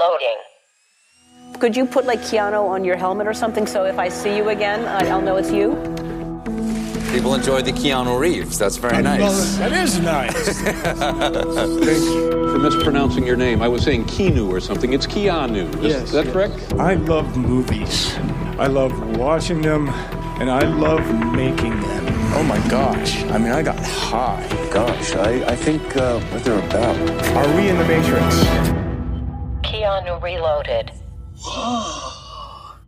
Loading. Could you put like Keanu on your helmet or something so if I see you again, I'll know it's you? People enjoy the Keanu Reeves. That's very nice. That is nice. Thank you for mispronouncing your name. I was saying Keanu or something. It's Keanu. Is Yes, that yes. correct? I love movies. I love watching them, and I love making them. Oh my gosh. I mean, I got high. Gosh, I, I think uh, what they're about. Are we in the Matrix? Keanu Reloaded.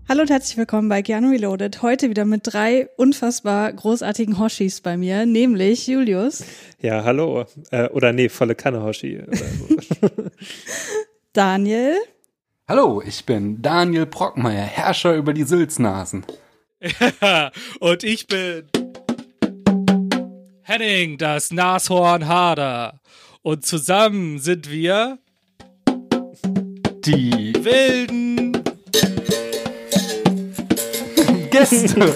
Hallo und herzlich willkommen bei Keanu Reloaded. Heute wieder mit drei unfassbar großartigen Hoshis bei mir, nämlich Julius, Ja, hallo. Äh, oder nee, volle Kanne Hoshi. Oder so. Daniel Hallo, ich bin Daniel Brockmeier, Herrscher über die Sülznasen. und ich bin Henning, das Nashorn Hader. Und zusammen sind wir Die wilden. Gäste.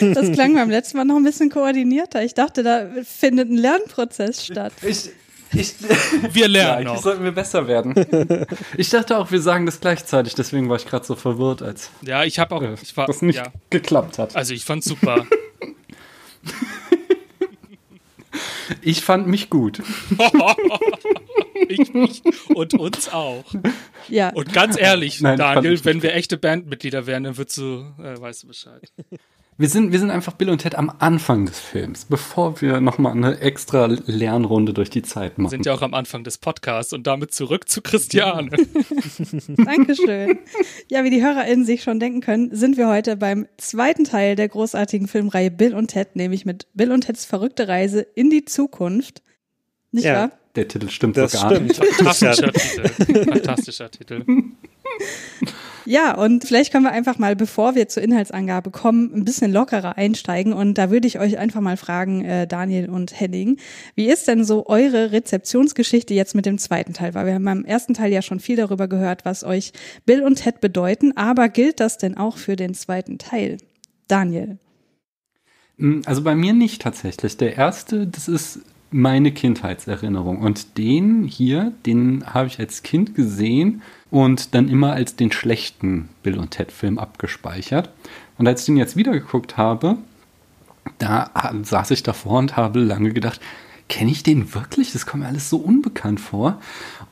Das klang beim letzten Mal noch ein bisschen koordinierter. Ich dachte, da findet ein Lernprozess statt. Ich, ich, Wir ja, lernen eigentlich noch. sollten wir besser werden. Ich dachte auch, wir sagen das gleichzeitig, deswegen war ich gerade so verwirrt, als Ja, ich habe auch. Ich war, das nicht ja. geklappt hat. Also ich fand's super. Ich fand mich gut. ich mich und uns auch. Ja, Und ganz ehrlich, Nein, Daniel, wenn wir echte Bandmitglieder wären, dann würdest du, äh, weißt du Bescheid. Wir sind, wir sind einfach Bill und Ted am Anfang des Films, bevor wir nochmal eine extra Lernrunde durch die Zeit machen. Sind ja auch am Anfang des Podcasts und damit zurück zu Christiane. Dankeschön. Ja, wie die HörerInnen sich schon denken können, sind wir heute beim zweiten Teil der großartigen Filmreihe Bill und Ted, nämlich mit Bill und Teds verrückte Reise in die Zukunft. Nicht Ja. wahr? Der Titel stimmt Das so gar stimmt. nicht. Fantastischer Titel. Fantastischer Titel. Ja, und vielleicht können wir einfach mal, bevor wir zur Inhaltsangabe kommen, ein bisschen lockerer einsteigen. Und da würde ich euch einfach mal fragen, äh, Daniel und Henning, wie ist denn so eure Rezeptionsgeschichte jetzt mit dem zweiten Teil? Weil wir haben beim ersten Teil ja schon viel darüber gehört, was euch Bill und Ted bedeuten. Aber gilt das denn auch für den zweiten Teil? Daniel. Mm, Also bei mir nicht tatsächlich. Der erste, das ist meine Kindheitserinnerung. Und den hier, den habe ich als Kind gesehen und dann immer als den schlechten Bill und Ted Film abgespeichert. Und als ich den jetzt wieder geguckt habe, da saß ich davor und habe lange gedacht, kenne ich den wirklich? Das kommt mir alles so unbekannt vor.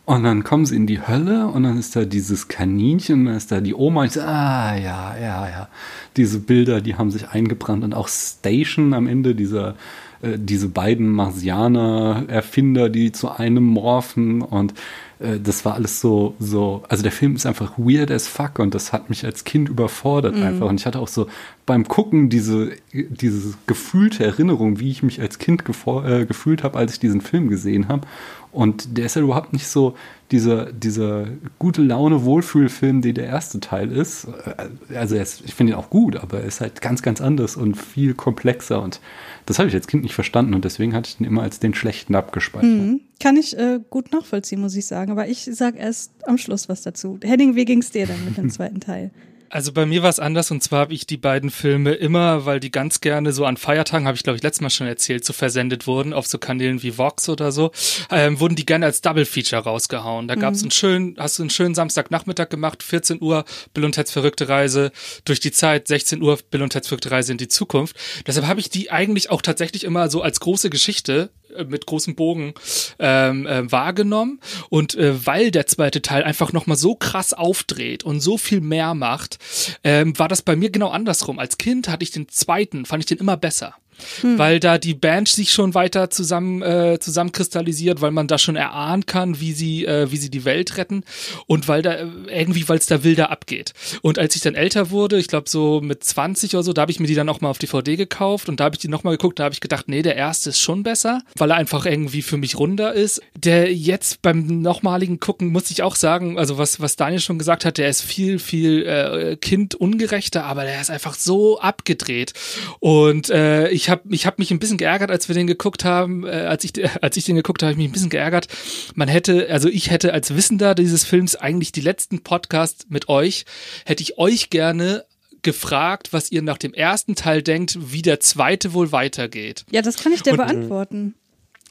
Und dann kommen sie in die Hölle und dann ist da dieses Kaninchen, dann ist da die Oma. Ich so, ah, ja, ja, ja. Diese Bilder, die haben sich eingebrannt. Und auch Station am Ende, dieser, äh, diese beiden Marsianer-Erfinder, die zu einem morphen. Und äh, das war alles so, so, also der Film ist einfach weird as fuck und das hat mich als Kind überfordert einfach. Und ich hatte auch so beim Gucken diese, diese gefühlte Erinnerung, wie ich mich als Kind äh, gefühlt habe, als ich diesen Film gesehen habe. Und der ist ja überhaupt nicht so dieser, dieser gute Laune Wohlfühlfilm, den der erste Teil ist. Äh, Also ist, ich finde ihn auch gut, aber er ist halt ganz, ganz anders und viel komplexer. Und das habe ich als Kind nicht verstanden und deswegen hatte ich den immer als den schlechten abgespeichert. Hm, kann ich äh, gut nachvollziehen, muss ich sagen. Aber ich sag erst am Schluss was dazu. Henning, wie ging's dir denn mit dem zweiten Teil? Also bei mir war es anders und zwar habe ich die beiden Filme immer, weil die ganz gerne so an Feiertagen, habe ich glaube ich letztes Mal schon erzählt, so versendet wurden auf so Kanälen wie Vox oder so, ähm, wurden die gerne als Double Feature rausgehauen. Da gab's einen schönen, hast du einen schönen Samstagnachmittag gemacht, 14 Uhr Bill und Ted's verrückte Reise durch die Zeit, 16 Uhr Bill und Ted's verrückte Reise in die Zukunft. Deshalb habe ich die eigentlich auch tatsächlich immer so als große Geschichte mit großem Bogen ähm, äh, wahrgenommen und äh, weil der zweite Teil einfach noch mal so krass aufdreht und so viel mehr macht, ähm, war das bei mir genau andersrum. Als Kind hatte ich den zweiten, fand ich den immer besser. Weil da die Band sich schon weiter zusammen äh, zusammenkristallisiert, weil man da schon erahnen kann, wie sie äh, wie sie die Welt retten und weil da äh, irgendwie weil es da wilder abgeht. Und als ich dann älter wurde, ich glaube so mit 20 oder so, da habe ich mir die dann auch mal auf DVD gekauft und da habe ich die noch mal geguckt, da habe ich gedacht, nee, der erste ist schon besser, weil er einfach irgendwie für mich runder ist. Der jetzt beim nochmaligen gucken muss ich auch sagen, also was was Daniel schon gesagt hat, der ist viel viel äh, kindungerechter, aber der ist einfach so abgedreht und äh, ich habe ich hab mich ein bisschen geärgert, als wir den geguckt haben, äh, als ich als ich den geguckt habe, habe ich mich ein bisschen geärgert. Man hätte, also ich hätte als Wissender dieses Films eigentlich die letzten Podcasts mit euch, hätte ich euch gerne gefragt, was ihr nach dem ersten Teil denkt, wie der zweite wohl weitergeht. Ja, das kann ich dir Und- beantworten.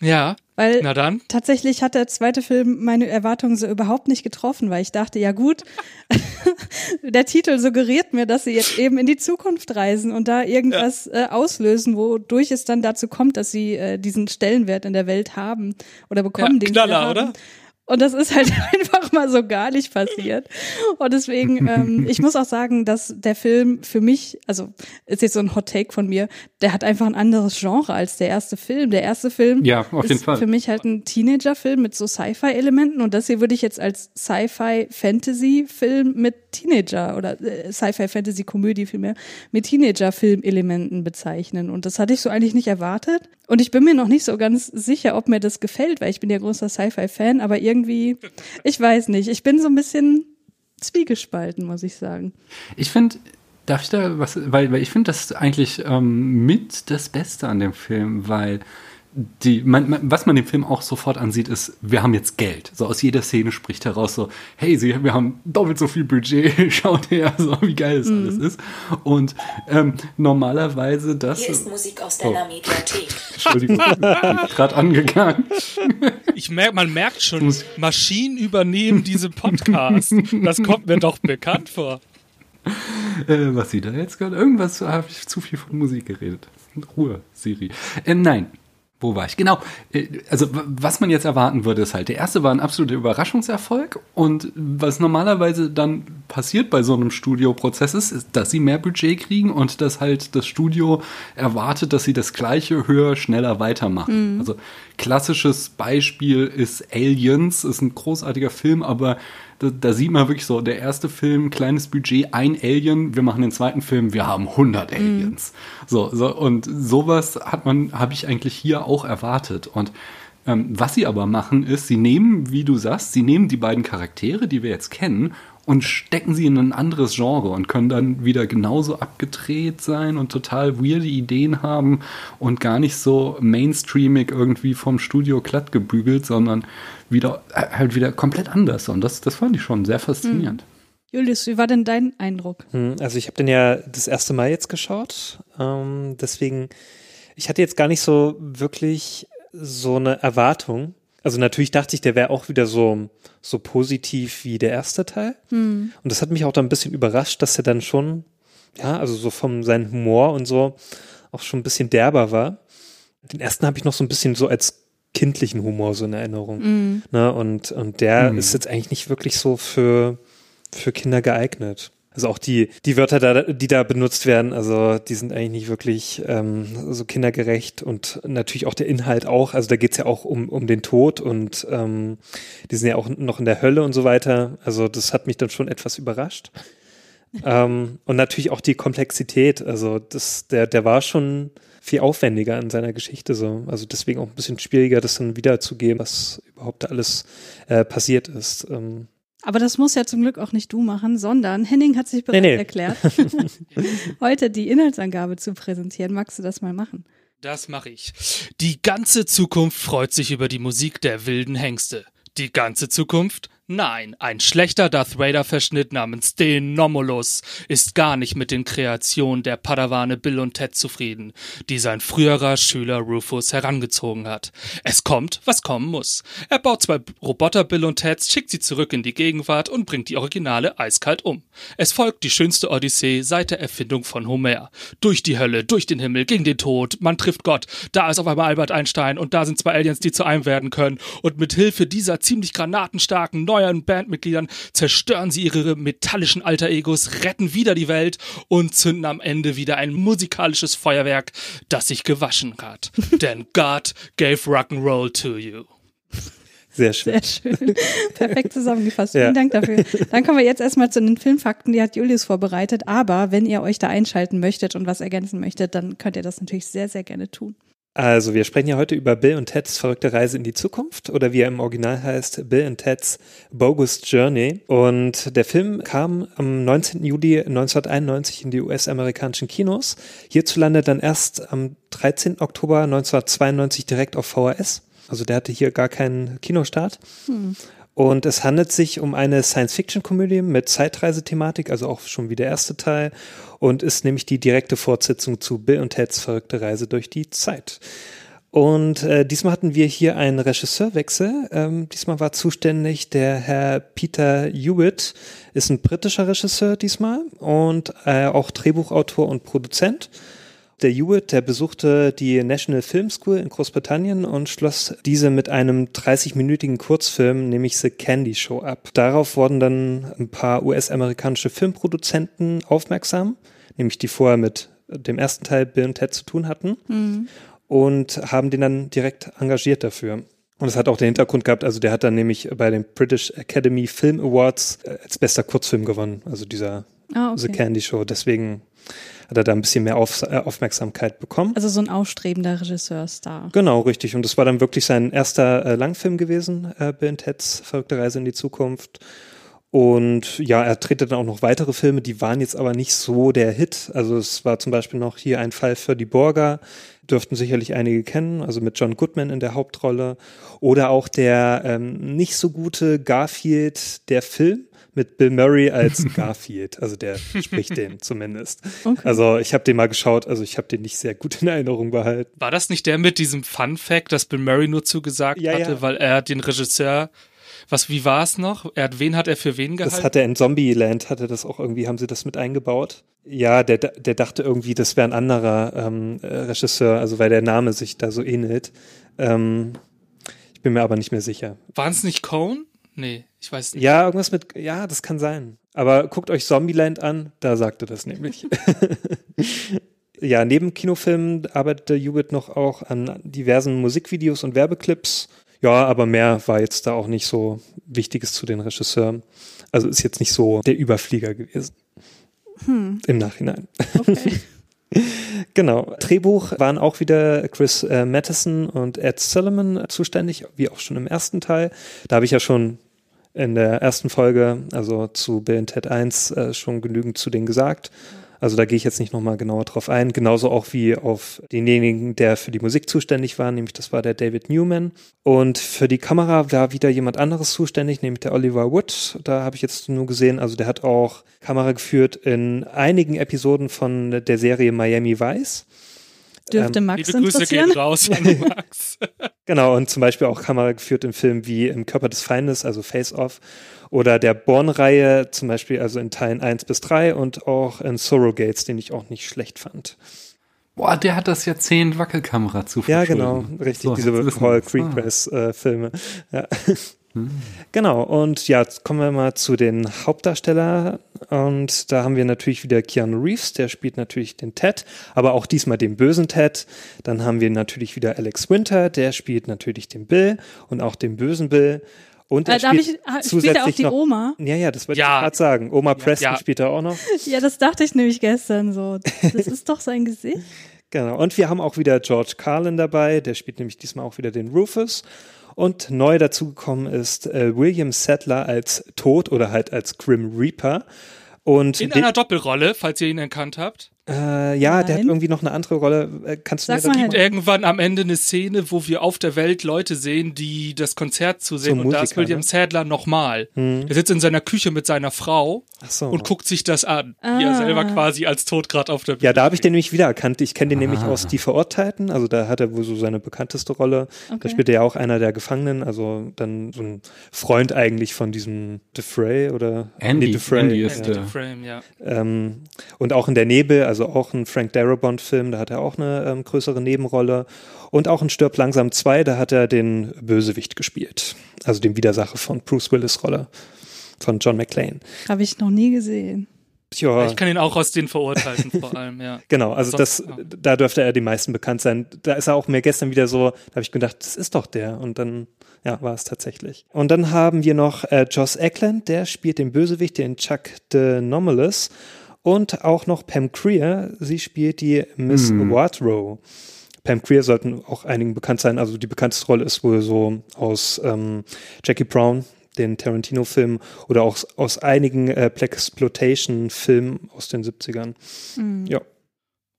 Ja. Weil Na dann. tatsächlich hat der zweite Film meine Erwartungen so überhaupt nicht getroffen, weil ich dachte, ja gut, der Titel suggeriert mir, dass sie jetzt eben in die Zukunft reisen und da irgendwas äh, auslösen, wodurch es dann dazu kommt, dass sie äh, diesen Stellenwert in der Welt haben oder bekommen, Ja, den Knaller, sie haben. oder? Und das ist halt einfach mal so gar nicht passiert. Und deswegen, ähm, ich muss auch sagen, dass der Film für mich, also ist jetzt so ein Hot Take von mir, der hat einfach ein anderes Genre als der erste Film. Der erste Film Ja, ist Fall. für mich halt ein Teenager-Film mit so Sci-Fi-Elementen und das hier würde ich jetzt als Sci-Fi-Fantasy-Film mit Teenager oder äh, Sci-Fi-Fantasy-Komödie vielmehr mit Teenager-Film-Elementen bezeichnen. Und das hatte ich so eigentlich nicht erwartet. Und ich bin mir noch nicht so ganz sicher, ob mir das gefällt, weil ich bin ja großer Sci-Fi-Fan, aber irgendwie, ich weiß nicht, ich bin so ein bisschen zwiegespalten, muss ich sagen. Ich finde, darf ich da was, weil, weil ich finde das eigentlich ähm, mit das Beste an dem Film, weil die, man, man, was man dem Film auch sofort ansieht, ist, wir haben jetzt Geld. So aus jeder Szene spricht heraus so, hey, sie, wir haben doppelt so viel Budget, schaut her, so wie geil das alles ist. Und ähm, normalerweise das. Hier ist Musik aus deiner Mediathek. Entschuldigung, gerade angegangen. Ich merk, man merkt schon, Maschinen übernehmen diese Podcasts. Das kommt mir doch bekannt vor. Äh, was sie da jetzt gerade? Irgendwas habe ich zu viel von Musik geredet. Ruhe, Siri. Äh, nein. Wo war ich? Genau. Äh, Also, was man jetzt erwarten würde, ist halt, der erste war ein absoluter Überraschungserfolg und was normalerweise dann passiert bei so einem Studioprozess ist, ist, dass sie mehr Budget kriegen und dass halt das Studio erwartet, dass sie das gleiche höher, schneller weitermachen. Also, klassisches Beispiel ist Aliens, ist ein großartiger Film, aber da, da sieht man wirklich so, der erste Film, kleines Budget, ein Alien, wir machen den zweiten Film, wir haben 100 Aliens. So, so, und sowas hat man, habe ich eigentlich hier auch erwartet. Und ähm, was sie aber machen, ist, sie nehmen, wie du sagst, sie nehmen die beiden Charaktere, die wir jetzt kennen, und stecken sie in ein anderes Genre und können dann wieder genauso abgedreht sein und total weirde Ideen haben und gar nicht so mainstreamig irgendwie vom Studio glatt gebügelt, sondern wieder äh, halt wieder komplett anders. Und das, das fand ich schon sehr faszinierend. Julius, wie war denn dein Eindruck? Hm, Also ich habe den ja das erste Mal jetzt geschaut. Ähm, deswegen, ich hatte jetzt gar nicht so wirklich so eine Erwartung. Also natürlich dachte ich, der wäre auch wieder so, so positiv wie der erste Teil. Hm. Und das hat mich auch dann ein bisschen überrascht, dass er dann schon, ja, also so vom seinem Humor und so auch schon ein bisschen derber war. Den ersten habe ich noch so ein bisschen so als kindlichen Humor so in Erinnerung. Mhm. Ne? Und, und der Mhm. ist jetzt eigentlich nicht wirklich so für, für Kinder geeignet. Also auch die, die Wörter, da, die da benutzt werden, also die sind eigentlich nicht wirklich ähm, so kindergerecht und natürlich auch der Inhalt auch. Also da geht's ja auch um, um den Tod und ähm, die sind ja auch noch in der Hölle und so weiter. Also das hat mich dann schon etwas überrascht. ähm, und natürlich auch die Komplexität. Also das, der, der war schon viel aufwendiger in seiner Geschichte so. Also deswegen auch ein bisschen schwieriger, das dann wiederzugeben, was überhaupt da alles äh, passiert ist. Ähm, Aber das muss ja zum Glück auch nicht du machen, sondern Henning hat sich bereit Nee, nee. erklärt, heute die Inhaltsangabe zu präsentieren. Magst du das mal machen? Das mache ich. Die ganze Zukunft freut sich über die Musik der wilden Hengste. Die ganze Zukunft? Nein, ein schlechter Darth Vader-Verschnitt namens Denomulus ist gar nicht mit den Kreationen der Padawane Bill und Ted zufrieden, die sein früherer Schüler Rufus herangezogen hat. Es kommt, was kommen muss. Er baut zwei Roboter Bill und Teds, schickt sie zurück in die Gegenwart und bringt die Originale eiskalt um. Es folgt die schönste Odyssee seit der Erfindung von Homer. Durch die Hölle, durch den Himmel, gegen den Tod, man trifft Gott, da ist auf einmal Albert Einstein und da sind zwei Aliens, die zu einem werden können und mit Hilfe dieser ziemlich granatenstarken neuen Bandmitgliedern zerstören sie ihre metallischen Alter-Egos, retten wieder die Welt und zünden am Ende wieder ein musikalisches Feuerwerk, das sich gewaschen hat. Denn God gave Rock'n'Roll to you. sehr schön. Sehr schön. Perfekt zusammengefasst. Ja. Vielen Dank dafür. Dann kommen wir jetzt erstmal zu den Filmfakten, die hat Julius vorbereitet. Aber wenn ihr euch da einschalten möchtet und was ergänzen möchtet, dann könnt ihr das natürlich sehr, sehr gerne tun. Also, wir sprechen ja heute über Bill und Ted's verrückte Reise in die Zukunft oder wie er im Original heißt, Bill und Ted's Bogus Journey. Und der Film kam am 19. Juli 1991 in die US-amerikanischen Kinos. Hierzulande dann erst am 13. Oktober 1992 direkt auf VHS. Also der hatte hier gar keinen Kinostart. Hm. Und es handelt sich um eine Science-Fiction-Komödie mit Zeitreisethematik, also auch schon wie der erste Teil, und ist nämlich die direkte Fortsetzung zu Bill und Ted's verrückte Reise durch die Zeit. Und äh, diesmal hatten wir hier einen Regisseurwechsel. Ähm, diesmal war zuständig der Herr Peter Hewitt, ist ein britischer Regisseur diesmal und äh, auch Drehbuchautor und Produzent. Der Hewitt, der besuchte die National Film School in Großbritannien und schloss diese mit einem 30-minütigen Kurzfilm, nämlich The Candy Show, ab. Darauf wurden dann ein paar US-amerikanische Filmproduzenten aufmerksam, nämlich die vorher mit dem ersten Teil Bill und Ted zu tun hatten Mhm. und haben den dann direkt engagiert dafür. Und es hat auch den Hintergrund gehabt, also der hat dann nämlich bei den British Academy Film Awards äh, als bester Kurzfilm gewonnen, also dieser Ah, okay. The Candy Show. Deswegen hat er da ein bisschen mehr Auf, äh, Aufmerksamkeit bekommen. Also so ein aufstrebender Regisseurstar. Genau, richtig. Und das war dann wirklich sein erster äh, Langfilm gewesen, äh, Bill Ted's Verrückte Reise in die Zukunft. Und ja, er drehte dann auch noch weitere Filme, die waren jetzt aber nicht so der Hit. Also es war zum Beispiel noch hier ein Fall für die Borger, dürften sicherlich einige kennen, also mit John Goodman in der Hauptrolle. Oder auch der ähm, nicht so gute Garfield, der Film mit Bill Murray als Garfield. Also der spricht den zumindest. Okay. Also ich habe den mal geschaut, also ich habe den nicht sehr gut in Erinnerung behalten. War das nicht der mit diesem Fun Fact, dass Bill Murray nur zugesagt Ja, hatte, ja. weil er den Regisseur, was, wie war es noch? Er hat, wen hat er für wen gehalten? Das hat er in Zombieland, hatte das auch irgendwie, haben sie das mit eingebaut? Ja, der, der dachte irgendwie, das wäre ein anderer ähm, äh, Regisseur, also weil der Name sich da so ähnelt. Ähm, ich bin mir aber nicht mehr sicher. Waren es nicht Cohn? Nee, ich weiß nicht. Ja, irgendwas mit, ja, das kann sein. Aber guckt euch Zombieland an, da sagte das nämlich. ja, neben Kinofilmen arbeitete Hewitt noch auch an diversen Musikvideos und Werbeclips. Ja, aber mehr war jetzt da auch nicht so Wichtiges zu den Regisseuren. Also ist jetzt nicht so der Überflieger gewesen. Hm. Im Nachhinein. Okay. Genau. Drehbuch waren auch wieder Chris äh, Matheson und Ed Solomon zuständig, wie auch schon im ersten Teil. Da habe ich ja schon in der ersten Folge, also zu Bill Ted 1, äh, schon genügend zu denen gesagt. Also da gehe ich jetzt nicht nochmal genauer drauf ein. Genauso auch wie auf denjenigen, der für die Musik zuständig war, nämlich das war der David Newman. Und für die Kamera war wieder jemand anderes zuständig, nämlich der Oliver Wood. Da habe ich jetzt nur gesehen, also der hat auch Kamera geführt in einigen Episoden von der Serie Miami Vice. Dürfte Ähm, Max Liebe Grüße interessieren? gehen raus an Max. Genau, und zum Beispiel auch Kamera geführt in Filmen wie Im Körper des Feindes, also Face Off, oder der Born-Reihe, zum Beispiel also in Teilen 1 bis 3 und auch in Surrogates, den ich auch nicht schlecht fand. Boah, der hat das Jahrzehnt Wackelkamera zu Ja, genau, richtig, So, diese Paul wir's. Ah. Greengrass-Filme. ja. Genau, und ja, jetzt kommen wir mal zu den Hauptdarstellern. Und da haben wir natürlich wieder Keanu Reeves, der spielt natürlich den Ted, aber auch diesmal den bösen Ted. Dann haben wir natürlich wieder Alex Winter, der spielt natürlich den Bill und auch den bösen Bill. Und er Äh, spielt ich, ah, spielt zusätzlich er auch die noch, Oma? Ja, ja, das wollte Ja. ich gerade sagen. Oma Preston ja. spielt er auch noch. Ja, das dachte ich nämlich gestern so. Das ist doch sein Gesicht. Genau. Und wir haben auch wieder George Carlin dabei, der spielt nämlich diesmal auch wieder den Rufus. Und neu dazugekommen ist äh, William Sadler als Tod oder halt als Grim Reaper. Und In einer Doppelrolle, falls ihr ihn erkannt habt. Äh, ja, der hat Nein. irgendwie noch eine andere Rolle. Äh, kannst du Sag mir mal, das gibt irgendwann am Ende eine Szene, wo wir auf der Welt Leute sehen, die das Konzert zusehen. So und da ist Musiker, William ne? Sadler nochmal. Hm. Er sitzt in seiner Küche mit seiner Frau so. und guckt sich das an. Wie er Ah. selber quasi als Tod gerade auf der Bühne Ja, da habe ich den nämlich wiedererkannt. Ich kenne den nämlich Ah. aus Die Verurteilten. Also da hat er wohl so seine bekannteste Rolle. Da Okay. spielt er ja auch einer der Gefangenen, also dann so ein Freund eigentlich von diesem DeFrey oder Andy. Nee, Dufresne, Andy ja. ist Andy der. Ja. Ähm, und auch in der Nebel, also auch ein Frank Darabont-Film, da hat er auch eine ähm, größere Nebenrolle. Und auch in Stirb langsam 2, da hat er den Bösewicht gespielt. Also den Widersacher von Bruce Willis Rolle von John McClane. Habe ich noch nie gesehen. Tja, Ich kann ihn auch aus den Verurteilten vor allem, ja. genau, also das, Sonst- ja. da dürfte er die meisten bekannt sein. Da ist er auch mir gestern wieder so, da habe ich gedacht, das ist doch der. Und dann, ja, war es tatsächlich. Und dann haben wir noch äh, Joss Eckland, der spielt den Bösewicht, den Chuck de Nomalis. Und auch noch Pam Creer, sie spielt die Miss Hm. Wardrow. Pam Creer sollten auch einigen bekannt sein. Also die bekannteste Rolle ist wohl so aus ähm, Jackie Brown, den Tarantino-Film, oder auch aus einigen äh, Black Exploitation-Filmen aus den 70ern. Ja.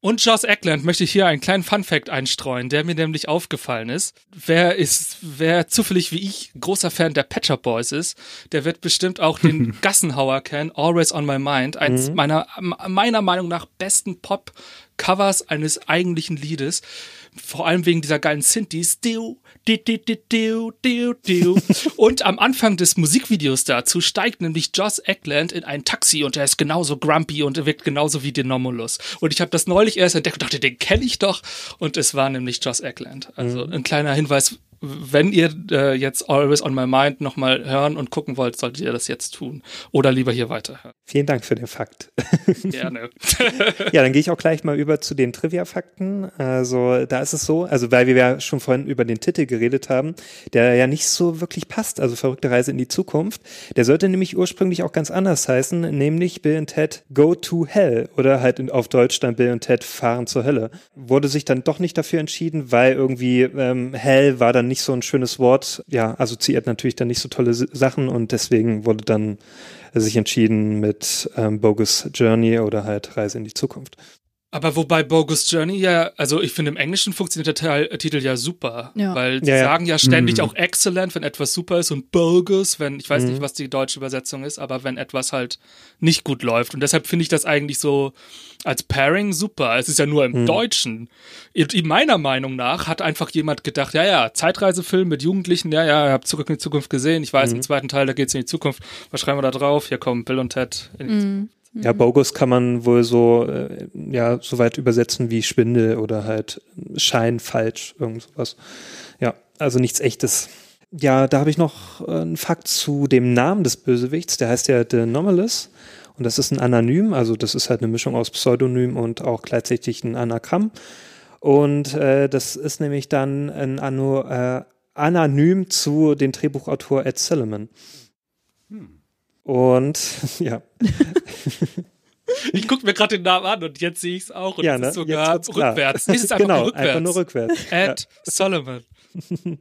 Und Joss Eckland möchte ich hier einen kleinen Funfact einstreuen, der mir nämlich aufgefallen ist. Wer ist, wer zufällig wie ich großer Fan der Patcher Boys ist, der wird bestimmt auch den Gassenhauer kennen, Always on My Mind, eins Mhm. meiner, meiner Meinung nach besten Pop-Covers eines eigentlichen Liedes. Vor allem wegen dieser geilen Synthes. Und am Anfang des Musikvideos dazu steigt nämlich Joss Eckland in ein Taxi und er ist genauso grumpy und er wirkt genauso wie Denomulus. Und ich habe das neulich erst entdeckt und dachte, den kenne ich doch. Und es war nämlich Joss Eckland. Also ein kleiner Hinweis, wenn ihr äh, jetzt Always on My Mind nochmal hören und gucken wollt, solltet ihr das jetzt tun. Oder lieber hier weiterhören. Vielen Dank für den Fakt. Gerne. Ja, dann gehe ich auch gleich mal über zu den Trivia-Fakten. Also da ist es so, also weil wir ja schon vorhin über den Titel geredet haben, der ja nicht so wirklich passt, also verrückte Reise in die Zukunft. Der sollte nämlich ursprünglich auch ganz anders heißen, nämlich Bill und Ted Go to Hell oder halt in, auf Deutsch dann Bill und Ted fahren zur Hölle. Wurde sich dann doch nicht dafür entschieden, weil irgendwie ähm, Hell war dann nicht so ein schönes Wort, ja, assoziiert natürlich dann nicht so tolle Sachen und deswegen wurde dann sich entschieden mit ähm, Bogus Journey oder halt Reise in die Zukunft. Aber wobei Bogus Journey ja, also ich finde im Englischen funktioniert der Teil, äh, Titel ja super, Ja. weil sie Ja, ja. sagen ja ständig Mhm. auch excellent, wenn etwas super ist und bogus, wenn, ich weiß Mhm. nicht, was die deutsche Übersetzung ist, aber wenn etwas halt nicht gut läuft. Und deshalb finde ich das eigentlich so als Pairing super. Es ist ja nur im Mhm. Deutschen. Und in meiner Meinung nach hat einfach jemand gedacht, ja, ja, Zeitreisefilm mit Jugendlichen, ja, ja, ich habe Zurück in die Zukunft gesehen, ich weiß, Mhm. im zweiten Teil, da geht's in die Zukunft. Was schreiben wir da drauf? Hier kommen Bill und Ted. In die Mhm. Ja, Bogus kann man wohl so, äh, ja, so weit übersetzen wie Schwindel oder halt Schein falsch, irgend sowas. Ja, also nichts echtes. Ja, da habe ich noch äh, einen Fakt zu dem Namen des Bösewichts. Der heißt ja The Anomalous. Und das ist ein Anonym, also das ist halt eine Mischung aus Pseudonym und auch gleichzeitig ein Anagramm. Und äh, das ist nämlich dann ein Ano, äh, Anonym zu dem Drehbuchautor Ed Silliman. Und ja, Ich gucke mir gerade den Namen an und jetzt sehe ich es auch und Ja, es ne? ist sogar rückwärts. Es ist einfach Genau, nur rückwärts. einfach nur rückwärts. Ed Solomon.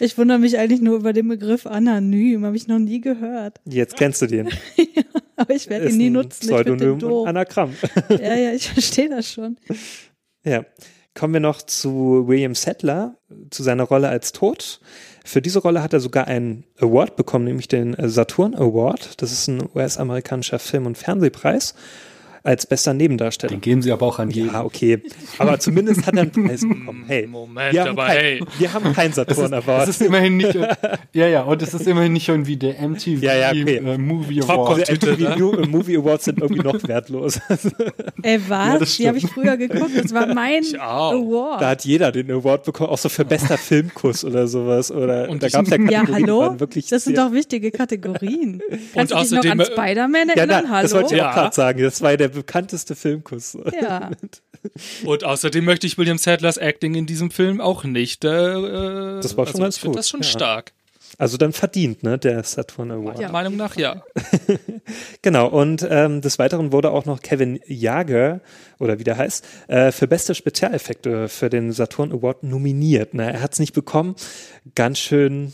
Ich wundere mich eigentlich nur über den Begriff anonym, habe ich noch nie gehört. Jetzt kennst du den. Aber ich werde ihn nie nutzen. Ich finde den Pseudonym und. Anagramm. Ja, ja, ich verstehe das schon. Ja. Kommen wir noch zu William Settler, zu seiner Rolle als Tod. Für diese Rolle hat er sogar einen Award bekommen, nämlich den Saturn Award. Das ist ein US-amerikanischer Film- und Fernsehpreis als bester Nebendarsteller. Den geben sie aber auch an jeden. Ja, okay. Aber zumindest hat er einen Preis bekommen. Hey, Moment, wir haben, aber kein, hey. wir haben keinen Saturn Das Award. ist immerhin nicht, ja, ja, und es ist immerhin nicht irgendwie der MTV Ja, ja, okay. äh, Movie Top Award. Titel, MTV Movie Awards sind irgendwie noch wertlos. Ey, was? das Die habe ich früher geguckt. Das war mein. Award. Da hat jeder den Award bekommen, auch so für bester Filmkuss oder sowas. Oder Und da ich- gab's ja ja, hallo? Das sind doch wichtige Kategorien. Kannst du dich noch außerdem, an äh, Spider-Man ja, erinnern? na, das wollte ich Ja. auch gerade sagen. Das war ja der bekannteste Filmkuss. Ja. Und außerdem möchte ich William Sadlers Acting in diesem Film auch nicht. Äh, Das war schon also ganz ich finde gut, das schon ja. stark. Also dann verdient, ne, der Saturn Award. Meiner Meinung nach ja. Genau, und ähm, des Weiteren wurde auch noch Kevin Jager, oder wie der heißt, äh, für beste Spezialeffekte für den Saturn Award nominiert. Ne? Er hat es nicht bekommen. Ganz schön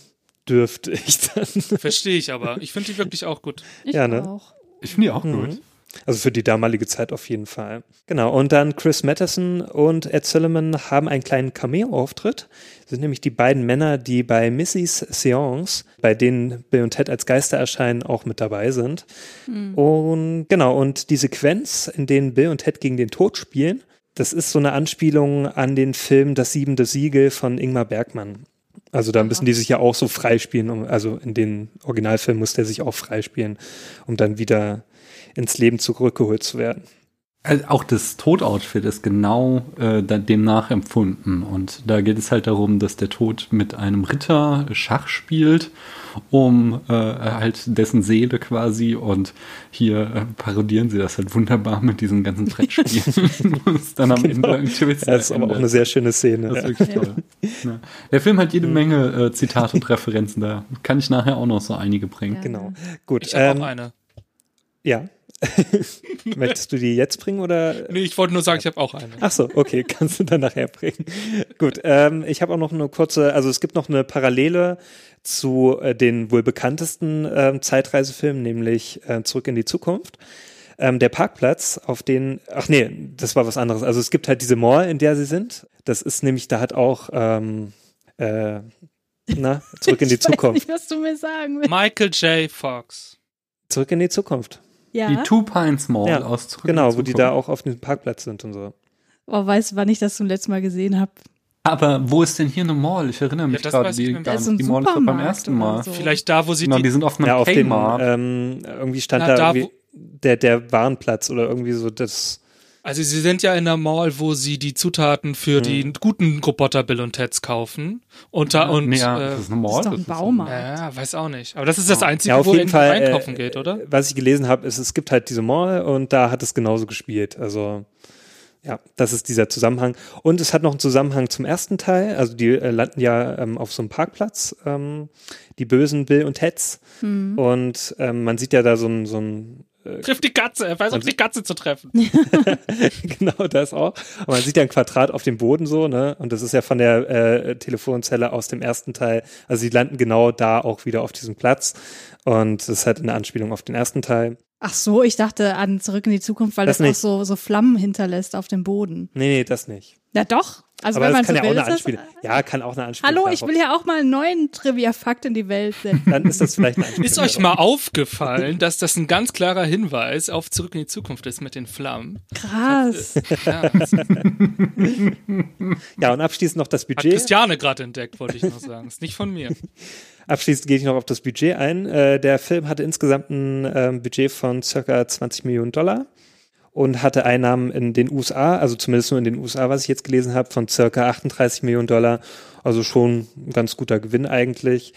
dürftig dann. Verstehe ich aber. Ich finde die wirklich auch gut. Ich Ja, ne? auch. Ich finde die auch Mhm. gut. Also für die damalige Zeit auf jeden Fall. Genau, und dann Chris Matheson und Ed Sullivan haben einen kleinen Cameo-Auftritt. Das sind nämlich die beiden Männer, die bei Missy's Seance, bei denen Bill und Ted als Geister erscheinen, auch mit dabei sind. Und genau, und die Sequenz, in denen Bill und Ted gegen den Tod spielen, das ist so eine Anspielung an den Film Das siebente Siegel von Ingmar Bergmann. Also da müssen die sich ja auch so freispielen, um, also in den Originalfilmen muss der sich auch freispielen, um dann wieder ins Leben zurückgeholt zu werden. Also auch das Todoutfit ist genau äh, dem nachempfunden. Und da geht es halt darum, dass der Tod mit einem Ritter Schach spielt, um äh, halt dessen Seele quasi. Und hier äh, parodieren sie das halt wunderbar mit diesem ganzen Brettspielen. Und es dann am Ende ein Twist. Ja, das ist aber auch eine sehr schöne Szene. Das ist Ja. wirklich toll. Ja. Der Film hat jede Menge äh, Zitate und Referenzen. Da kann ich nachher auch noch so einige bringen. Genau. Gut. Ich habe ähm, auch eine. Ja. Möchtest du die jetzt bringen oder? Nee, ich wollte nur sagen, ich habe auch eine. Ach so, okay, kannst du dann nachher bringen. Gut, ähm, ich habe auch noch eine kurze, also es gibt noch eine Parallele zu äh, den wohl bekanntesten ähm, Zeitreisefilmen, nämlich äh, Zurück in die Zukunft. ähm, der Parkplatz, auf den, ach nee, das war was anderes. Also es gibt halt diese Mall, in der sie sind. Das ist nämlich, da hat auch, ähm, äh, na, zurück in die ich weiß Zukunft. nicht, was du mir sagen willst. Michael J. Fox. Zurück in die Zukunft. Ja. Die Two Pines Mall Ja, aus Zurück genau, wo die da auch auf dem Parkplatz sind und so. Oh, weißt du, wann ich das zum letzten Mal gesehen habe? Aber wo ist denn hier eine Mall? Ich erinnere mich das gerade, die, gar nicht. die Mall ist doch beim ersten Mal. so. Vielleicht da, wo sie Genau, die, die sind auf einem Ja, auf dem, ähm, irgendwie stand Na, da, da, irgendwie der, der Warenplatz oder irgendwie so das, Also sie sind ja in der Mall, wo sie die Zutaten für die guten Roboter Bill und Teds kaufen. Und da und ja, äh, das ist eine Mall. Das ist doch ein Baumarkt. ja, weiß auch nicht. Aber das ist das Einzige, ja, auf wo jeden Fall, einkaufen äh, geht, oder? was ich gelesen habe, ist, es gibt halt diese Mall und da hat es genauso gespielt. Also ja, das ist dieser Zusammenhang. Und es hat noch einen Zusammenhang zum ersten Teil. Also die äh, landen ja ähm, auf so einem Parkplatz, ähm, die bösen Bill und Teds. Mhm. Und ähm, man sieht ja da so ein, so ein Trifft die Katze, er weiß, auf die Katze zu treffen. genau das auch. Und man sieht ja ein Quadrat auf dem Boden so, ne? Und das ist ja von der äh, Telefonzelle aus dem ersten Teil. Also sie landen genau da auch wieder auf diesem Platz. Und das ist halt eine Anspielung auf den ersten Teil. Ach so, ich dachte an Zurück in die Zukunft, weil das, Das auch nicht. so, so Flammen hinterlässt auf dem Boden. Nee, nee, das nicht. Ja, doch. Also Aber wenn man das kann so ja auch eine Anspielung. Ja, kann auch eine Anspielung Hallo, ich will ja auch mal einen neuen Trivia-Fakt in die Welt setzen. Dann ist das vielleicht eine Anspielung. Ist euch mal aufgefallen, dass das ein ganz klarer Hinweis auf Zurück in die Zukunft ist mit den Flammen? Krass. Ja, das hat Ja, und abschließend noch das Budget. Christiane gerade entdeckt, wollte ich noch sagen. Ist nicht von mir. Abschließend gehe ich noch auf das Budget ein. Äh, der Film hatte insgesamt ein ähm, Budget von circa 20 Millionen Dollar und hatte Einnahmen in den USA, also zumindest nur in den USA, was ich jetzt gelesen habe, von circa 38 Millionen Dollar. Also schon ein ganz guter Gewinn eigentlich.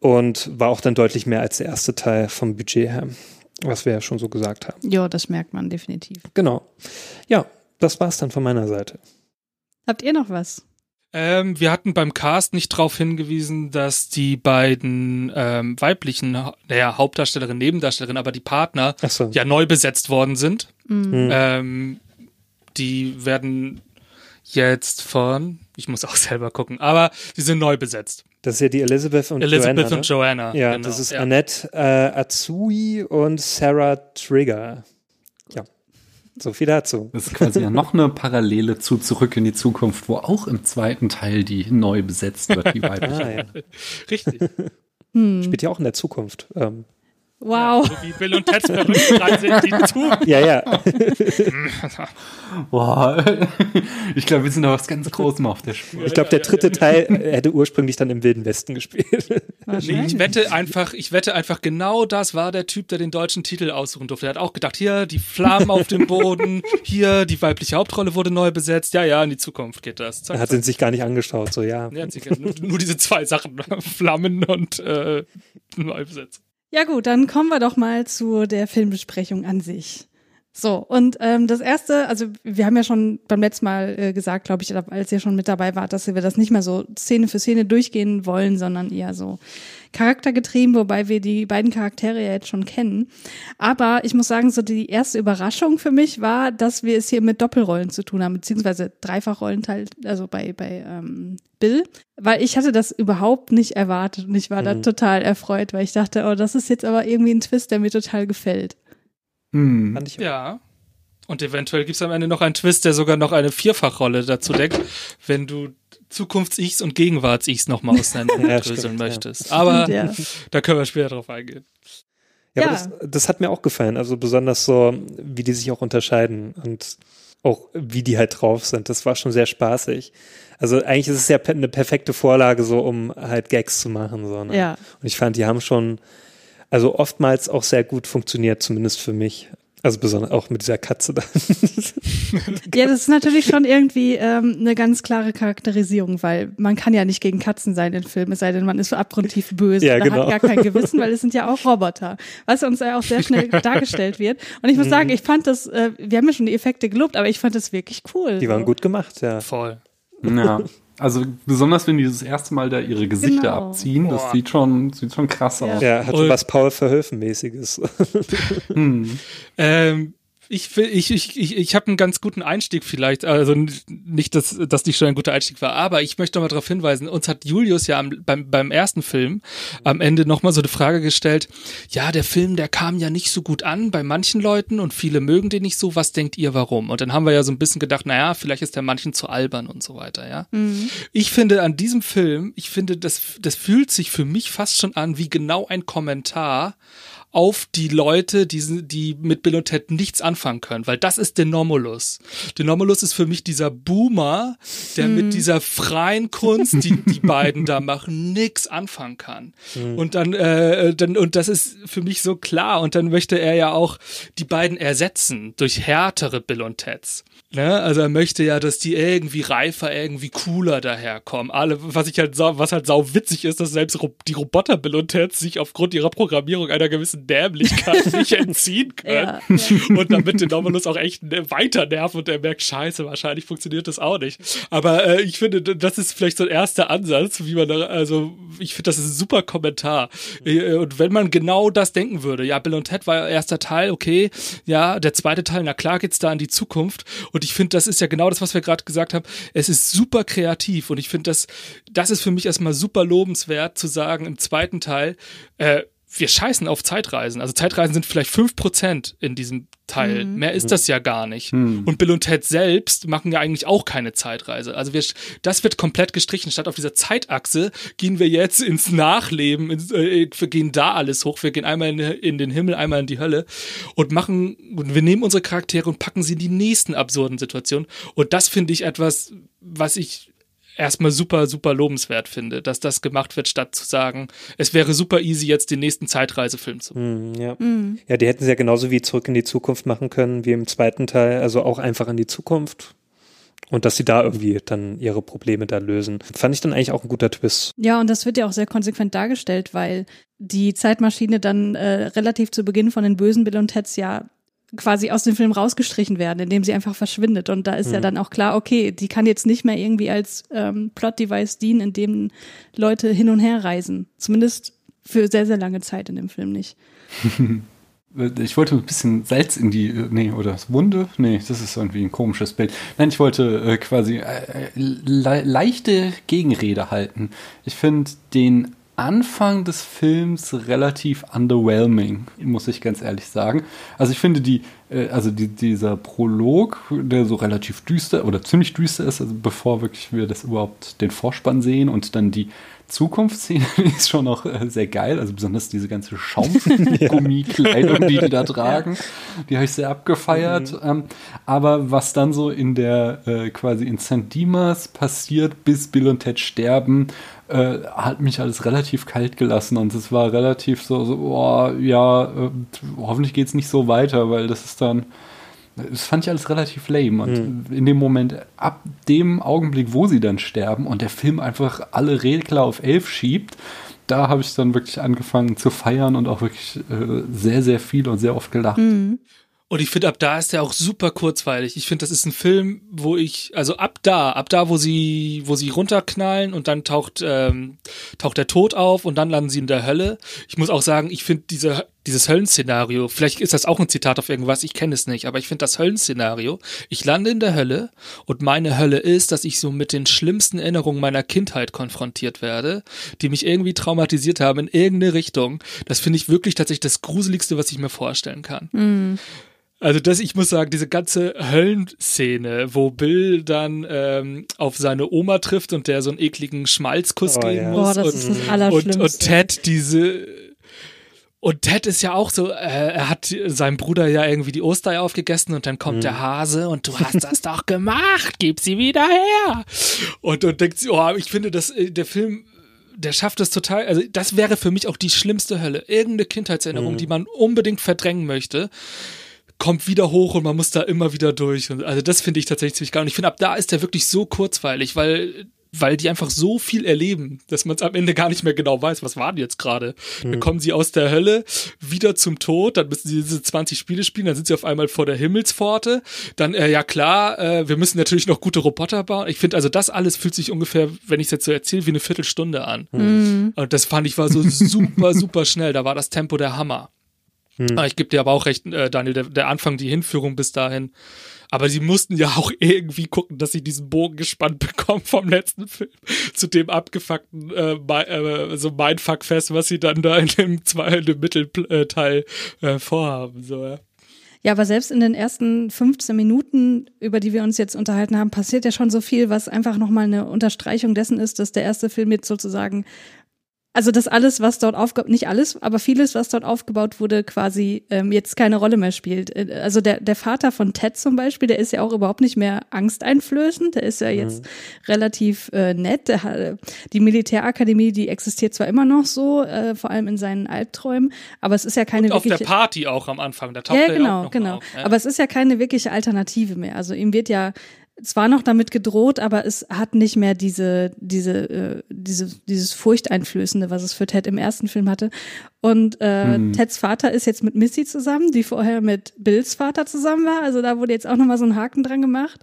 Und war auch dann deutlich mehr als der erste Teil vom Budget her, was wir ja schon so gesagt haben. Ja, das merkt man definitiv. Genau. Ja, das war's dann von meiner Seite. Habt ihr noch was? Ähm, wir hatten beim Cast nicht darauf hingewiesen, dass die beiden ähm, weiblichen, naja, Hauptdarstellerinnen, Nebendarstellerinnen, aber die Partner so. ja neu besetzt worden sind. Mhm. Ähm, die werden jetzt von, ich muss auch selber gucken, aber die sind neu besetzt. Das ist ja die Elizabeth und Elizabeth Joanna. und Joanna. Ja, genau, das ist ja. Annette äh, Atsui und Sarah Trigger. So viel dazu. Das ist quasi ja noch eine Parallele zu Zurück in die Zukunft, wo auch im zweiten Teil die neu besetzt wird, die weibliche. Ah, ja. Richtig. Hm. Spielt ja auch in der Zukunft. Ähm, Wow. So wie Bill und Ted's verrückt dran sind, die zu. ja, ja. Boah, ich glaube, wir sind da was ganz Großem auf der Spur. Ich glaube, der dritte Teil hätte ursprünglich dann im Wilden Westen gespielt. Nee, ich wette einfach, ich wette einfach, genau das war der Typ, der den deutschen Titel aussuchen durfte. Er hat auch gedacht, hier die Flammen auf dem Boden, hier die weibliche Hauptrolle wurde neu besetzt. Ja, ja, in die Zukunft geht das. Zack, Er hat ihn sich gar nicht angeschaut, so ja. Ja, nur, nur diese zwei Sachen, Flammen und äh, neu besetzt. Ja gut, dann kommen wir doch mal zu der Filmbesprechung an sich. So, und ähm, das erste, also wir haben ja schon beim letzten Mal äh, gesagt, glaube ich, als ihr schon mit dabei wart, dass wir das nicht mehr so Szene für Szene durchgehen wollen, sondern eher so charaktergetrieben, wobei wir die beiden Charaktere ja jetzt schon kennen. Aber ich muss sagen, so die erste Überraschung für mich war, dass wir es hier mit Doppelrollen zu tun haben, beziehungsweise Dreifachrollenteil, also bei, bei ähm, Bill, weil ich hatte das überhaupt nicht erwartet und ich war da Mhm. total erfreut, weil ich dachte, oh, das ist jetzt aber irgendwie ein Twist, der mir total gefällt. Hm. Fand ich Ja. Und eventuell gibt's am Ende noch einen Twist, der sogar noch eine Vierfachrolle dazu deckt, wenn du Zukunfts-Ichs und Gegenwarts-Ichs nochmal auseinanderdröseln ja. möchtest. Aber Ja. da können wir später drauf eingehen. Ja, Ja. Aber das, das hat mir auch gefallen. Also besonders so, wie die sich auch unterscheiden und auch wie die halt drauf sind. Das war schon sehr spaßig. Also eigentlich ist es ja eine perfekte Vorlage, so um halt Gags zu machen. So, ne? Ja. Und ich fand, die haben schon, also oftmals auch sehr gut funktioniert, zumindest für mich. Also besonders auch mit dieser Katze da. Ja, das ist natürlich schon irgendwie ähm, eine ganz klare Charakterisierung, weil man kann ja nicht gegen Katzen sein in Filmen, es sei denn, man ist so abgrundtief böse Ja, oder genau. hat gar kein Gewissen, weil es sind ja auch Roboter, was uns ja auch sehr schnell dargestellt wird. Und ich muss sagen, ich fand das, äh, wir haben ja schon die Effekte gelobt, aber ich fand das wirklich cool. Die waren so. gut gemacht, ja. Voll. Ja. Also besonders wenn die das erste Mal da ihre Gesichter Genau. abziehen, das Boah. sieht schon, sieht schon krass Ja. aus. Ja, hat schon was Paul Verhoeven-mäßiges. Hm. Ähm, Ich, will- ich, ich, ich, ich habe einen ganz guten Einstieg vielleicht. Also nicht, dass das nicht schon ein guter Einstieg war, aber ich möchte noch mal darauf hinweisen, uns hat Julius ja am, beim, beim ersten Film am Ende noch mal so eine Frage gestellt. Ja, der Film, der kam ja nicht so gut an bei manchen Leuten und viele mögen den nicht so. Was denkt ihr, warum? Und dann haben wir ja so ein bisschen gedacht, naja, vielleicht ist der manchen zu albern und so weiter, ja. Ich finde an diesem Film, ich finde, das, das fühlt sich für mich fast schon an wie genau ein Kommentar auf die Leute, die, sind- die mit Bill und Ted nichts anfangen können, weil das ist Denomulus. Denomulus ist für mich dieser Boomer, der mit dieser freien Kunst, die die beiden da machen, nix anfangen kann. Und dann, äh, dann, und das ist für mich so klar. Und dann möchte er ja auch die beiden ersetzen durch härtere Bill und Teds. Ne? Also er möchte ja, dass die irgendwie reifer, irgendwie cooler daherkommen. Alle, was ich halt sau, was halt sau witzig ist, dass selbst die Roboter Bill und Ted sich aufgrund ihrer Programmierung einer gewissen Dämlichkeit nicht entziehen können. Ja, Und damit den Dominus auch echt ne- weiter nerven und er merkt, scheiße, wahrscheinlich funktioniert das auch nicht. Aber äh, ich finde, das ist vielleicht so ein erster Ansatz, wie man da, also ich finde, das ist ein super Kommentar. Äh, Und wenn man genau das denken würde, ja, Bill und Ted war erster Teil, okay, ja, der zweite Teil, na klar geht's da an die Zukunft. Und ich finde, das ist ja genau das, was wir gerade gesagt haben. Es ist super kreativ und ich finde, das, das ist für mich erstmal super lobenswert zu sagen im zweiten Teil, äh, wir scheißen auf Zeitreisen. Also Zeitreisen sind vielleicht 5% in diesem Teil. Mehr ist das ja gar nicht. Und Bill und Ted selbst machen ja eigentlich auch keine Zeitreise. Also wir, das wird komplett gestrichen. Statt auf dieser Zeitachse gehen wir jetzt ins Nachleben, ins, äh, wir gehen da alles hoch. Wir gehen einmal in, in den Himmel, einmal in die Hölle und machen, und wir nehmen unsere Charaktere und packen sie in die nächsten absurden Situationen. Und das finde ich etwas, was ich erstmal super, super lobenswert finde, dass das gemacht wird, statt zu sagen, es wäre super easy, jetzt den nächsten Zeitreisefilm zu machen. Hm, ja. ja, die hätten es ja genauso wie zurück in die Zukunft machen können, wie im zweiten Teil, also auch einfach in die Zukunft. Und dass sie da irgendwie dann ihre Probleme da lösen. Fand ich dann eigentlich auch ein guter Twist. Ja, und das wird ja auch sehr konsequent dargestellt, weil die Zeitmaschine dann äh, relativ zu Beginn von den bösen Bill und Teds ja quasi aus dem Film rausgestrichen werden, indem sie einfach verschwindet. Und da ist ja dann auch klar, okay, die kann jetzt nicht mehr irgendwie als ähm, Plot-Device dienen, in dem Leute hin und her reisen. Zumindest für sehr, sehr lange Zeit in dem Film nicht. Ich wollte ein bisschen Salz in die, äh, nee, oder Wunde? Nee, das ist irgendwie ein komisches Bild. Nein, ich wollte äh, quasi äh, le leichte Gegenrede halten. Ich finde den Anfang des Films relativ underwhelming, muss ich ganz ehrlich sagen. Also ich finde die, äh, also die, dieser Prolog, der so relativ düster oder ziemlich düster ist, also bevor wirklich wir das überhaupt den Vorspann sehen und dann die Zukunftsszene ist schon noch äh, sehr geil, also besonders diese ganze Schaumgummikleidung, die die da tragen, die habe ich sehr abgefeiert. Ähm, aber was dann so in der äh, quasi in St. Dimas passiert, bis Bill und Ted sterben, äh, hat mich alles relativ kalt gelassen und es war relativ so, so oh, ja, äh, hoffentlich geht's nicht so weiter, weil das ist dann das fand ich alles relativ lame. Und in dem Moment, ab dem Augenblick, wo sie dann sterben und der Film einfach alle Regler auf elf schiebt, da habe ich dann wirklich angefangen zu feiern und auch wirklich äh, sehr, sehr viel und sehr oft gelacht. Und ich finde, ab da ist der auch super kurzweilig. Ich finde, das ist ein Film, wo ich, also ab da, ab da, wo sie, wo sie runterknallen und dann taucht, ähm, taucht der Tod auf und dann landen sie in der Hölle. Ich muss auch sagen, ich finde diese, dieses Höllenszenario, vielleicht ist das auch ein Zitat auf irgendwas, ich kenne es nicht, aber ich finde das Höllenszenario, ich lande in der Hölle und meine Hölle ist, dass ich so mit den schlimmsten Erinnerungen meiner Kindheit konfrontiert werde, die mich irgendwie traumatisiert haben in irgendeine Richtung. Das finde ich wirklich tatsächlich das Gruseligste, was ich mir vorstellen kann. Also das, ich muss sagen, diese ganze Höllenszene, wo Bill dann ähm, auf seine Oma trifft und der so einen ekligen Schmalzkuss Oh, geben ja. muss. Boah, das und, ist das und, Allerschlimmste. und Ted diese und Ted ist ja auch so, äh, er hat seinem Bruder ja irgendwie die Ostereier aufgegessen und dann kommt der Hase und du hast das doch gemacht, gib sie wieder her. Und, und denkt sie, oh, ich finde, dass äh, der Film der schafft es total, also das wäre für mich auch die schlimmste Hölle. Irgendeine Kindheitserinnerung, die man unbedingt verdrängen möchte, kommt wieder hoch und man muss da immer wieder durch. Und also das finde ich tatsächlich ziemlich geil. Und ich finde, ab da ist der wirklich so kurzweilig, weil weil die einfach so viel erleben, dass man es am Ende gar nicht mehr genau weiß, was war denn jetzt gerade. Dann kommen sie aus der Hölle wieder zum Tod, dann müssen sie diese 20 Spiele spielen, dann sind sie auf einmal vor der Himmelspforte. Dann, äh, ja klar, äh, wir müssen natürlich noch gute Roboter bauen. Ich finde also, das alles fühlt sich ungefähr, wenn ich es jetzt so erzähle, wie eine Viertelstunde an. Und das fand ich war so super, super schnell. Da war das Tempo der Hammer. Hm. Ich gebe dir aber auch recht, äh, Daniel, der, der Anfang, die Hinführung bis dahin. Aber sie mussten ja auch irgendwie gucken, dass sie diesen Bogen gespannt bekommen vom letzten Film zu dem abgefuckten äh, äh, so Mindfuck-Fest, was sie dann da in dem, zwei, in dem Mittelteil äh, vorhaben. So, ja. Ja, aber selbst in den ersten 15 Minuten, über die wir uns jetzt unterhalten haben, passiert ja schon so viel, was einfach nochmal eine Unterstreichung dessen ist, dass der erste Film jetzt sozusagen also das alles, was dort aufgebaut, nicht alles, aber vieles, was dort aufgebaut wurde, quasi ähm, jetzt keine Rolle mehr spielt. Äh, also der, der Vater von Ted zum Beispiel, der ist ja auch überhaupt nicht mehr angsteinflößend, der ist ja jetzt mhm. relativ äh, nett. Der die Militärakademie, die existiert zwar immer noch so, äh, vor allem in seinen Albträumen, aber es ist ja keine Und wirkliche... auf der Party auch am Anfang, da taucht ja, er genau, ja auch noch genau. auf. Ja. Aber es ist ja keine wirkliche Alternative mehr. Also ihm wird ja zwar noch damit gedroht, aber es hat nicht mehr diese, diese, äh, diese, dieses Furchteinflößende, was es für Ted im ersten Film hatte. Und äh, mhm. Teds Vater ist jetzt mit Missy zusammen, die vorher mit Bills Vater zusammen war. Also da wurde jetzt auch nochmal so ein Haken dran gemacht.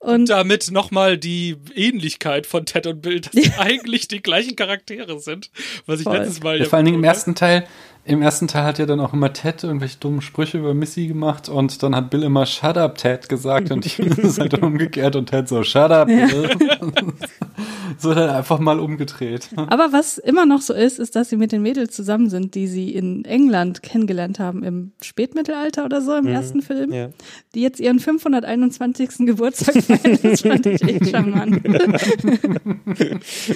Und, und damit nochmal die Ähnlichkeit von Ted und Bill, dass sie eigentlich die gleichen Charaktere sind. Was ich Voll. letztes Mal ja, Vor allen Dingen im ersten Teil im ersten Teil hat ja dann auch immer Ted irgendwelche dummen Sprüche über Missy gemacht und dann hat Bill immer Shut up, Ted gesagt und hier ist halt umgekehrt und Ted so Shut up. Ja. so dann einfach mal umgedreht. Aber was immer noch so ist, ist, dass sie mit den Mädels zusammen sind, die sie in England kennengelernt haben im Spätmittelalter oder so im mhm. ersten Film, ja. die jetzt ihren 521. Geburtstag feiern. Das fand ich echt charmant.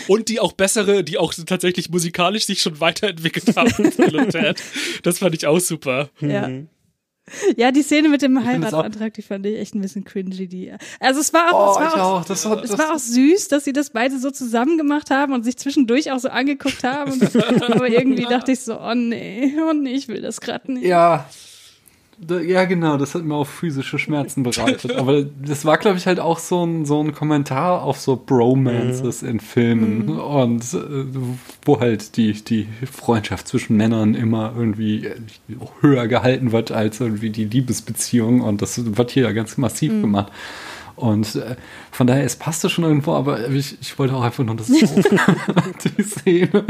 und die auch bessere, die auch tatsächlich musikalisch sich schon weiterentwickelt haben. Das fand ich auch super. Ja. Mhm. Ja, die Szene mit dem Heiratsantrag, die fand ich echt ein bisschen cringy. Die, also es war auch, oh, es war auch, das war, es war auch süß, dass sie das beide so zusammen gemacht haben und sich zwischendurch auch so angeguckt haben. aber irgendwie dachte ich so, oh nee, oh nee, ich will das gerade nicht. Ja, ja, genau, das hat mir auch physische Schmerzen bereitet. Aber das war, glaube ich, halt auch so ein, so ein Kommentar auf so Bromances mhm. in Filmen. Mhm. Und äh, wo halt die, die Freundschaft zwischen Männern immer irgendwie höher gehalten wird als irgendwie die Liebesbeziehung. Und das wird hier ja ganz massiv mhm. gemacht. Und äh, von daher, es passte schon irgendwo, aber ich, ich wollte auch einfach nur das die Szene.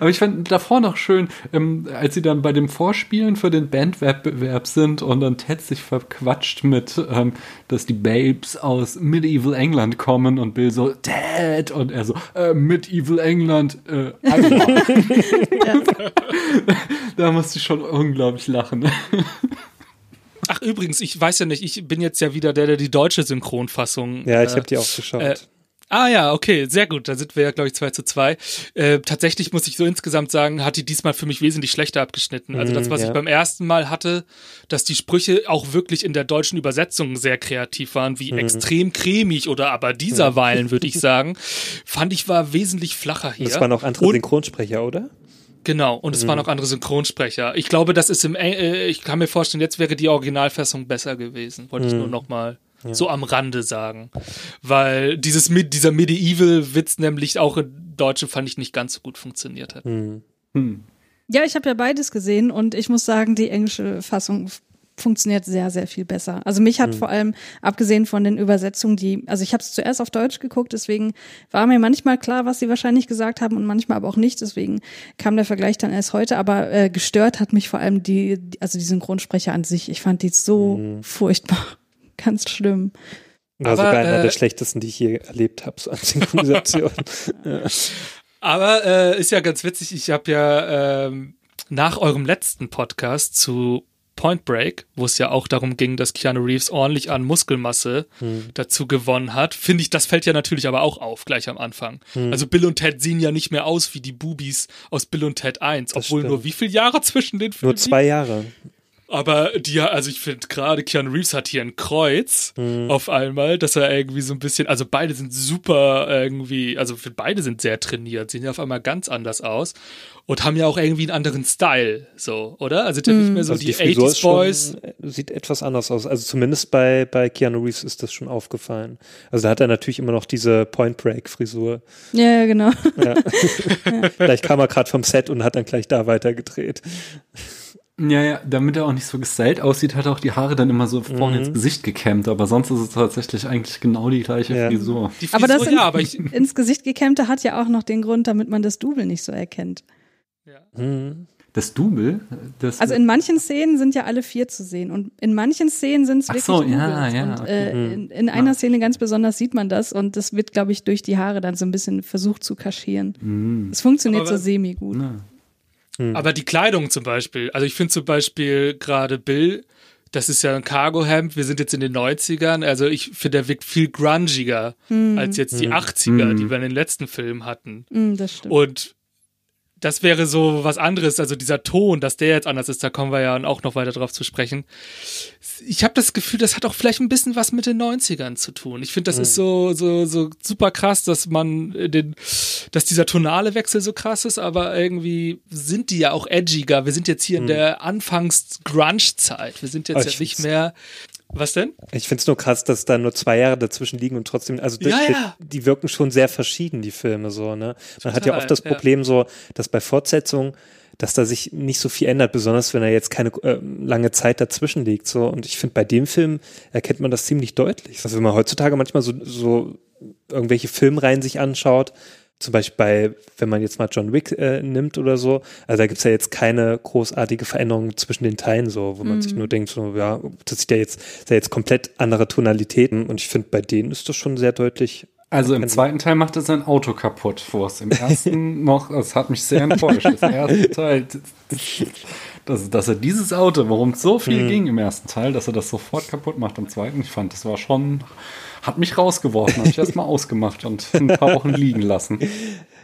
aber ich fand davor noch schön, ähm, als sie dann bei dem Vorspielen für den Bandwettbewerb sind und dann Ted sich verquatscht mit, ähm, dass die Babes aus Medieval England kommen und Bill so, Ted! Und er so, äh, Medieval England, äh, da musste ich schon unglaublich lachen. Ach übrigens, ich weiß ja nicht, ich bin jetzt ja wieder der, der die deutsche Synchronfassung. Ja, ich äh, habe die auch geschaut. Äh, Ah ja, okay, sehr gut. Da sind wir ja, glaube ich, zwei zu zwei. Äh, tatsächlich muss ich so insgesamt sagen, hat die diesmal für mich wesentlich schlechter abgeschnitten. Also das, was ja. ich beim ersten Mal hatte, dass die Sprüche auch wirklich in der deutschen Übersetzung sehr kreativ waren, wie mhm. extrem cremig oder aber dieser Weilen, würde ich sagen, fand ich war wesentlich flacher hier. Das waren auch andere Synchronsprecher, oder? Genau, und es mhm. waren auch andere Synchronsprecher. Ich glaube, das ist im, äh, ich kann mir vorstellen, jetzt wäre die Originalfassung besser gewesen. Wollte mhm. ich nur noch mal ja. so am Rande sagen. Weil dieses, dieser Medieval-Witz nämlich auch in Deutschem fand ich nicht ganz so gut funktioniert hat. Mhm. Hm. Ja, ich habe ja beides gesehen und ich muss sagen, die englische Fassung funktioniert sehr, sehr viel besser. Also mich hat mhm. vor allem, abgesehen von den Übersetzungen, die, also ich habe es zuerst auf Deutsch geguckt, deswegen war mir manchmal klar, was sie wahrscheinlich gesagt haben und manchmal aber auch nicht, deswegen kam der Vergleich dann erst heute, aber äh, gestört hat mich vor allem die, also die Synchronsprecher an sich. Ich fand die so mhm. furchtbar, ganz schlimm. War aber, sogar einer äh, der schlechtesten, die ich je erlebt habe, so an Synchronisation. ja. Aber äh, ist ja ganz witzig, ich habe ja ähm, nach eurem letzten Podcast zu Point Break, wo es ja auch darum ging, dass Keanu Reeves ordentlich an Muskelmasse hm. dazu gewonnen hat, finde ich, das fällt ja natürlich aber auch auf, gleich am Anfang. Hm. Also Bill und Ted sehen ja nicht mehr aus wie die Boobies aus Bill und Ted 1, das obwohl stimmt. nur wie viele Jahre zwischen den Filmen? Nur zwei Jahre. Aber die, also ich finde gerade Keanu Reeves hat hier ein Kreuz mhm. auf einmal, dass er irgendwie so ein bisschen, also beide sind super irgendwie, also beide sind sehr trainiert, sehen ja auf einmal ganz anders aus und haben ja auch irgendwie einen anderen Style, so, oder? Also, mhm. nicht mehr so also die, die 80s Boys. Sieht etwas anders aus. Also zumindest bei, bei Keanu Reeves ist das schon aufgefallen. Also da hat er natürlich immer noch diese Point Break Frisur. Ja, ja genau. Ja. Vielleicht kam er gerade vom Set und hat dann gleich da weitergedreht. Ja, ja, damit er auch nicht so gestylt aussieht, hat er auch die Haare dann immer so vorne mhm. ins Gesicht gekämmt, aber sonst ist es tatsächlich eigentlich genau die gleiche ja. Frisur. Die Frisur. Aber das in, ja, aber ich, ins Gesicht gekämmte hat ja auch noch den Grund, damit man das Double nicht so erkennt. Ja. Mhm. Das Double? Das Also in manchen Szenen sind ja alle vier zu sehen und in manchen Szenen sind es Ach wirklich so, ja, ja, und okay. äh, in, in einer Szene ganz besonders sieht man das und das wird, glaube ich, durch die Haare dann so ein bisschen versucht zu kaschieren. Mhm. Es funktioniert Aber- so semi gut. Aber die Kleidung zum Beispiel, also ich finde zum Beispiel gerade Bill, das ist ja ein Cargo-Hemd, wir sind jetzt in den 90ern, also ich finde, der wirkt viel grungiger Mhm. als jetzt die Mhm. 80er, die Mhm. wir in den letzten Filmen hatten. Mm, das stimmt. Und das wäre so was anderes, also dieser Ton, dass der jetzt anders ist, da kommen wir ja auch noch weiter drauf zu sprechen. Ich habe das Gefühl, das hat auch vielleicht ein bisschen was mit den 90ern zu tun. Ich finde, das ist so, so, so super krass, dass man den, dass dieser tonale Wechsel so krass ist, aber irgendwie sind die ja auch edgiger. Wir sind jetzt hier in der Anfangs-Grunge-Zeit. Wir sind jetzt ich ja nicht mehr. Was denn? Ich finde es nur krass, dass da nur zwei Jahre dazwischen liegen und trotzdem, also die, Ja, ja. die, die wirken schon sehr verschieden, die Filme so, ne? Man hat ja oft das ja. Problem so, dass bei Fortsetzungen, dass da sich nicht so viel ändert, besonders wenn da jetzt keine äh, lange Zeit dazwischen liegt, so. Und ich finde, bei dem Film erkennt man das ziemlich deutlich. Also wenn man heutzutage manchmal so, so irgendwelche Filmreihen sich anschaut, zum Beispiel bei, wenn man jetzt mal John Wick äh, nimmt oder so, also da gibt's ja jetzt keine großartige Veränderung zwischen den Teilen so, wo man sich nur denkt, so, ja, das ist ja jetzt, das ist ja jetzt komplett andere Tonalitäten und ich finde, bei denen ist das schon sehr deutlich. Also im zweiten Teil macht er sein Auto kaputt, wo es im ersten noch, das hat mich sehr enttäuscht. Das erste Teil, dass, dass er dieses Auto, worum es so viel Mhm. ging im ersten Teil, dass er das sofort kaputt macht im zweiten, ich fand, das war schon, hat mich rausgeworfen, habe ich erstmal ausgemacht und ein paar Wochen liegen lassen.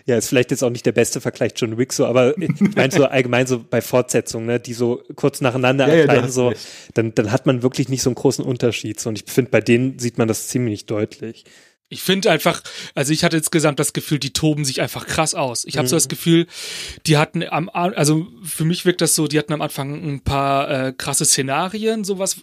Ja, ist vielleicht jetzt auch nicht der beste Vergleich John Wick so, aber ich meine so allgemein so bei Fortsetzungen, ne, die so kurz nacheinander Ja, ja, erscheinen, hast so, recht. dann, dann hat man wirklich nicht so einen großen Unterschied. So. Und ich finde, bei denen sieht man das ziemlich deutlich. Ich finde einfach, also ich hatte insgesamt das Gefühl, die toben sich einfach krass aus. Ich habe so Mhm. das Gefühl, die hatten am, also für mich wirkt das so, die hatten am Anfang ein paar äh, krasse Szenarien, sowas,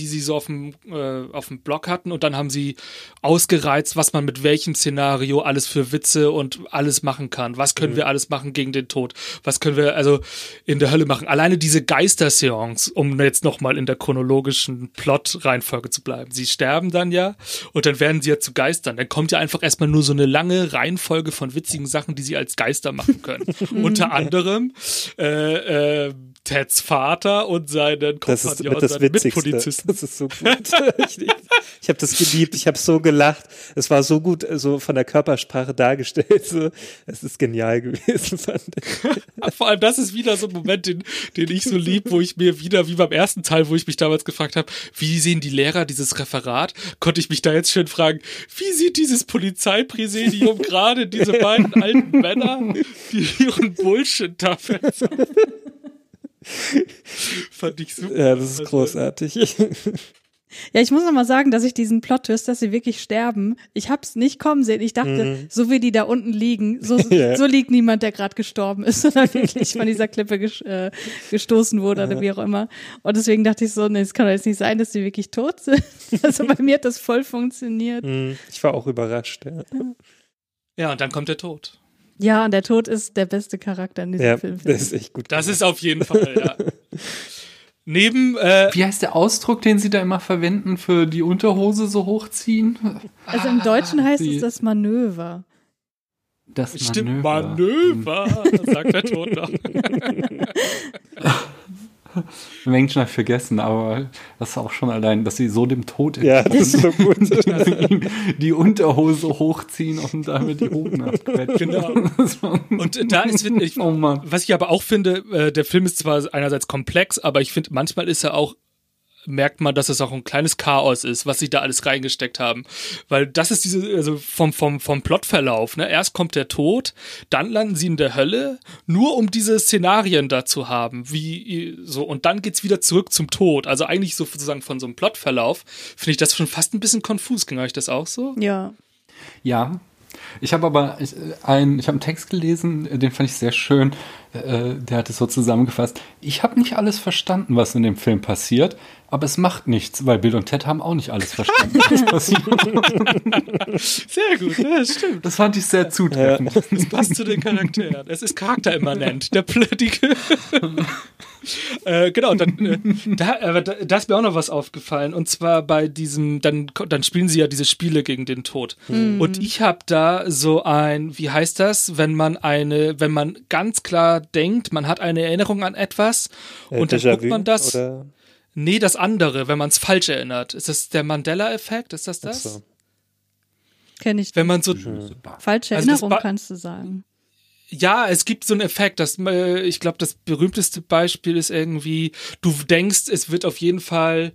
die sie so auf dem äh, auf dem Blog hatten und dann haben sie ausgereizt, was man mit welchem Szenario alles für Witze und alles machen kann. Was können Mhm. wir alles machen gegen den Tod? Was können wir also in der Hölle machen? Alleine diese Geisterseance, um jetzt noch mal in der chronologischen Plot-Reihenfolge zu bleiben. Sie sterben dann ja und dann werden sie ja zu Geistern. Dann kommt ja einfach erstmal nur so eine lange Reihenfolge von witzigen Sachen, die sie als Geister machen können. Unter anderem äh, äh, Teds Vater und seinen Das ist mit das Witzigste. Mitpolizisten. Das ist so gut. ich ich habe das geliebt, ich habe so gelacht. Es war so gut äh, so von der Körpersprache dargestellt. So. Es ist genial gewesen, fand ich. Vor allem, das ist wieder so ein Moment, den, den ich so lieb, wo ich mir wieder, wie beim ersten Teil, wo ich mich damals gefragt habe, wie sehen die Lehrer dieses Referat? Konnte ich mich da jetzt schön fragen, wie sieht dieses Polizeipräsidium gerade diese beiden alten Männer, die ihren Bullshit da? Fand ich super. Ja, das ist Also, großartig. Ja, ich muss noch mal sagen, dass ich diesen Plot-Twist, dass sie wirklich sterben, ich hab's nicht kommen sehen. Ich dachte, Mhm. so wie die da unten liegen, so, Ja. so liegt niemand, der gerade gestorben ist, sondern wirklich von dieser Klippe ges äh, gestoßen wurde oder wie auch immer. Und deswegen dachte ich so, nee, es kann doch jetzt nicht sein, dass die wirklich tot sind. Also bei mir hat das voll funktioniert. Hm, Ich war auch überrascht. Ja, Ja, und dann kommt der Tod. Ja, und der Tod ist der beste Charakter in diesem ja Film. das ist echt gut. Das ist auf jeden Fall, ja. Neben, äh, Wie heißt der Ausdruck, den Sie da immer verwenden für die Unterhose so hochziehen? Also im Deutschen heißt die- es das Manöver. Das stimmt, Manöver. Manöver, sagt der Tod noch. Im Englischen habe ich vergessen, aber das ist auch schon allein, dass sie so dem Tod Ja, das ist so gut. dass sie ihm die Unterhose hochziehen und damit die Hoden abquetschen. Genau. Und da ist, finde ich, oh Mann. was ich aber auch finde, äh, der Film ist zwar einerseits komplex, aber ich finde, manchmal ist er auch merkt man, dass es auch ein kleines Chaos ist, was sie da alles reingesteckt haben. Weil das ist diese, also vom, vom, vom Plotverlauf, ne? Erst kommt der Tod, dann landen sie in der Hölle, nur um diese Szenarien da zu haben, wie so, und dann geht's wieder zurück zum Tod. Also eigentlich so sozusagen von so einem Plotverlauf, finde ich das schon fast ein bisschen konfus. Ging euch das auch so? Ja. Ja. Ich habe aber ein, ich habe einen Text gelesen, den fand ich sehr schön. Äh, der hat es so zusammengefasst. Ich habe nicht alles verstanden, was in dem Film passiert, Aber es macht nichts, weil Bill und Ted haben auch nicht alles verstanden, was passiert. Sehr gut, ja, das stimmt. Das fand ich sehr zutreffend. Ja. Das passt zu den Charakteren. Es ist charakterimmanent. Der Plöttige. äh, genau, dann, äh, da, äh, da, da, ist mir auch noch was aufgefallen. Und zwar bei diesem, dann, dann spielen sie ja diese Spiele gegen den Tod. Mhm. Und ich habe da so ein, wie heißt das, wenn man eine, wenn man ganz klar denkt, man hat eine Erinnerung an etwas äh, und dann guckt man das. Oder? Nee, das andere, wenn man es falsch erinnert. Ist das der Mandela-Effekt? Ist das das? So. Kenne ich. Wenn man so falsche also Erinnerung also kannst du sagen. Ja, es gibt so einen Effekt, dass äh, ich glaube, das berühmteste Beispiel ist irgendwie, du denkst, es wird auf jeden Fall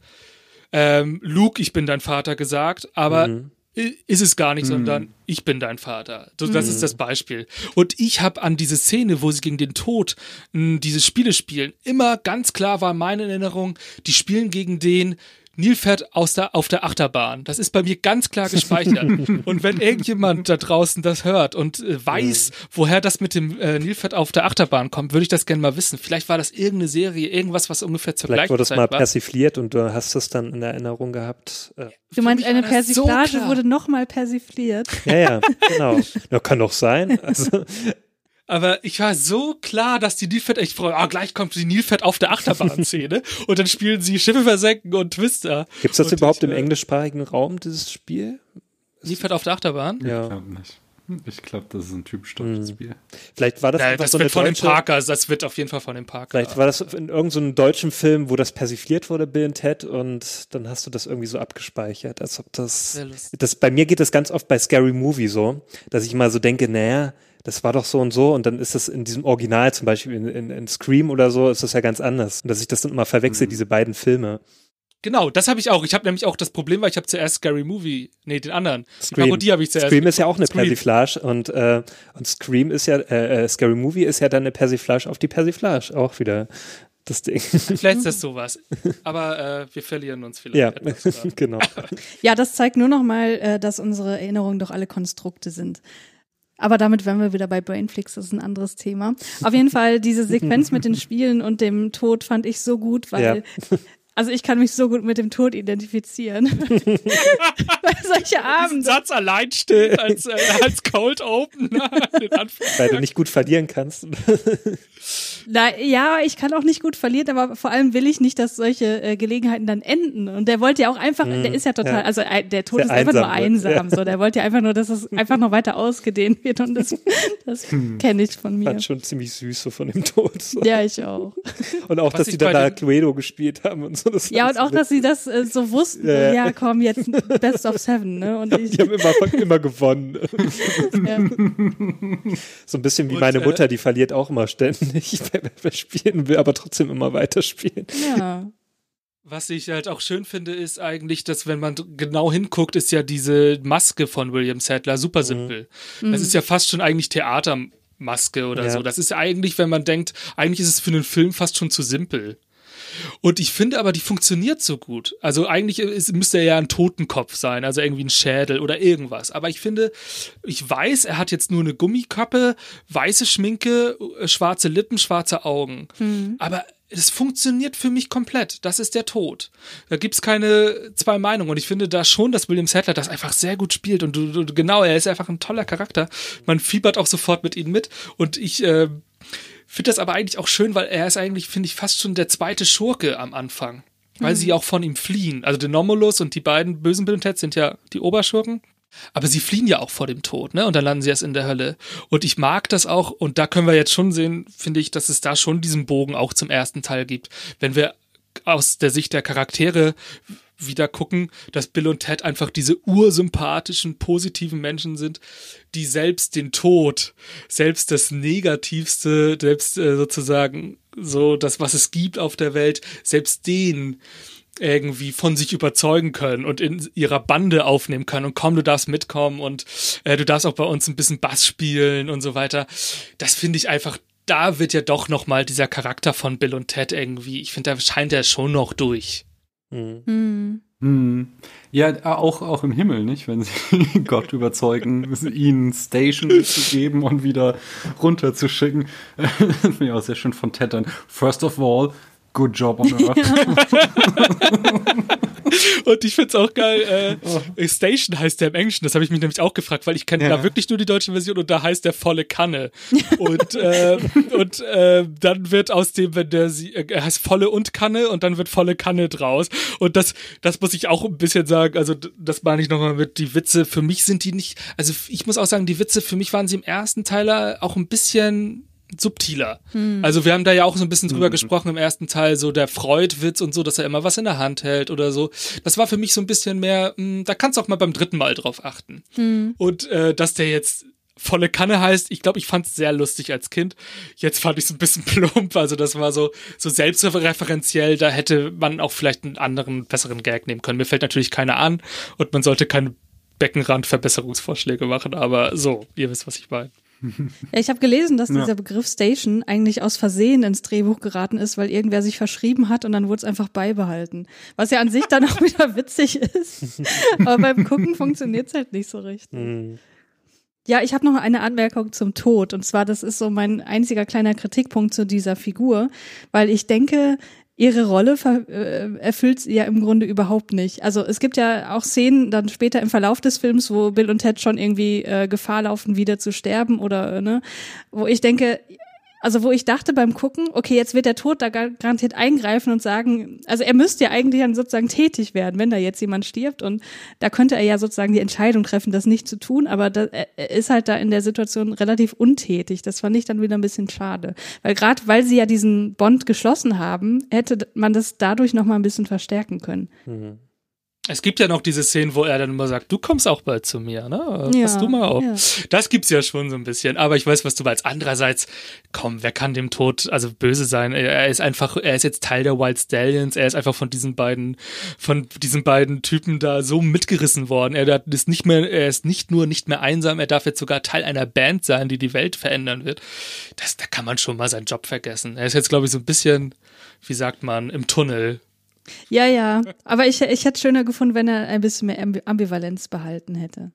ähm, Luke, ich bin dein Vater gesagt, aber mhm ist es gar nicht, mhm. sondern ich bin dein Vater. Das mhm. ist das Beispiel. Und ich habe an diese Szene, wo sie gegen den Tod mh, hm, diese Spiele spielen, immer ganz klar war meine Erinnerung, die spielen gegen den, Nilpferd aus der, auf der Achterbahn. Das ist bei mir ganz klar gespeichert. und wenn irgendjemand da draußen das hört und äh, weiß, woher das mit dem äh, Nilpferd auf der Achterbahn kommt, würde ich das gerne mal wissen. Vielleicht war das irgendeine Serie, irgendwas, was ungefähr zur Vielleicht gleichen Zeit war. Vielleicht wurde es mal persifliert und du hast es dann in Erinnerung gehabt. Äh. Du meinst, eine Persiflage so wurde nochmal persifliert? Ja, ja, genau. Ja, kann doch sein. Also, aber ich war so klar, dass die Nilpferd echt freuen. Ah, gleich kommt die Nilpferd auf der Achterbahn-Szene und dann spielen sie Schiffe versenken und Twister. Gibt's das und überhaupt ich, im englischsprachigen Raum, dieses Spiel? Nilpferd auf der Achterbahn? Ja. Ich glaube nicht. Ich glaube, das ist ein typisch deutsches hm. Spiel. Vielleicht war das ja, das so wird von deutsche, dem Parker, das wird auf jeden Fall von dem Parker. Vielleicht war das in irgendeinem so deutschen Film, wo das persifliert wurde, Bill und Ted, und dann hast du das irgendwie so abgespeichert, als ob das, das bei mir geht das ganz oft bei Scary Movie so, dass ich mal so denke, naja, das war doch so und so und dann ist das in diesem Original, zum Beispiel in, in, in Scream oder so, ist das ja ganz anders. Und dass ich das dann immer verwechsel, mhm. diese beiden Filme. Genau, das habe ich auch. Ich habe nämlich auch das Problem, weil ich habe zuerst Scary Movie, nee, den anderen. Scream. Die Parodie habe ich zuerst. Scream ist ja auch eine Scream. Persiflage und, äh, und Scream ist ja, äh, äh, Scary Movie ist ja dann eine Persiflage auf die Persiflage, auch wieder das Ding. Vielleicht ist das sowas. Aber äh, wir verlieren uns vielleicht. Ja, genau. Ja, das zeigt nur noch mal, äh, dass unsere Erinnerungen doch alle Konstrukte sind. Aber damit wären wir wieder bei Brainflix, das ist ein anderes Thema. Auf jeden Fall, diese Sequenz mit den Spielen und dem Tod fand ich so gut, weil ja. Also ich kann mich so gut mit dem Tod identifizieren. Weil solche Abende. Satz allein steht als, äh, als Cold Opener. Weil du nicht gut verlieren kannst. Na, ja, ich kann auch nicht gut verlieren, aber vor allem will ich nicht, dass solche äh, Gelegenheiten dann enden. Und der wollte ja auch einfach, mm, der ist ja total, ja. also äh, der Tod Sehr ist einfach nur einsam. Ja. So, der wollte ja einfach nur, dass es einfach noch weiter ausgedehnt wird. Und das, das hm. kenne ich von mir. Fand schon ziemlich süß so von dem Tod. So. Ja, ich auch. Und auch, Was dass sie dann da Cluedo gespielt haben und so. Das ja, und auch, dass sie das äh, so wussten. Ja, ja, komm, jetzt Best of Seven. Ne? Und ich, die haben immer, immer gewonnen. ja. So ein bisschen wie und, meine äh, Mutter, die verliert auch immer ständig spielen, will aber trotzdem immer weiterspielen. Ja. Was ich halt auch schön finde, ist eigentlich, dass wenn man genau hinguckt, ist ja diese Maske von William Sadler super mhm. simpel. Mhm. Das ist ja fast schon eigentlich Theatermaske oder ja. so. Das ist ja eigentlich, wenn man denkt, eigentlich ist es für einen Film fast schon zu simpel. Und ich finde aber, die funktioniert so gut. Also eigentlich ist, müsste er ja ein Totenkopf sein, also irgendwie ein Schädel oder irgendwas. Aber ich finde, ich weiß, er hat jetzt nur eine Gummikappe, weiße Schminke, äh, schwarze Lippen, schwarze Augen. Mhm. Aber es funktioniert für mich komplett. Das ist der Tod. Da gibt's keine zwei Meinungen. Und ich finde da schon, dass William Sadler das einfach sehr gut spielt. Und du, du genau, er ist einfach ein toller Charakter. Man fiebert auch sofort mit ihm mit. Und ich äh, Finde das aber eigentlich auch schön, weil er ist eigentlich, finde ich, fast schon der zweite Schurke am Anfang. Weil mhm. sie auch von ihm fliehen. Also der Nomulus und die beiden bösen Ted sind ja die Oberschurken. Aber sie fliehen ja auch vor dem Tod, ne? Und dann landen sie erst in der Hölle. Und ich mag das auch, und da können wir jetzt schon sehen, finde ich, dass es da schon diesen Bogen auch zum ersten Teil gibt. Wenn wir aus der Sicht der Charaktere wieder gucken, dass Bill und Ted einfach diese ursympathischen, positiven Menschen sind, die selbst den Tod, selbst das Negativste, selbst äh, sozusagen so das, was es gibt auf der Welt, selbst den irgendwie von sich überzeugen können und in ihrer Bande aufnehmen können und komm, du darfst mitkommen und äh, du darfst auch bei uns ein bisschen Bass spielen und so weiter. Das finde ich einfach da wird ja doch noch mal dieser Charakter von Bill und Ted irgendwie, ich finde, da scheint er schon noch durch. Mhm. Mhm. Ja, auch, auch im Himmel, nicht? Wenn sie Gott überzeugen, ihnen Station zu geben und wieder runterzuschicken. Das finde ich auch sehr schön von Ted dann. First of all, Good Job on Earth. Und ich find's auch geil, äh, Station heißt der im Englischen, das habe ich mich nämlich auch gefragt, weil ich kenne Ja. da wirklich nur die deutsche Version und da heißt der volle Kanne. und äh, und äh, dann wird aus dem, wenn der sie, äh, er heißt volle und Kanne und dann wird volle Kanne draus. Und das, das muss ich auch ein bisschen sagen, also das meine ich nochmal mit, die Witze, für mich sind die nicht, also ich muss auch sagen, die Witze, für mich waren sie im ersten Teil auch ein bisschen subtiler. Also wir haben da ja auch so ein bisschen drüber gesprochen im ersten Teil, so der Freud-Witz und so, dass er immer was in der Hand hält oder so. Das war für mich so ein bisschen mehr, mh, da kannst du auch mal beim dritten Mal drauf achten. Und äh, dass der jetzt volle Kanne heißt, ich glaube, ich fand es sehr lustig als Kind. Jetzt fand ich es ein bisschen plump, also das war so, so selbstreferenziell, da hätte man auch vielleicht einen anderen, besseren Gag nehmen können. Mir fällt natürlich keiner an und man sollte keine Beckenrand-Verbesserungsvorschläge machen, aber so, ihr wisst, was ich meine. Ja, ich habe gelesen, dass Ja. dieser Begriff Station eigentlich aus Versehen ins Drehbuch geraten ist, weil irgendwer sich verschrieben hat und dann wurde es einfach beibehalten. Was ja an sich dann auch wieder witzig ist. Aber beim Gucken funktioniert es halt nicht so richtig. Ja, ich habe noch eine Anmerkung zum Tod. Und zwar, das ist so mein einziger kleiner Kritikpunkt zu dieser Figur, weil ich denke, ihre Rolle äh, erfüllt sie ja im Grunde überhaupt nicht. Also es gibt ja auch Szenen dann später im Verlauf des Films, wo Bill und Ted schon irgendwie äh, Gefahr laufen, wieder zu sterben oder äh, ne, wo ich denke, also wo ich dachte beim Gucken, okay, jetzt wird der Tod da gar- garantiert eingreifen und sagen, also er müsste ja eigentlich dann sozusagen tätig werden, wenn da jetzt jemand stirbt und da könnte er ja sozusagen die Entscheidung treffen, das nicht zu tun, aber da, er ist halt da in der Situation relativ untätig. Das fand ich dann wieder ein bisschen schade, weil gerade weil sie ja diesen Bond geschlossen haben, hätte man das dadurch noch mal ein bisschen verstärken können. Es gibt ja noch diese Szenen, wo er dann immer sagt, du kommst auch bald zu mir, ne? Ja, Pass du mal auf. ja. Das gibt's ja schon so ein bisschen. Aber ich weiß, was du meinst. Andererseits, komm, wer kann dem Tod also böse sein? Er ist einfach, er ist jetzt Teil der Wild Stallions. Er ist einfach von diesen beiden, von diesen beiden Typen da so mitgerissen worden. Er ist nicht mehr, er ist nicht nur nicht mehr einsam, er darf jetzt sogar Teil einer Band sein, die die Welt verändern wird. Das, da kann man schon mal seinen Job vergessen. Er ist jetzt, glaube ich, so ein bisschen, wie sagt man, im Tunnel. Ja, ja. Aber ich, ich hätte schöner gefunden, wenn er ein bisschen mehr Ambi- Ambivalenz behalten hätte.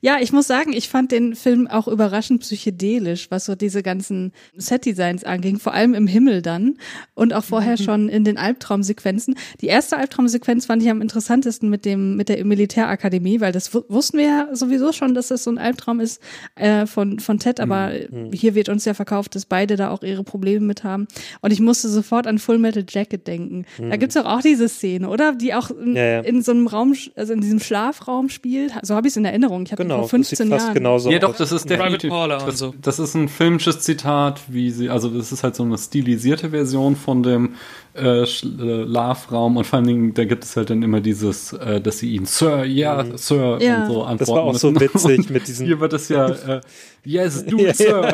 Ja, ich muss sagen, ich fand den Film auch überraschend psychedelisch, was so diese ganzen Set-Designs anging, vor allem im Himmel dann und auch vorher schon in den Albtraumsequenzen. Die erste Albtraumsequenz fand ich am interessantesten mit dem mit der Militärakademie, weil das wu- wussten wir ja sowieso schon, dass das so ein Albtraum ist äh, von von Ted, aber hier wird uns ja verkauft, dass beide da auch ihre Probleme mit haben. Und ich musste sofort an Full Metal Jacket denken. Da gibt's doch auch diese Szene, oder? Die auch in, Ja, ja. in so einem Raum, also in diesem Schlafraum spielt. So habe ich es in Erinnerung. Ich habe Genau, vor 15 das sieht fast Jahren. genauso Ja, doch, aus. das ist Private definitiv. Das, so. das ist ein filmisches Zitat, wie sie, also das ist halt so eine stilisierte Version von dem äh, Schlafraum und vor allen Dingen, da gibt es halt dann immer dieses, äh, dass sie ihn Sir, ja, Sir Ja. und so antworten Das war auch so müssen. witzig Und mit diesen- Hier wird das ja, äh, yes, du, Ja, Sir.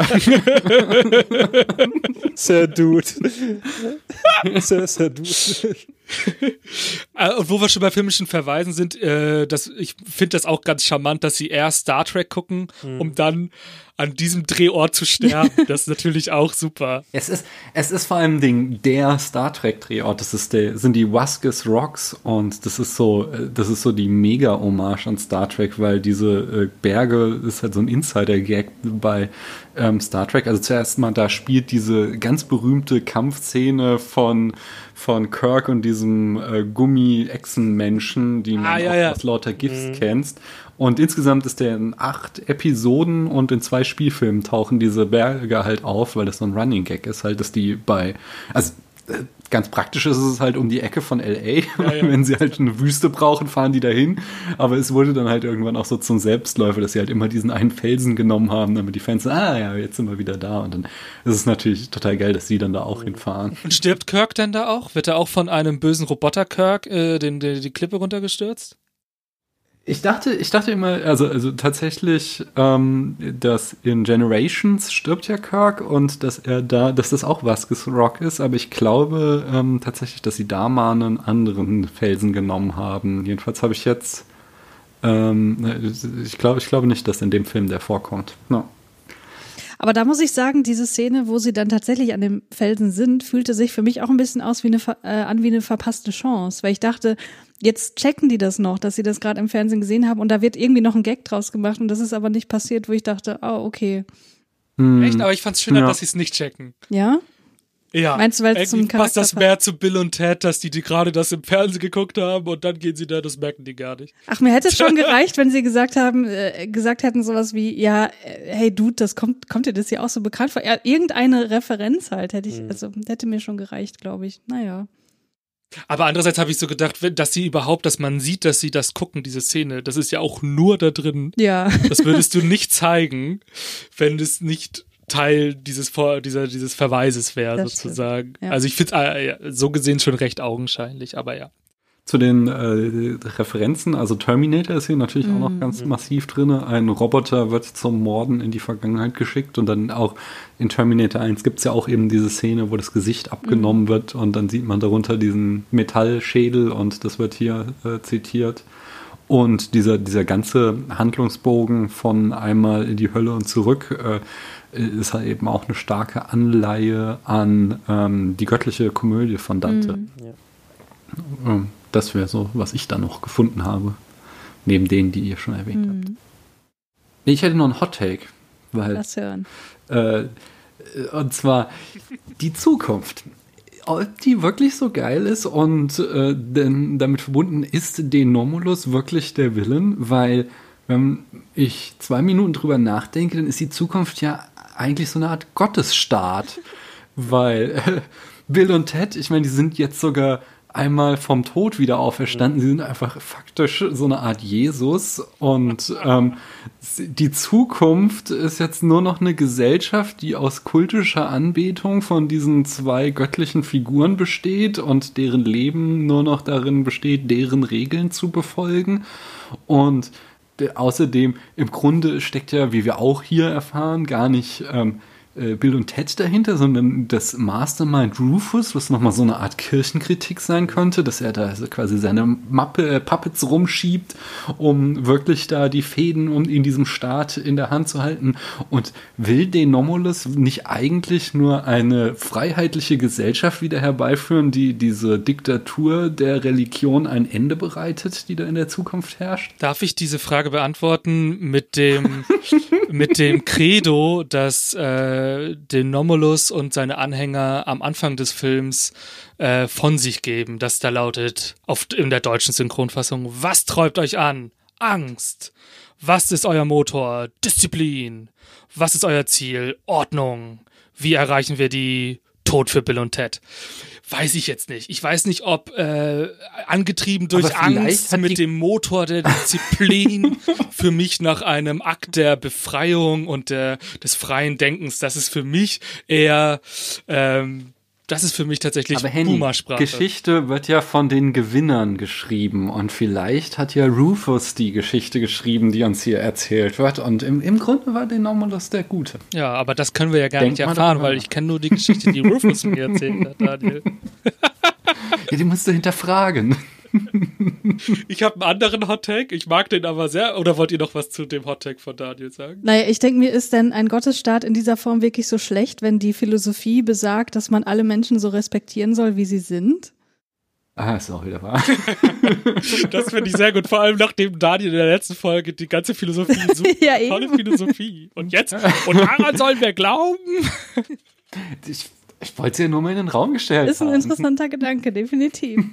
Sir Dude. Sir, Sir Dude. Und wo wir schon bei filmischen Verweisen sind, äh, das, ich finde das auch ganz charmant, dass sie erst Star Trek gucken, um dann an diesem Drehort zu sterben. Das ist natürlich auch super. Es ist, es ist vor allem Ding der Star Trek Drehort. Das ist der, sind die Waskus Rocks und das ist so, äh, das ist so die mega Hommage an Star Trek, weil diese äh, Berge ist halt so ein Insider-Gag bei ähm, Star Trek. Also zuerst mal, da spielt diese ganz berühmte Kampfszene von von Kirk und diesem äh, Gummi-Echsen-Menschen, die man Ah, ja, auch ja. aus lauter GIFs kennst. Und insgesamt ist der in acht Episoden und in zwei Spielfilmen tauchen diese Berge halt auf, weil das so ein Running Gag ist, halt, dass die bei, also äh, ganz praktisch ist es halt um die Ecke von LA. Wenn sie halt eine Wüste brauchen, fahren die dahin. Aber es wurde dann halt irgendwann auch so zum Selbstläufer, dass sie halt immer diesen einen Felsen genommen haben, damit die Fans, ah ja, jetzt sind wir wieder da. Und dann ist es natürlich total geil, dass sie dann da auch hinfahren. Und stirbt Kirk denn da auch? Wird er auch von einem bösen Roboter Kirk äh, den, den, die Klippe runtergestürzt? Ich dachte, ich dachte immer, also, also tatsächlich, ähm, dass in Generations stirbt ja Kirk und dass er da, dass das auch Vasquez Rock ist, aber ich glaube ähm, tatsächlich, dass sie da mal einen anderen Felsen genommen haben. Jedenfalls habe ich jetzt, ähm, ich glaube, ich glaube nicht, dass in dem Film der vorkommt. No. Aber da muss ich sagen, diese Szene, wo sie dann tatsächlich an dem Felsen sind, fühlte sich für mich auch ein bisschen aus wie eine, ver- äh, an wie eine verpasste Chance, weil ich dachte, jetzt checken die das noch, dass sie das gerade im Fernsehen gesehen haben und da wird irgendwie noch ein Gag draus gemacht und das ist aber nicht passiert, wo ich dachte, oh, okay. Echt? Aber ich fand's schöner, Ja. dass sie es nicht checken. Ja? Ja. Meinst du, weil es zum passt das mehr zu Bill und Ted, dass die, die gerade das im Fernsehen geguckt haben und dann gehen sie da, das merken die gar nicht. Ach, mir hätte es schon gereicht, wenn sie gesagt haben, äh, gesagt hätten sowas wie, ja, äh, hey Dude, das kommt, kommt dir das hier auch so bekannt vor? Ja, irgendeine Referenz halt, hätte ich, Mhm. also hätte mir schon gereicht, glaube ich. Naja. Aber andererseits habe ich so gedacht, dass sie überhaupt, dass man sieht, dass sie das gucken, diese Szene, das ist ja auch nur da drin. Ja. Das würdest du nicht zeigen, wenn es nicht Teil dieses Vor dieser, dieses Verweises wäre, sozusagen. Ja. Also ich finde äh, so gesehen schon recht augenscheinlich, aber ja. Zu den äh, Referenzen, also Terminator ist hier natürlich auch noch ganz massiv drin. Ein Roboter wird zum Morden in die Vergangenheit geschickt und dann auch in Terminator 1 gibt es ja auch eben diese Szene, wo das Gesicht abgenommen wird und dann sieht man darunter diesen Metallschädel und das wird hier äh, zitiert. Und dieser, dieser ganze Handlungsbogen von einmal in die Hölle und zurück äh, ist halt eben auch eine starke Anleihe an ähm, die göttliche Komödie von Dante. Ähm, Das wäre so, was ich da noch gefunden habe. Neben denen, die ihr schon erwähnt habt. Nee, ich hätte noch einen Hot Take, weil Lass hören. äh, und zwar die Zukunft. Ob die wirklich so geil ist und äh, denn damit verbunden ist den Nomulus wirklich der Willen, weil wenn ich zwei Minuten drüber nachdenke, dann ist die Zukunft ja eigentlich so eine Art Gottesstaat, weil äh, Bill und Ted, ich meine, die sind jetzt sogar einmal vom Tod wieder auferstanden. Sie sind einfach faktisch so eine Art Jesus. Und ähm, die Zukunft ist jetzt nur noch eine Gesellschaft, die aus kultischer Anbetung von diesen zwei göttlichen Figuren besteht und deren Leben nur noch darin besteht, deren Regeln zu befolgen. Und außerdem, im Grunde steckt ja, wie wir auch hier erfahren, gar nicht ähm, äh, Bill und Ted dahinter, sondern das Mastermind Rufus, was nochmal so eine Art Kirchenkritik sein könnte, dass er da quasi seine Mappe, äh, Puppets rumschiebt, um wirklich da die Fäden um in diesem Staat in der Hand zu halten. Und will den Nomulus nicht eigentlich nur eine freiheitliche Gesellschaft wieder herbeiführen, die diese Diktatur der Religion ein Ende bereitet, die da in der Zukunft herrscht? Darf ich diese Frage beantworten mit dem, mit dem Credo, dass äh, den Nomulus und seine Anhänger am Anfang des Films äh, von sich geben, das da lautet, auf, in der deutschen Synchronfassung, was träubt euch an? Angst. Was ist euer Motor? Disziplin. Was ist euer Ziel? Ordnung. Wie erreichen wir die Tod für Bill und Ted? Weiß ich jetzt nicht. Ich weiß nicht, ob äh, angetrieben durch Angst mit dem Motor der Disziplin für mich nach einem Akt der Befreiung und der, des freien Denkens. Das ist für mich eher, ähm, das ist für mich tatsächlich Aber Henny, Boomer-Sprache. Geschichte wird ja von den Gewinnern geschrieben und vielleicht hat ja Rufus die Geschichte geschrieben, die uns hier erzählt wird und im, im Grunde war der Nomulus der Gute. Ja, aber das können wir ja gar Denk nicht erfahren, weil ich kenne nur die Geschichte, die Rufus mir erzählt hat, Daniel. Ja, die musst du hinterfragen. Ich habe einen anderen Hottag, ich mag den aber sehr. Oder wollt ihr noch was zu dem Hottag von Daniel sagen? Naja, ich denke mir, ist denn ein Gottesstaat in dieser Form wirklich so schlecht, wenn die Philosophie besagt, dass man alle Menschen so respektieren soll, wie sie sind? Ah, ist auch wieder wahr. Das finde ich sehr gut, vor allem nachdem Daniel in der letzten Folge die ganze Philosophie so Ja, eben. tolle Philosophie. Und jetzt, und daran sollen wir glauben. Ich, ich wollte es ja nur mal in den Raum gestellt Ist ein haben. interessanter Gedanke, definitiv.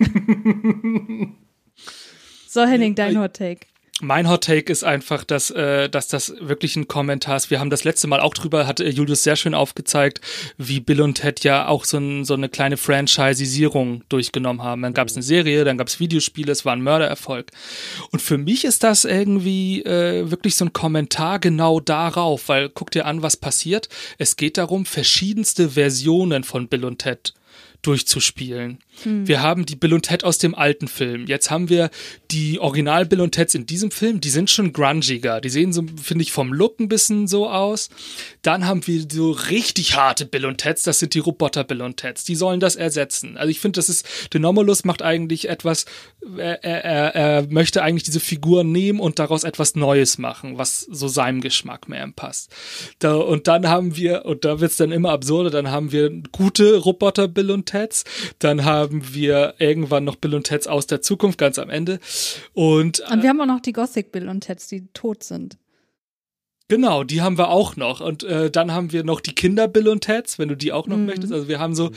So, Henning, dein Hot Take. Mein Hot Take ist einfach, dass, äh, dass das wirklich ein Kommentar ist. Wir haben das letzte Mal auch drüber, hat äh, Julius sehr schön aufgezeigt, wie Bill und Ted ja auch so, ein, so eine kleine Franchisierung durchgenommen haben. Dann gab es eine Serie, dann gab es Videospiele, es war ein Mördererfolg. Und für mich ist das irgendwie äh, wirklich so ein Kommentar genau darauf, weil guck dir an, was passiert. Es geht darum, verschiedenste Versionen von Bill und Ted durchzuspielen. Wir haben die Bill und Ted aus dem alten Film. Jetzt haben wir die Original Bill und Teds in diesem Film. Die sind schon grungiger. Die sehen so, finde ich, vom Look ein bisschen so aus. Dann haben wir so richtig harte Bill und Teds. Das sind die Roboter Bill und Teds. Die sollen das ersetzen. Also ich finde, das ist, Denomulus macht eigentlich etwas, er, er, er, möchte eigentlich diese Figur nehmen und daraus etwas Neues machen, was so seinem Geschmack mehr passt. Da, und dann haben wir, und da wird's dann immer absurder, dann haben wir gute Roboter Bill und Teds. Dann haben wir irgendwann noch Bill und Teds aus der Zukunft, ganz am Ende. Und, Und wir haben auch noch die Gothic Bill und Teds, die tot sind. Genau, die haben wir auch noch. Und äh, dann haben wir noch die Kinder Bill und Teds, wenn du die auch noch Mhm. möchtest. Also wir haben so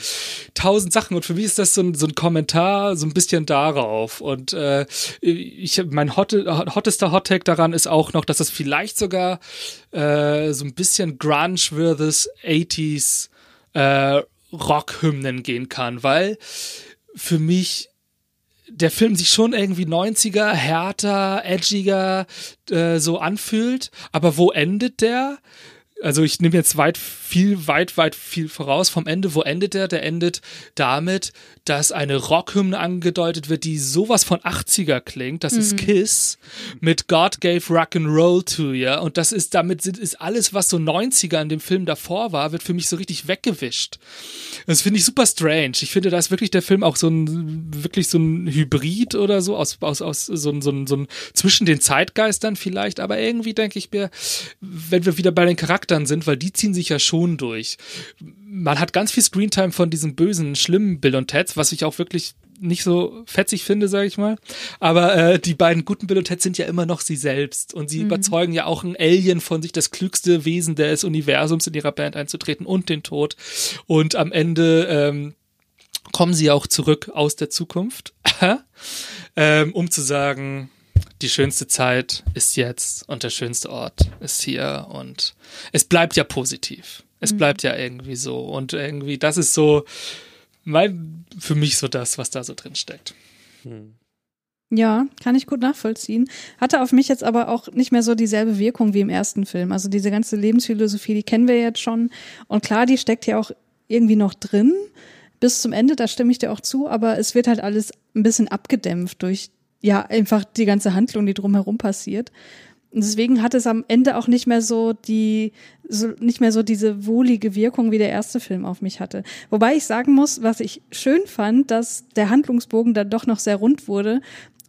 tausend Sachen und für mich ist das so ein, so ein Kommentar, so ein bisschen darauf. Und äh, ich mein hot, hottester Hot Take daran ist auch noch, dass es vielleicht sogar äh, so ein bisschen Grunge versus 80s äh, Rockhymnen gehen kann, weil für mich der Film sich schon irgendwie 90er, härter, edgiger äh, so anfühlt. Aber wo endet der? Also ich nehme jetzt weit, viel, weit, weit viel voraus vom Ende. Wo endet der? Der endet damit, dass eine Rockhymne angedeutet wird, die sowas von 80er klingt. Das ist Mhm. Kiss mit God gave Rock'n'Roll to you. Und das ist, damit ist alles, was so 90er in dem Film davor war, wird für mich so richtig weggewischt. Das finde ich super strange. Ich finde, da ist wirklich der Film auch so ein, wirklich so ein Hybrid oder so, aus, aus, aus so ein, so ein, so ein, zwischen den Zeitgeistern vielleicht, aber irgendwie denke ich mir, wenn wir wieder bei den Charakteren sind, weil die ziehen sich ja schon durch. Man hat ganz viel Screentime von diesem bösen, schlimmen Bill und Teds, was ich auch wirklich nicht so fetzig finde, sage ich mal. Aber äh, die beiden guten Bill und Ted sind ja immer noch sie selbst und sie Mhm. überzeugen ja auch ein Alien von sich, das klügste Wesen des Universums in ihrer Band einzutreten und den Tod. Und am Ende ähm, kommen sie auch zurück aus der Zukunft, ähm, um zu sagen, die schönste Zeit ist jetzt und der schönste Ort ist hier und es bleibt ja positiv. Es Mhm. bleibt ja irgendwie so und irgendwie, das ist so mein, für mich so das, was da so drin steckt. Ja, kann ich gut nachvollziehen. Hatte auf mich jetzt aber auch nicht mehr so dieselbe Wirkung wie im ersten Film. Also diese ganze Lebensphilosophie, die kennen wir jetzt schon. Und klar, die steckt ja auch irgendwie noch drin bis zum Ende, da stimme ich dir auch zu, aber es wird halt alles ein bisschen abgedämpft durch, ja, einfach die ganze Handlung, die drumherum passiert. Und deswegen hat es am Ende auch nicht mehr so die, so, nicht mehr so diese wohlige Wirkung, wie der erste Film auf mich hatte. Wobei ich sagen muss, was ich schön fand, dass der Handlungsbogen dann doch noch sehr rund wurde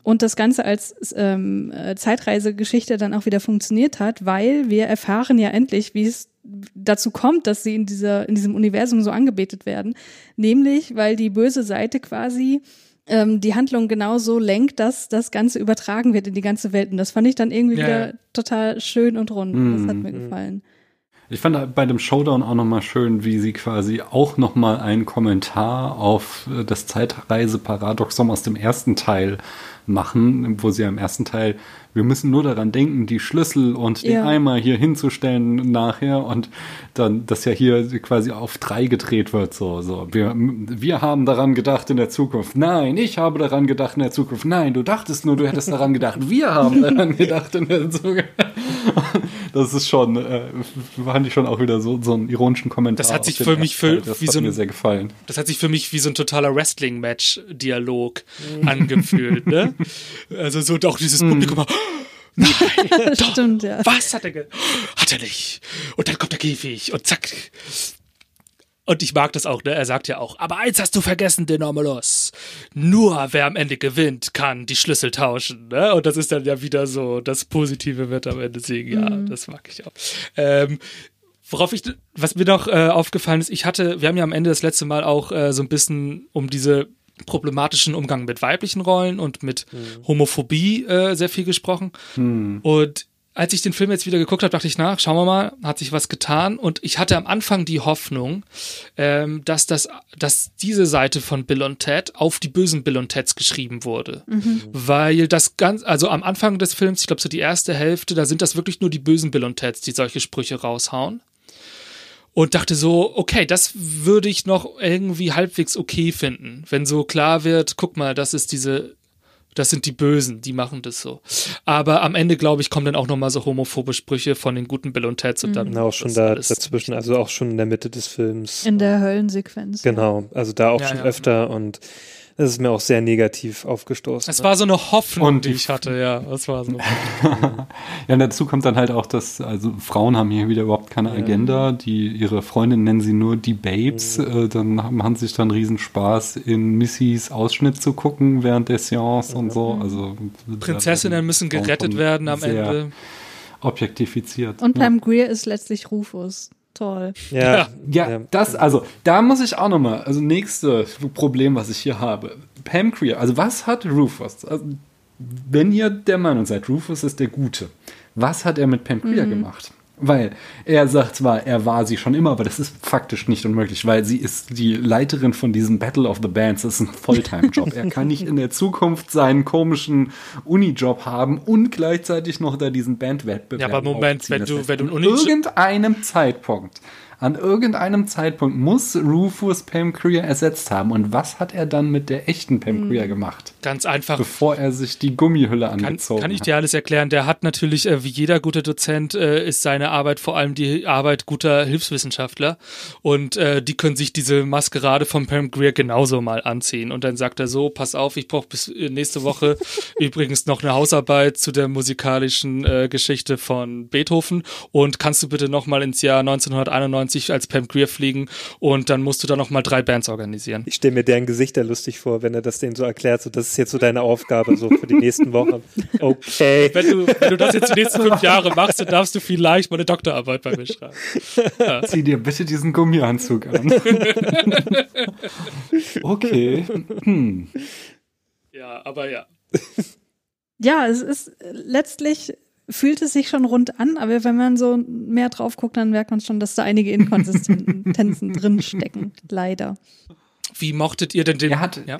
und das Ganze als ähm, äh, Zeitreisegeschichte dann auch wieder funktioniert hat, weil wir erfahren ja endlich, wie es dazu kommt, dass sie in dieser in diesem Universum so angebetet werden, nämlich weil die böse Seite quasi ähm, die Handlung genauso lenkt, dass das Ganze übertragen wird in die ganze Welt. Und das fand ich dann irgendwie Ja, wieder ja. total schön und rund. Das hat Mhm. mir gefallen. Ich fand bei dem Showdown auch nochmal schön, wie sie quasi auch nochmal einen Kommentar auf äh, das Zeitreise-Paradoxon aus dem ersten Teil machen, wo sie ja im ersten Teil, wir müssen nur daran denken, die Schlüssel und den Ja. Eimer hier hinzustellen nachher und dann, dass ja hier quasi auf drei gedreht wird, so, so. Wir, wir haben daran gedacht in der Zukunft. Nein, ich habe daran gedacht in der Zukunft. Nein, du dachtest nur, du hättest daran gedacht. Wir haben daran gedacht in der Zukunft. Das ist schon, äh, fand ich schon auch wieder so, so einen ironischen Kommentar. Das hat sich für mich für, das wie hat so mir ein, sehr gefallen. Das hat sich für mich wie so ein totaler Wrestling-Match-Dialog angefühlt, ne? Also so auch dieses Publikum. Nein, doch, Stimmt, ja. was hat er ge Hat er nicht. Und dann kommt der Käfig und zack. Und ich mag das auch, ne? Er sagt ja auch, aber eins hast du vergessen, Denormalos. Nur wer am Ende gewinnt, kann die Schlüssel tauschen, ne? Und das ist dann ja wieder so, das Positive wird am Ende siegen. Ja, Mhm. das mag ich auch. Ähm, worauf ich, was mir noch äh, aufgefallen ist, ich hatte, wir haben ja am Ende das letzte Mal auch äh, so ein bisschen um diese problematischen Umgang mit weiblichen Rollen und mit Homophobie äh, sehr viel gesprochen. Und als ich den Film jetzt wieder geguckt habe, dachte ich nach, schauen wir mal, hat sich was getan. Und ich hatte am Anfang die Hoffnung, ähm, dass das, dass diese Seite von Bill und Ted auf die bösen Bill und Teds geschrieben wurde. Mhm. Weil das ganz, also am Anfang des Films, ich glaube so die erste Hälfte, da sind das wirklich nur die bösen Bill und Teds, die solche Sprüche raushauen. Und dachte so, okay, das würde ich noch irgendwie halbwegs okay finden, wenn so klar wird, guck mal, das ist diese, das sind die Bösen, die machen das so. Aber am Ende, glaube ich, kommen dann auch nochmal so homophobe Sprüche von den guten Bill und Teds und dann Genau, auch schon da dazwischen, also auch schon in der Mitte des Films. In der Höllensequenz. Genau, also da auch Ja, schon ja. öfter und das ist mir auch sehr negativ aufgestoßen. Es war so eine Hoffnung, Und die ich hatte, ja. Das war so. Ja, und dazu kommt dann halt auch, dass, also Frauen haben hier wieder überhaupt keine Agenda, die ihre Freundin nennen sie nur die Babes, Mhm. äh, dann haben, machen sich dann Riesenspaß in Missys Ausschnitt zu gucken während der Seance und so, also Prinzessinnen müssen gerettet werden am sehr Ende. Objektifiziert. Und ja. Pam Greer ist letztlich Rufus. Toll. ja, Ja, das, also, da muss ich auch nochmal, also nächste Problem, was ich hier habe. Pam Creer, also was hat Rufus, also, wenn ihr der Meinung seid, Rufus ist der Gute, was hat er mit Pam Creer Mhm. gemacht? Weil er sagt zwar, er war sie schon immer, aber das ist faktisch nicht unmöglich, weil sie ist die Leiterin von diesem Battle of the Bands. Das ist ein Fulltime-Job. er kann nicht in der Zukunft seinen komischen Uni-Job haben und gleichzeitig noch da diesen Bandwettbewerb. Ja, aber Moment, wenn du- wenn du einen Uni- irgendeinem Zeitpunkt, an irgendeinem Zeitpunkt muss Rufus Pam Creer ersetzt haben. Und was hat er dann mit der echten Pam Creer gemacht, Ganz einfach. bevor er sich die Gummihülle Kann, angezogen kann ich hat? dir alles erklären. Der hat natürlich, äh, wie jeder gute Dozent, äh, ist seine Arbeit vor allem die Arbeit guter Hilfswissenschaftler. Und äh, die können sich diese Maskerade von Pam Greer genauso mal anziehen. Und dann sagt er so, pass auf, ich brauche bis nächste Woche übrigens noch eine Hausarbeit zu der musikalischen äh, Geschichte von Beethoven. Und kannst du bitte noch mal ins Jahr 1991 als Pam Greer fliegen und dann musst du da noch mal drei Bands organisieren. Ich stelle mir deren Gesichter lustig vor, wenn er das denen so erklärt. So, das ist jetzt so deine Aufgabe so für die nächsten Wochen. Okay. Wenn du, wenn du das jetzt die nächsten fünf Jahre machst, dann darfst du vielleicht mal eine Doktorarbeit bei mir schreiben. Zieh dir bitte diesen Gummianzug an. okay. Hm. Ja, aber ja. Ja, es ist äh, letztlich fühlt es sich schon rund an, aber wenn man so mehr drauf guckt, dann merkt man schon, dass da einige Inkonsistenzen drin stecken. Leider. Wie mochtet ihr denn den? Er hat- ja?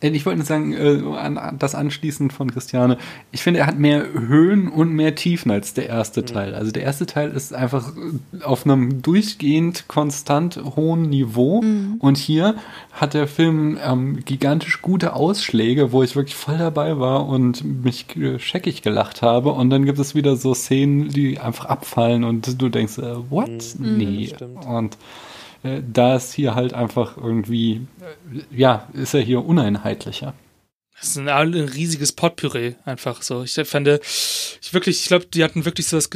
Äh, Ich wollte nur sagen, äh, an, das anschließend von Christiane. Ich finde, er hat mehr Höhen und mehr Tiefen als der erste Teil. Also der erste Teil ist einfach äh, auf einem durchgehend konstant hohen Niveau. Und hier hat der Film ähm, gigantisch gute Ausschläge, wo ich wirklich voll dabei war und mich äh, scheckig gelacht habe. Und dann gibt es wieder so Szenen, die einfach abfallen und du denkst, äh, what? Nee. stimmt. Und äh, da ist hier halt einfach irgendwie, äh, ja, ist er hier uneinheitlicher. Das ist ein, ein riesiges Potpüree, einfach so. Ich fand, ich wirklich, ich glaube, die hatten wirklich so das,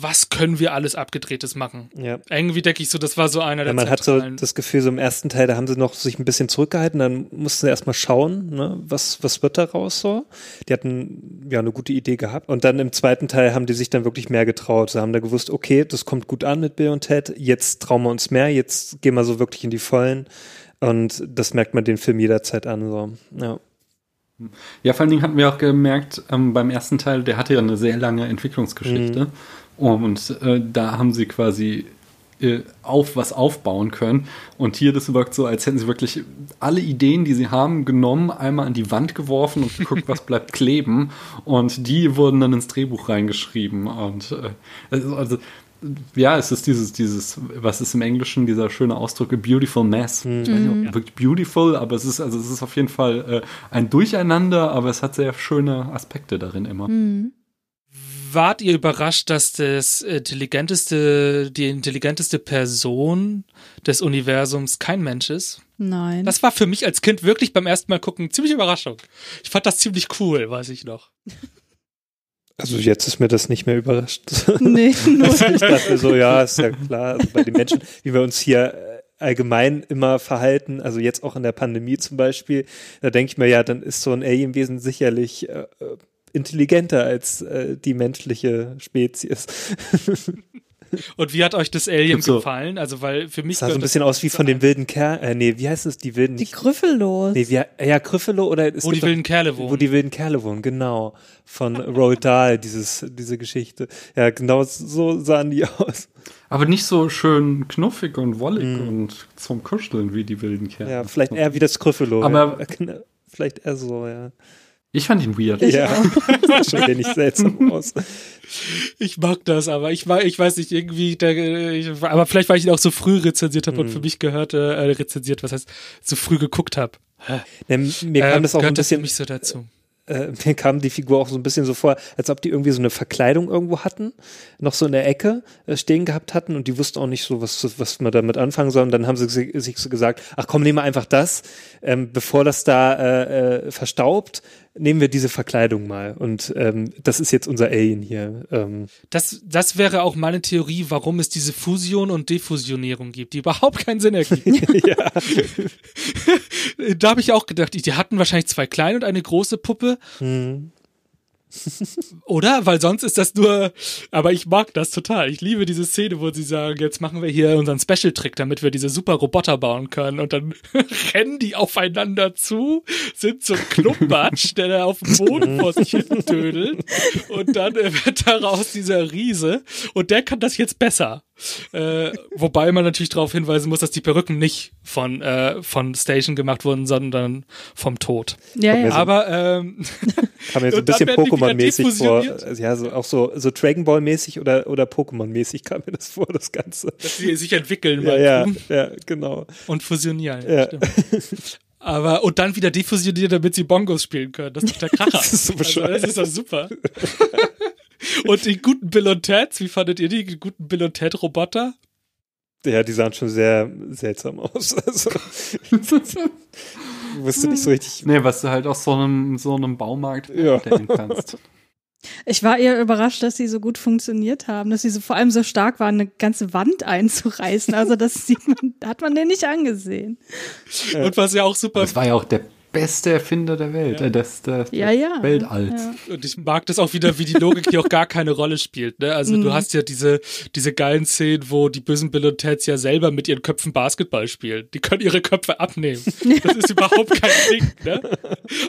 was können wir alles Abgedrehtes machen? Ja. Irgendwie denke ich so, das war so einer der Ja, man hat so das Gefühl, so im ersten Teil, da haben sie noch sich ein bisschen zurückgehalten, dann mussten sie erstmal schauen, ne, was, was wird daraus so. Die hatten ja eine gute Idee gehabt. Und dann im zweiten Teil haben die sich dann wirklich mehr getraut. Sie haben da gewusst, okay, das kommt gut an mit Bill und Ted, jetzt trauen wir uns mehr, jetzt gehen wir so wirklich in die Vollen. Und das merkt man den Film jederzeit an. So. Ja. Ja, vor allen Dingen hatten wir auch gemerkt, ähm, beim ersten Teil, der hatte ja eine sehr lange Entwicklungsgeschichte. Und äh, da haben sie quasi äh, auf was aufbauen können. Und hier, das wirkt so, als hätten sie wirklich alle Ideen, die sie haben, genommen, einmal an die Wand geworfen und geguckt, was bleibt kleben. Und die wurden dann ins Drehbuch reingeschrieben. Und äh, also, ja, es ist dieses, dieses, was ist im Englischen dieser schöne Ausdruck, a beautiful mess. Ich weiß nicht, ob wirklich beautiful, aber es ist, also es ist auf jeden Fall äh, ein Durcheinander, aber es hat sehr schöne Aspekte darin immer. Wart ihr überrascht, dass das intelligenteste, die intelligenteste Person des Universums kein Mensch ist? Nein. Das war für mich als Kind wirklich beim ersten Mal gucken ziemlich Überraschung. Ich fand das ziemlich cool, weiß ich noch. Also jetzt ist mir das nicht mehr überrascht. nee, nur ich dachte so, ja, ist ja klar, also bei den Menschen, wie wir uns hier äh, allgemein immer verhalten, also jetzt auch in der Pandemie zum Beispiel, da denke ich mir, ja, dann ist so ein Alienwesen sicherlich äh, äh, intelligenter als äh, die menschliche Spezies. Und wie hat euch das Alien so- gefallen? Also, weil für mich Das sah so ein bisschen aus wie von den wilden Kerlen, äh, nee, wie heißt es, die wilden, die nicht, Grüffellos. nee, wie, ja, Gryffalo oder es wo die doch- wilden Kerle wohnen. Wo die wilden Kerle wohnen, genau. Von Roald Dahl, dieses, diese Geschichte. Ja, genau so sahen die aus. Aber nicht so schön knuffig und wollig und zum Kuscheln wie die wilden Kerle. Ja, vielleicht eher wie das Gryffalo. Aber- ja. Vielleicht eher so, ja. Ich fand ihn weird. ja, das schaut ja nicht seltsam aus. Ich mag das, aber ich war, ich weiß nicht, irgendwie, der, ich, aber vielleicht, weil ich ihn auch so früh rezensiert habe Mhm. und für mich gehört, äh, rezensiert, was heißt, so früh geguckt habe. Ne, mir kam das auch ein bisschen, mich so dazu. äh, mir kam die Figur auch so ein bisschen so vor, als ob die irgendwie so eine Verkleidung irgendwo hatten, noch so in der Ecke äh, stehen gehabt hatten und die wussten auch nicht so, was, was man damit anfangen soll. Und dann haben sie si- sich so gesagt, ach komm, nehmen wir einfach das, ähm, bevor das da äh, äh, verstaubt, nehmen wir diese Verkleidung mal. Und ähm, das ist jetzt unser Alien hier. Ähm, Das, das wäre auch meine Theorie, warum es diese Fusion und Defusionierung gibt, die überhaupt keinen Sinn ergibt. da habe ich auch gedacht, die hatten wahrscheinlich zwei kleine und eine große Puppe. Hm. Oder? Weil sonst ist das nur, aber ich mag das total. Ich liebe diese Szene, wo sie sagen, jetzt machen wir hier unseren Special-Trick, damit wir diese super Roboter bauen können. Und dann rennen die aufeinander zu, sind ein Klumpatsch, der da auf dem Boden vor sich hin dödelt. Und dann äh, wird daraus dieser Riese. Und der kann das jetzt besser. Äh, wobei man natürlich darauf hinweisen muss, dass die Perücken nicht von, äh, von Station gemacht wurden, sondern vom Tod. Ja, ja. Aber ähm, Kam mir so ein bisschen Pokémon-mäßig vor. defusioniert. Also Ja, so, auch so, so Dragon Ball-mäßig oder, oder Pokémon-mäßig kam mir das vor, das Ganze. dass sie sich entwickeln Ja, ja, ja, genau. und fusionieren. Ja. Stimmt. Aber und dann wieder defusionieren, damit sie Bongos spielen können. Das ist doch der Kracher. Das ist so also, das ist doch super. und die guten Bill und Teds, wie fandet ihr die, die guten Bill und Ted Roboter? Ja, die sahen schon sehr seltsam aus. Also, ich wusste nicht so richtig. Nee, was du halt aus so einem, so einem Baumarkt Ja. stellen kannst. Ich war eher überrascht, dass sie so gut funktioniert haben, dass sie so vor allem so stark waren, eine ganze Wand einzureißen. Also das sieht man, hat man denen nicht angesehen. Und was ja auch super Das war ja auch der beste Erfinder der Welt, äh, des, des, Ja, ja. Weltalls. Ja. Und ich mag das auch wieder, wie die Logik hier auch gar keine Rolle spielt. Ne? Also Mhm. du hast ja diese, diese geilen Szenen, wo die bösen Bill und Teds ja selber mit ihren Köpfen Basketball spielen. Die können ihre Köpfe abnehmen. Das ist überhaupt kein Ding. Ne?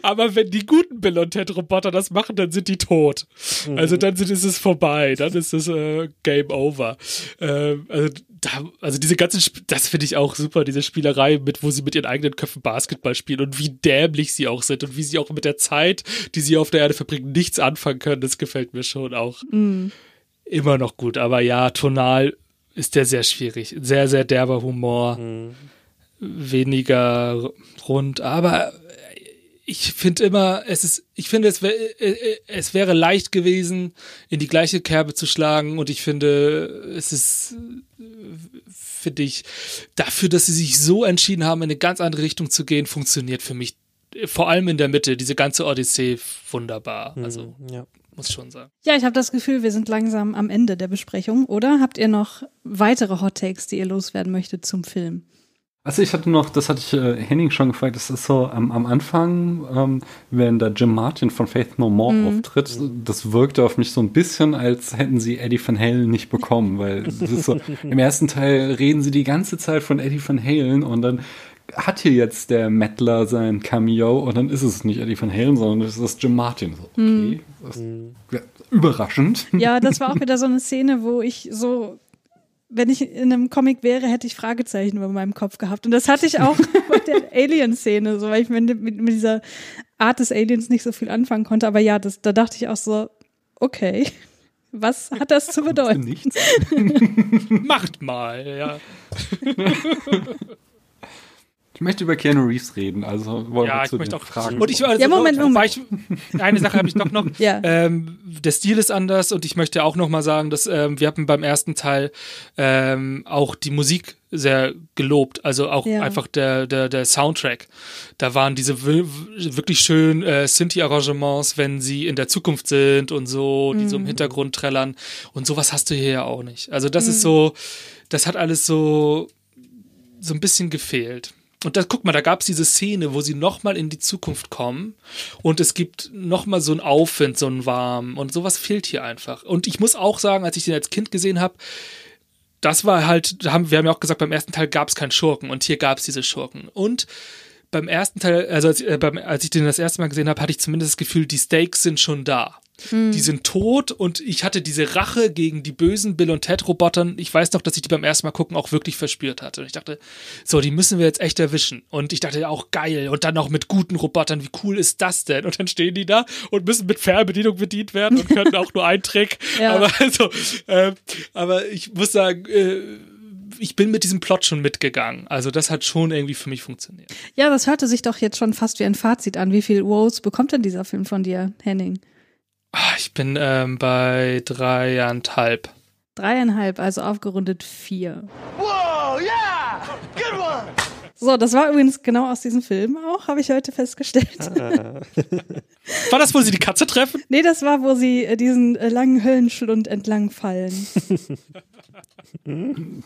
Aber wenn die guten Bill und Ted Roboter das machen, dann sind die tot. Also dann sind, ist es vorbei. Dann ist es äh, Game Over. Ähm, also, da, also diese ganzen, Sp das finde ich auch super, diese Spielerei mit, wo sie mit ihren eigenen Köpfen Basketball spielen und wie dämlich sie auch sind und wie sie auch mit der Zeit, die sie auf der Erde verbringen, nichts anfangen können. Das gefällt mir schon auch Mhm. immer noch gut. Aber ja, tonal ist der sehr schwierig. Sehr, sehr derber Humor. Weniger rund. Aber ich finde immer, es ist, ich finde, es, wär, äh, es wäre leicht gewesen, in die gleiche Kerbe zu schlagen. Und ich finde, es ist, äh, finde ich, dafür, dass sie sich so entschieden haben, in eine ganz andere Richtung zu gehen, funktioniert für mich äh, vor allem in der Mitte, diese ganze Odyssee wunderbar. Also, ja. muss schon sagen. Ja, ich habe das Gefühl, wir sind langsam am Ende der Besprechung, oder? Habt ihr noch weitere Hot Takes, die ihr loswerden möchtet zum Film? Also ich hatte noch, das hatte ich äh, Henning schon gefragt, das ist so am, am Anfang, ähm, wenn da Jim Martin von Faith No More Mhm. auftritt, das wirkte auf mich so ein bisschen, als hätten sie Eddie Van Halen nicht bekommen, weil das ist so, im ersten Teil reden sie die ganze Zeit von Eddie Van Halen und dann hat hier jetzt der Mettler sein Cameo und dann ist es nicht Eddie Van Halen, sondern es ist Jim Martin. So, okay, Mhm. das, ja, überraschend. Ja, das war auch wieder so eine Szene, wo ich so, wenn ich in einem Comic wäre, hätte ich Fragezeichen über meinem Kopf gehabt. Und das hatte ich auch bei der Alien-Szene, so weil ich mit, mit, mit dieser Art des Aliens nicht so viel anfangen konnte. Aber ja, das, da dachte ich auch so, okay, was hat das zu bedeuten? Nichts. Macht mal, ja. Ich möchte über Keanu Reeves reden, also wollen Ja, wir ich zu möchte den auch. Fragen. Und ich, also, Ja, Moment, Moment. Ich, eine Sache habe ich doch noch. Ja. ähm, der Stil ist anders und ich möchte auch noch mal sagen, dass ähm, wir hatten beim ersten Teil ähm, auch die Musik sehr gelobt, also auch Ja. einfach der, der, der Soundtrack. Da waren diese wi- wirklich schön äh, Synthi-Arrangements, wenn sie in der Zukunft sind und so, die so im Hintergrund trällern. Und sowas hast du hier ja auch nicht. Also das ist so, das hat alles so so ein bisschen gefehlt. Und da, guck mal, da gab es diese Szene, wo sie nochmal in die Zukunft kommen und es gibt nochmal so einen Aufwind, so einen warm und sowas fehlt hier einfach. Und ich muss auch sagen, als ich den als Kind gesehen habe, das war halt, wir haben ja auch gesagt, beim ersten Teil gab es keinen Schurken und hier gab es diese Schurken. Und beim ersten Teil, also als, äh, beim, als ich den das erste Mal gesehen habe, hatte ich zumindest das Gefühl, die Stakes sind schon da. Die sind tot und ich hatte diese Rache gegen die bösen Bill und Ted Robotern. Ich weiß noch, dass ich die beim ersten Mal gucken auch wirklich verspürt hatte. Und ich dachte, so, die müssen wir jetzt echt erwischen. Und ich dachte auch geil. Und dann noch mit guten Robotern. Wie cool ist das denn? Und dann stehen die da und müssen mit Fernbedienung bedient werden und können auch nur einen Trick. Ja. Aber also, ähm, aber ich muss sagen, äh, ich bin mit diesem Plot schon mitgegangen. Also das hat schon irgendwie für mich funktioniert. Ja, das hörte sich doch jetzt schon fast wie ein Fazit an. Wie viel Wows bekommt denn dieser Film von dir, Henning? Ah, Ich bin ähm, bei dreieinhalb. Dreieinhalb, also aufgerundet vier. Wow, yeah! Good one! So, das war übrigens genau aus diesem Film auch, habe ich heute festgestellt. War das, wo sie die Katze treffen? Nee, das war, wo sie äh, diesen äh, langen Höllenschlund entlang fallen.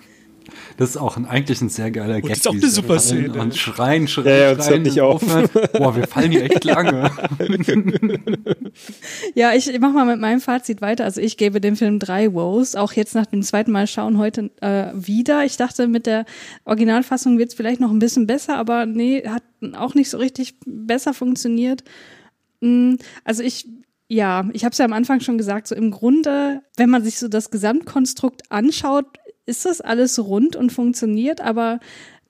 Das ist auch ein, eigentlich ein sehr geiler Gag. das ist auch eine super Szene. Und schreien, schreien, Ja, ja, schreien. hört nicht auf. aufhören. Boah, wir fallen hier echt lange. Ja, ich mach mal mit meinem Fazit weiter. Also ich gebe dem Film drei Woes, auch jetzt nach dem zweiten Mal schauen heute äh, wieder. Ich dachte, mit der Originalfassung wird es vielleicht noch ein bisschen besser, aber nee, hat auch nicht so richtig besser funktioniert. Mm, Also ich, ja, ich habe es ja am Anfang schon gesagt, so im Grunde, wenn man sich so das Gesamtkonstrukt anschaut, ist das alles rund und funktioniert, aber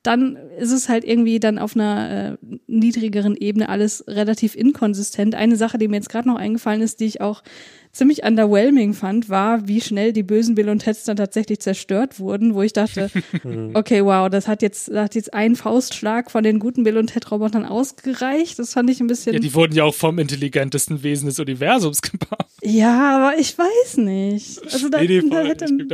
dann ist es halt irgendwie dann auf einer äh, niedrigeren Ebene alles relativ inkonsistent. Eine Sache, die mir jetzt gerade noch eingefallen ist, die ich auch ziemlich underwhelming fand, war, wie schnell die bösen Bill und Teds dann tatsächlich zerstört wurden, wo ich dachte, okay, wow, das hat jetzt, das hat jetzt ein Faustschlag von den guten Bill und Ted Robotern ausgereicht. Das fand ich ein bisschen. Ja, die wurden ja auch vom intelligentesten Wesen des Universums gebaut. Ja, aber ich weiß nicht. Also da, Nee, da hätte ein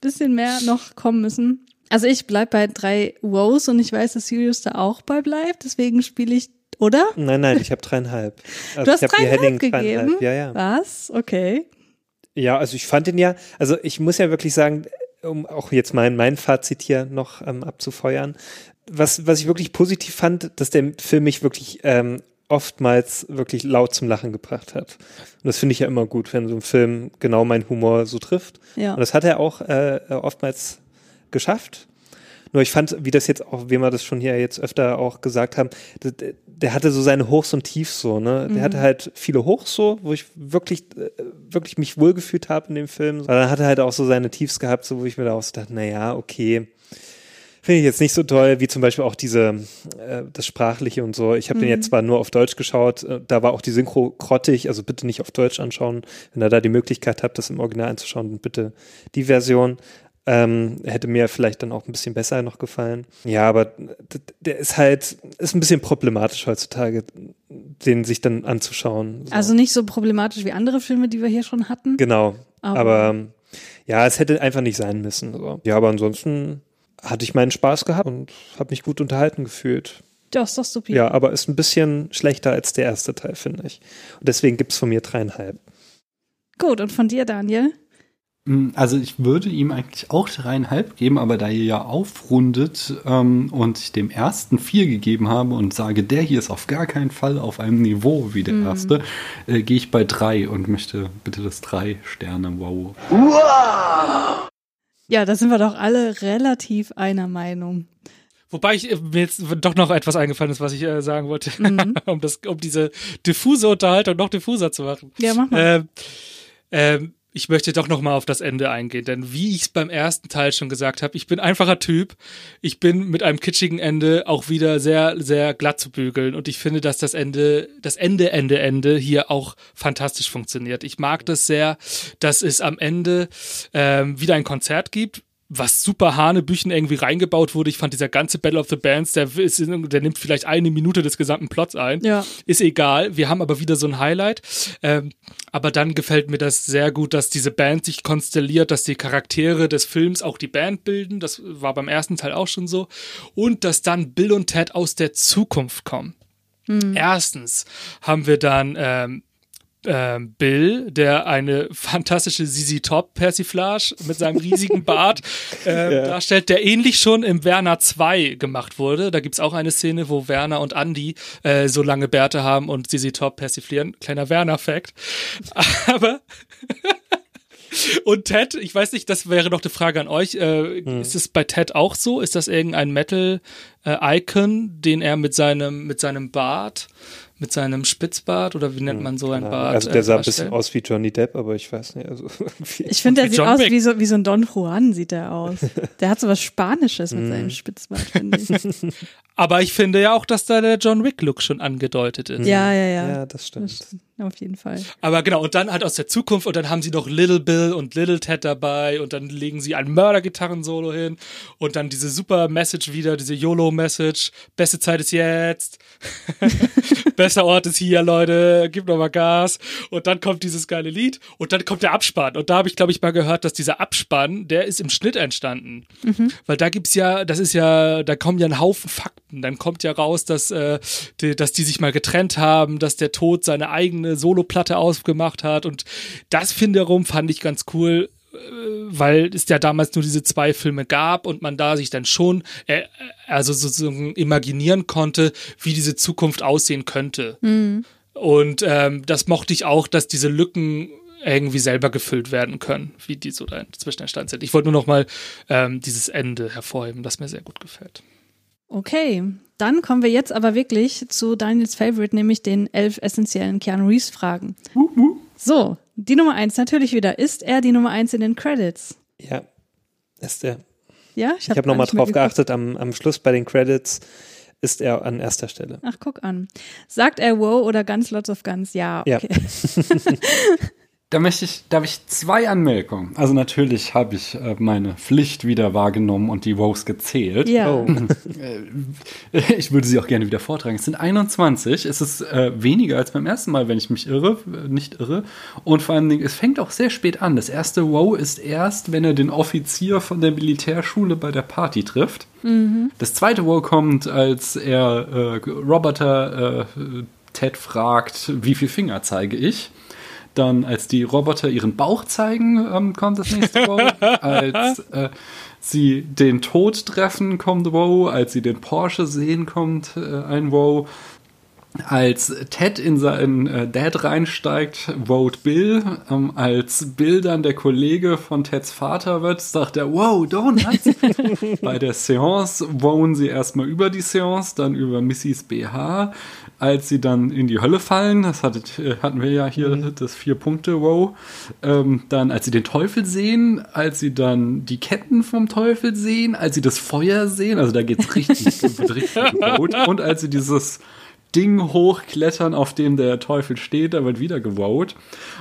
bisschen mehr noch kommen müssen. Also ich bleib bei drei Woes und ich weiß, dass Sirius da auch bei bleibt. Deswegen spiele ich, oder? Nein, nein, ich habe dreieinhalb. Also du hast ich hab die dreieinhalb Henning gegeben? dreieinhalb, Ja, ja. Was? Okay. Ja, also ich fand ihn ja, also ich muss ja wirklich sagen, um auch jetzt mein, mein Fazit hier noch ähm, abzufeuern, was, was ich wirklich positiv fand, dass der Film mich wirklich ähm, oftmals wirklich laut zum Lachen gebracht hat. Und das finde ich ja immer gut, wenn so ein Film genau meinen Humor so trifft. Ja. Und das hat er auch äh, oftmals geschafft. Nur ich fand, wie das jetzt auch, wie wir das schon hier jetzt öfter auch gesagt haben, der, der hatte so seine Hochs und Tiefs so, ne? Der Mhm. hatte halt viele Hochs so, wo ich wirklich, äh, wirklich mich wohlgefühlt habe in dem Film. Aber dann hat er halt auch so seine Tiefs gehabt, so wo ich mir da auch so dachte, na ja, okay. Finde ich jetzt nicht so toll, wie zum Beispiel auch diese, äh, das Sprachliche und so. Ich habe den Mhm. jetzt zwar nur auf Deutsch geschaut, äh, da war auch die Synchro grottig, also bitte nicht auf Deutsch anschauen. Wenn ihr da die Möglichkeit habt, das im Original anzuschauen, bitte die Version. Ähm, hätte mir vielleicht dann auch ein bisschen besser noch gefallen. Ja, aber der ist halt, ist ein bisschen problematisch heutzutage, den sich dann anzuschauen. So. Also nicht so problematisch wie andere Filme, die wir hier schon hatten. Genau. Aber- Aber, ähm, ja, es hätte einfach nicht sein müssen. So. Ja, aber ansonsten hatte ich meinen Spaß gehabt und habe mich gut unterhalten gefühlt. Ja, ist doch super. Ja, aber ist ein bisschen schlechter als der erste Teil, finde ich. Und deswegen gibt's von mir dreieinhalb. Gut, und von dir, Daniel? Mm, Also ich würde ihm eigentlich auch dreieinhalb geben, aber da ihr ja aufrundet ähm, und ich dem ersten vier gegeben habe und sage, der hier ist auf gar keinen Fall auf einem Niveau wie der Mhm. erste, äh, gehe ich bei drei und möchte bitte das drei Sterne Wow. Ja, da sind wir doch alle relativ einer Meinung. Wobei ich, äh, mir jetzt doch noch etwas eingefallen ist, was ich äh, sagen wollte, Mhm. um, das, um diese diffuse Unterhaltung noch diffuser zu machen. Ja, mach mal. Ähm, ähm, ich möchte doch noch mal auf das Ende eingehen, denn wie ich es beim ersten Teil schon gesagt habe, ich bin einfacher Typ. Ich bin mit einem kitschigen Ende auch wieder sehr, sehr glatt zu bügeln und ich finde, dass das Ende, das Ende, Ende, Ende hier auch fantastisch funktioniert. Ich mag das sehr, dass es am Ende ähm, wieder ein Konzert gibt, was super Hanebüchen irgendwie reingebaut wurde. Ich fand dieser ganze Battle of the Bands, der, ist, der nimmt vielleicht eine Minute des gesamten Plots ein. Ja. Ist egal. Wir haben aber wieder so ein Highlight. Ähm, aber dann gefällt mir das sehr gut, dass diese Band sich konstelliert, dass die Charaktere des Films auch die Band bilden. Das war beim ersten Teil auch schon so. Und dass dann Bill und Ted aus der Zukunft kommen. Erstens haben wir dann ähm, ähm, Bill, der eine fantastische ZZ Top Persiflage mit seinem riesigen Bart ähm, Ja. darstellt, der ähnlich schon im Werner 2 gemacht wurde. Da gibt's auch eine Szene, wo Werner und Andy äh, so lange Bärte haben und ZZ Top persiflieren. Kleiner Werner-Fact. Aber und Ted, ich weiß nicht, das wäre noch eine Frage an euch. Äh, Ist es bei Ted auch so? Ist das irgendein Metal-Icon, den er mit seinem, mit seinem Bart, mit seinem Spitzbart oder wie nennt man so ein Bart? Also der äh, sah ein bisschen aus wie Johnny Depp, aber ich weiß nicht. Also Ich finde, der Wie sieht John aus wie so, wie so ein Don Juan, sieht er aus. Der hat so was Spanisches mit seinem Spitzbart, finde ich. Aber ich finde ja auch, dass da der John Wick-Look schon angedeutet ist. Ja, ja, ja. ja, das stimmt. Auf jeden Fall. Aber genau, und dann halt aus der Zukunft und dann haben sie noch Little Bill und Little Ted dabei und dann legen sie ein Mördergitarren-Solo hin und dann diese super Message wieder, diese YOLO-Message. Beste Zeit ist jetzt. Bester Ort ist hier, Leute. Gib noch mal Gas. Und dann kommt dieses geile Lied und dann kommt der Abspann. Und da habe ich, glaube ich, mal gehört, dass dieser Abspann, der ist im Schnitt entstanden. Weil da gibt's ja, das ist ja, da kommen ja ein Haufen Fakten. Dann kommt ja raus, dass, äh, die, dass die sich mal getrennt haben, dass der Tod seine eigene Soloplatte ausgemacht hat. Und das wiederum fand ich ganz cool, äh, weil es ja damals nur diese zwei Filme gab und man da sich dann schon äh, also sozusagen imaginieren konnte, wie diese Zukunft aussehen könnte. Mhm. Und ähm, das mochte ich auch, dass diese Lücken irgendwie selber gefüllt werden können, wie die so da inzwischen entstanden sind. Ich wollte nur noch mal ähm, dieses Ende hervorheben, das mir sehr gut gefällt. Okay, dann kommen wir jetzt aber wirklich zu Daniels Favorite, nämlich den elf essentiellen Keanu Reeves Fragen. So, die Nummer eins natürlich wieder. Ist er die Nummer eins in den Credits? Ja, ist er. Ja, Ich habe hab nochmal drauf geachtet, am, am Schluss bei den Credits ist er an erster Stelle. Ach, guck an. Sagt er wow oder ganz lots of guns? Ja, Ja. Da möchte ich, da habe ich zwei Anmerkungen. Also natürlich habe ich äh, meine Pflicht wieder wahrgenommen und die Wows gezählt. Ja. Oh. Äh, ich würde sie auch gerne wieder vortragen. Es sind 21. Es ist äh, weniger als beim ersten Mal, wenn ich mich irre, äh, nicht irre. Und vor allen Dingen, es fängt auch sehr spät an. Das erste Wow ist erst, wenn er den Offizier von der Militärschule bei der Party trifft. Das zweite Wow kommt, als er äh, Roboter äh, Ted fragt, wie viel Finger zeige ich. Dann, als die Roboter ihren Bauch zeigen, ähm, kommt das nächste Wow. als äh, sie den Tod treffen, kommt Wow. Als sie den Porsche sehen, kommt äh, ein Wow. Als Ted in seinen äh, Dad reinsteigt, vote Bill. Ähm, als Bill dann der Kollege von Teds Vater wird, sagt er, wow, Donuts. Bei der Seance wohnen sie erstmal über die Seance, dann über Mrs. BH. Als sie dann in die Hölle fallen, das hattet, äh, hatten wir ja hier das vier Punkte, wow. Ähm, dann als sie den Teufel sehen, als sie dann die Ketten vom Teufel sehen, als sie das Feuer sehen, also da geht's richtig, wird richtig gut. Und als sie dieses Ding hochklettern, auf dem der Teufel steht, da wird wieder gewowt.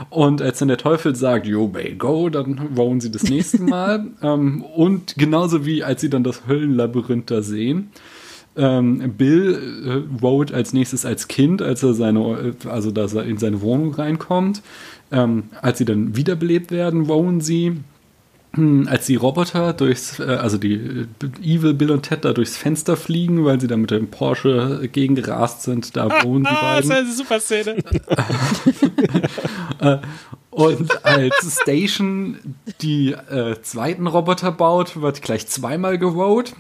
Und als dann der Teufel sagt, yo, may go, dann wowen sie das nächste Mal. ähm, und genauso wie als sie dann das Höllenlabyrinth da sehen. Ähm, Bill äh, wowt als nächstes als Kind, als er seine, also dass er in seine Wohnung reinkommt. Ähm, als sie dann wiederbelebt werden, wowen sie. Hm, Als die Roboter durchs, äh, also die äh, Evil Bill und Ted da durchs Fenster fliegen, weil sie da mit dem Porsche gegengerast sind, da wohnen die Ah, das ist beiden. eine super Szene. Äh, Und als Station die äh, zweiten Roboter baut, wird gleich zweimal gewowt.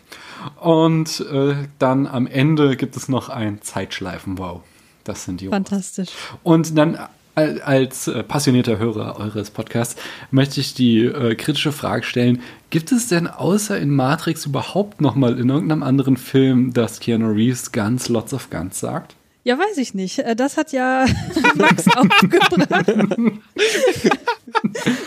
Und äh, dann am Ende gibt es noch ein Zeitschleifen-Wow. Das sind die Fantastisch. und dann al- als äh, passionierter Hörer eures Podcasts möchte ich die äh, kritische Frage stellen: Gibt es denn außer in Matrix überhaupt noch mal in irgendeinem anderen Film, dass Keanu Reeves Guns, Lots of Guns sagt? Ja, weiß ich nicht. Äh, Das hat ja Max aufgebracht.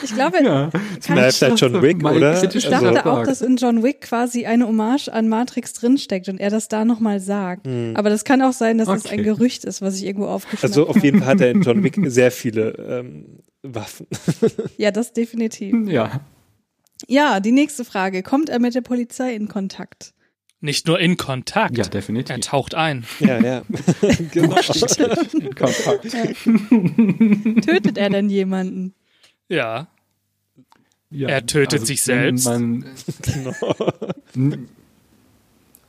ich glaube, Ja, vielleicht John Wick, oder? ich dachte auch, dass in John Wick quasi eine Hommage an Matrix drinsteckt und er das da nochmal sagt. Aber das kann auch sein, dass es Okay. ein Gerücht ist, was ich irgendwo aufgeschnappt Also auf habe. jeden Fall hat er in John Wick sehr viele ähm, Waffen. Ja, das definitiv. Ja. Ja, die nächste Frage. Kommt er mit der Polizei in Kontakt? Nicht nur in Kontakt. Ja, definitiv. Er taucht ein. ja, ja. genau. In Kontakt. Tötet er denn jemanden? Ja. Ja, Er tötet sich selbst. Man,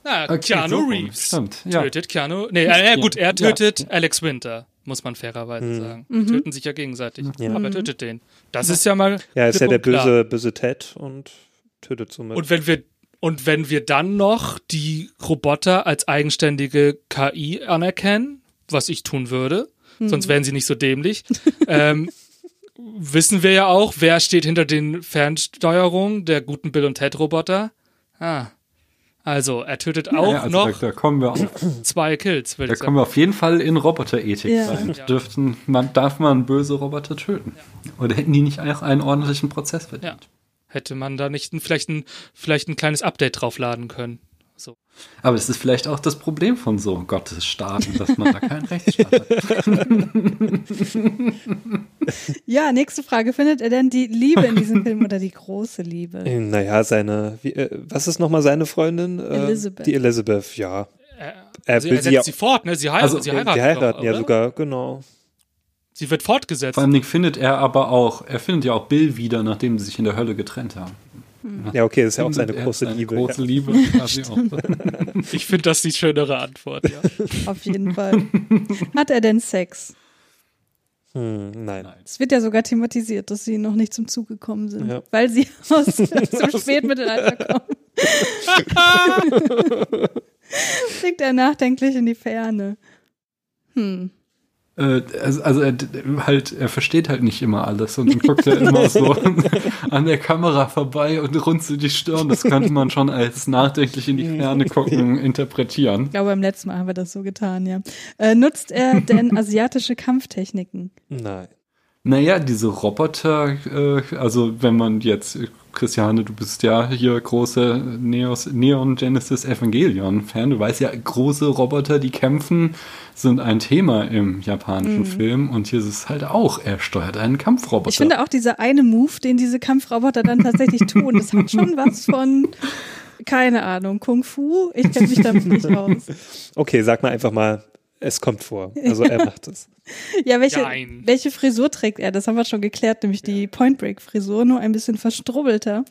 Na, Okay, Keanu so. Reeves Stimmt, ja. tötet Keanu. Nee, äh, ja, gut, er Ja. tötet Alex Winter, muss man fairerweise Mhm. sagen. Die töten sich ja gegenseitig. Ja. Aber er tötet den. Das ist ja mal. Ja, ist ja der böse, böse Ted und tötet somit. Und wenn wir und wenn wir dann noch die Roboter als eigenständige KI anerkennen, was ich tun würde, sonst wären sie nicht so dämlich, ähm, wissen wir ja auch, wer steht hinter den Fernsteuerungen der guten Bill und Ted Roboter. Ah. Also, er tötet auch ja, also noch da, da kommen wir auf, zwei Kills, da kommen wir auf jeden Fall in Roboterethik Ja. sein. Ja. Dürften, man, darf man böse Roboter töten? Oder hätten die nicht auch einen ordentlichen Prozess verdient? Hätte man da nicht ein, vielleicht, ein, vielleicht ein kleines Update draufladen können. So. Aber das ist vielleicht auch das Problem von so Gottesstaaten, dass man da keinen Rechtsstaat hat. Ja, nächste Frage. Findet er denn die Liebe in diesem Film oder die große Liebe? Äh, Naja, seine, wie, äh, was ist nochmal seine Freundin? Äh, Elizabeth. Die Elizabeth, ja. Er, Er sie, will er sie setzt ja, sie fort, ne? Sie, heiraten, Also, sie äh, heiraten, die heiraten doch, ja oder? sogar, genau. Sie wird fortgesetzt. Vor allem findet er aber auch, er findet ja auch Bill wieder, nachdem sie sich in der Hölle getrennt haben. Ja, okay, das ist ja auch seine große seine Liebe. Große ja. Liebe quasi auch. Ich finde das die schönere Antwort, ja. Auf jeden Fall. Hat er denn Sex? Hm, nein. Es wird ja sogar thematisiert, dass sie noch nicht zum Zug gekommen sind, Ja. weil sie aus dem Spätmittelalter kommen. Blickt er nachdenklich in die Ferne. Hm. Äh, also, also er, halt, er versteht halt nicht immer alles und dann guckt er immer so an der Kamera vorbei und runzelt die Stirn. Das könnte man schon als nachdenklich in die Ferne gucken interpretieren. Ich glaube, beim letzten Mal haben wir das so getan, ja. Äh, nutzt er denn asiatische Kampftechniken? Nein. Naja, diese Roboter, äh, also wenn man jetzt, Christiane, du bist ja hier große Neos, Neon Genesis Evangelion Fan, du weißt ja, große Roboter, die kämpfen, sind ein Thema im japanischen Mhm. Film und hier ist es halt auch, er steuert einen Kampfroboter. Ich finde auch dieser eine Move, den diese Kampfroboter dann tatsächlich tun, das hat schon was von, keine Ahnung, Kung Fu. Ich kenne mich damit nicht aus. Okay, sag mal einfach mal, es kommt vor. Also er macht es. Ja, welche, Nein. welche Frisur trägt er? Das haben wir schon geklärt, nämlich die Point Break Frisur, nur ein bisschen verstrubbelter.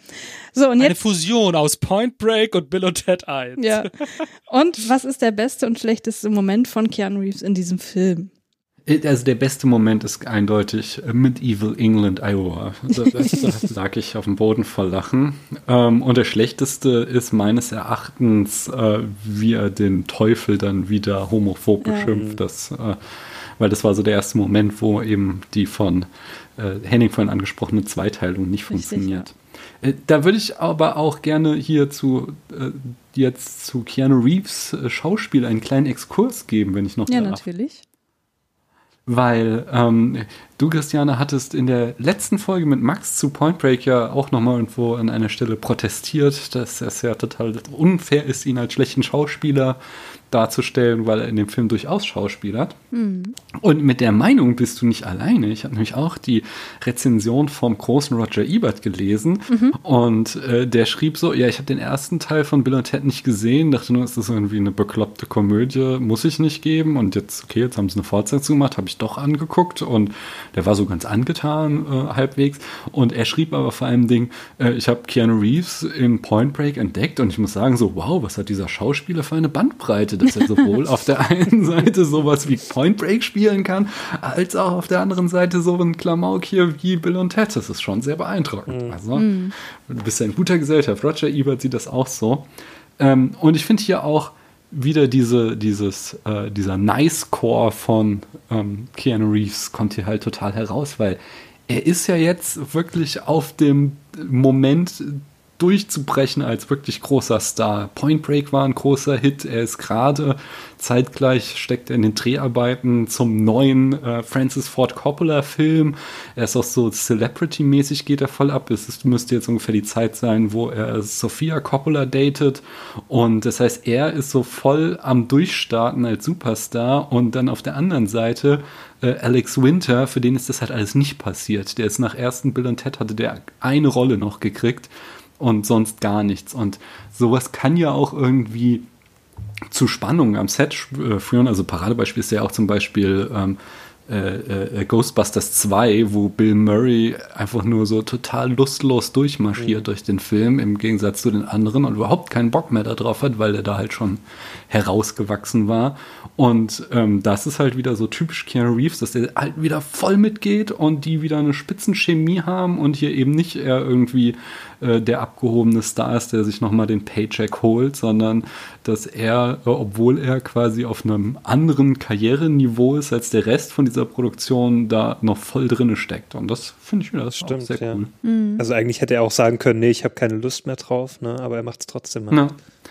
So, und Eine jetzt, Fusion aus Point Break und Bill und Ted 1. ja. Und was ist der beste und schlechteste Moment von Keanu Reeves in diesem Film? Also der beste Moment ist eindeutig äh, Medieval England, Iowa. Da, da, da lag ich auf dem Boden vor Lachen. Ähm, und der schlechteste ist meines Erachtens, äh, wie er den Teufel dann wieder homophob Ja. beschimpft. Das, äh, weil das war so der erste Moment, wo eben die von äh, Henning vorhin angesprochene Zweiteilung nicht Richtig, funktioniert. Äh, Da würde ich aber auch gerne hier zu äh, jetzt zu Keanu Reeves äh, Schauspiel einen kleinen Exkurs geben, wenn ich noch Ja, darf. natürlich. Weil ähm, du, Christiane, hattest in der letzten Folge mit Max zu Point Break ja auch nochmal irgendwo an einer Stelle protestiert, dass es ja total unfair ist, ihn als schlechten Schauspieler darzustellen, weil er in dem Film durchaus schauspielert. Und mit der Meinung bist du nicht alleine. Ich habe nämlich auch die Rezension vom großen Roger Ebert gelesen. Und äh, der schrieb so, ja, ich habe den ersten Teil von Bill und Ted nicht gesehen, dachte nur, es ist irgendwie eine bekloppte Komödie, muss ich nicht geben. Und jetzt, okay, jetzt haben sie eine Fortsetzung gemacht, habe ich doch angeguckt. Und der war so ganz angetan äh, halbwegs. Und er schrieb aber vor allem Ding, äh, ich habe Keanu Reeves in Point Break entdeckt. Und ich muss sagen so, wow, was hat dieser Schauspieler für eine Bandbreite, dass er sowohl auf der einen Seite sowas wie Point Break spielen kann, als auch auf der anderen Seite so ein Klamauk hier wie Bill und Ted. Das ist schon sehr beeindruckend. Also, du bist ja in guter Gesellschaft. Roger Ebert sieht das auch so. Ähm, und ich finde hier auch wieder diese, dieses, äh, dieser Nice-Core von ähm, Keanu Reeves kommt hier halt total heraus, weil er ist ja jetzt wirklich auf dem Moment durchzubrechen als wirklich großer Star. Point Break war ein großer Hit. Er ist gerade zeitgleich steckt er in den Dreharbeiten zum neuen äh, Francis Ford Coppola Film. Er ist auch so Celebrity-mäßig geht er voll ab. Es ist, müsste jetzt ungefähr die Zeit sein, wo er Sophia Coppola datet. Und das heißt, er ist so voll am Durchstarten als Superstar. Und dann auf der anderen Seite äh, Alex Winter, für den ist das halt alles nicht passiert. Der ist nach ersten Bill und Ted hatte der eine Rolle noch gekriegt und sonst gar nichts. Und sowas kann ja auch irgendwie zu Spannungen am Set äh, führen. Also Paradebeispiel ist ja auch zum Beispiel ähm, äh, äh, Ghostbusters 2, wo Bill Murray einfach nur so total lustlos durchmarschiert durch den Film, im Gegensatz zu den anderen und überhaupt keinen Bock mehr darauf hat, weil er da halt schon herausgewachsen war. Und ähm, das ist halt wieder so typisch Keanu Reeves, dass der halt wieder voll mitgeht und die wieder eine Spitzenchemie haben und hier eben nicht er irgendwie äh, der abgehobene Star ist, der sich nochmal den Paycheck holt, sondern dass er, äh, obwohl er quasi auf einem anderen Karriereniveau ist als der Rest von dieser Produktion, da noch voll drinne steckt. Und das finde ich wieder das Stimmt, sehr ja. cool. Also eigentlich hätte er auch sagen können, nee, ich habe keine Lust mehr drauf, ne? aber er macht es trotzdem. Ja.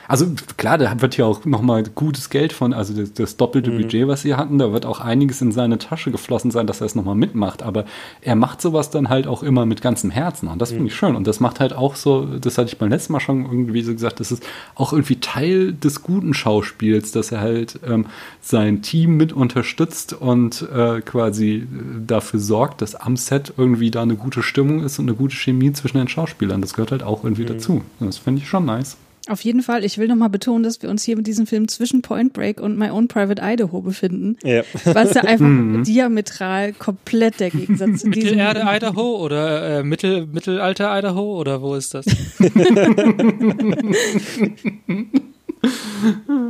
Also klar, da wird ja auch nochmal gutes Geld von, also das, das doppelte Mhm. Budget, was sie hatten, da wird auch einiges in seine Tasche geflossen sein, dass er es nochmal mitmacht. Aber er macht sowas dann halt auch immer mit ganzem Herzen und das Mhm. finde ich schön. Und das macht halt auch so, das hatte ich beim letzten Mal schon irgendwie so gesagt, das ist auch irgendwie Teil des guten Schauspiels, dass er halt ähm, sein Team mit unterstützt und äh, quasi äh, dafür sorgt, dass am Set irgendwie da eine gute Stimmung ist und eine gute Chemie zwischen den Schauspielern. Das gehört halt auch irgendwie Mhm. dazu. Das finde ich schon nice. Auf jeden Fall, ich will nochmal betonen, dass wir uns hier mit diesem Film zwischen Point Break und My Own Private Idaho befinden. Ja. Was ja einfach Mhm. diametral komplett der Gegensatz zu diesem. Mittelerde Idaho oder äh, Mittel, Mittelalter Idaho oder wo ist das?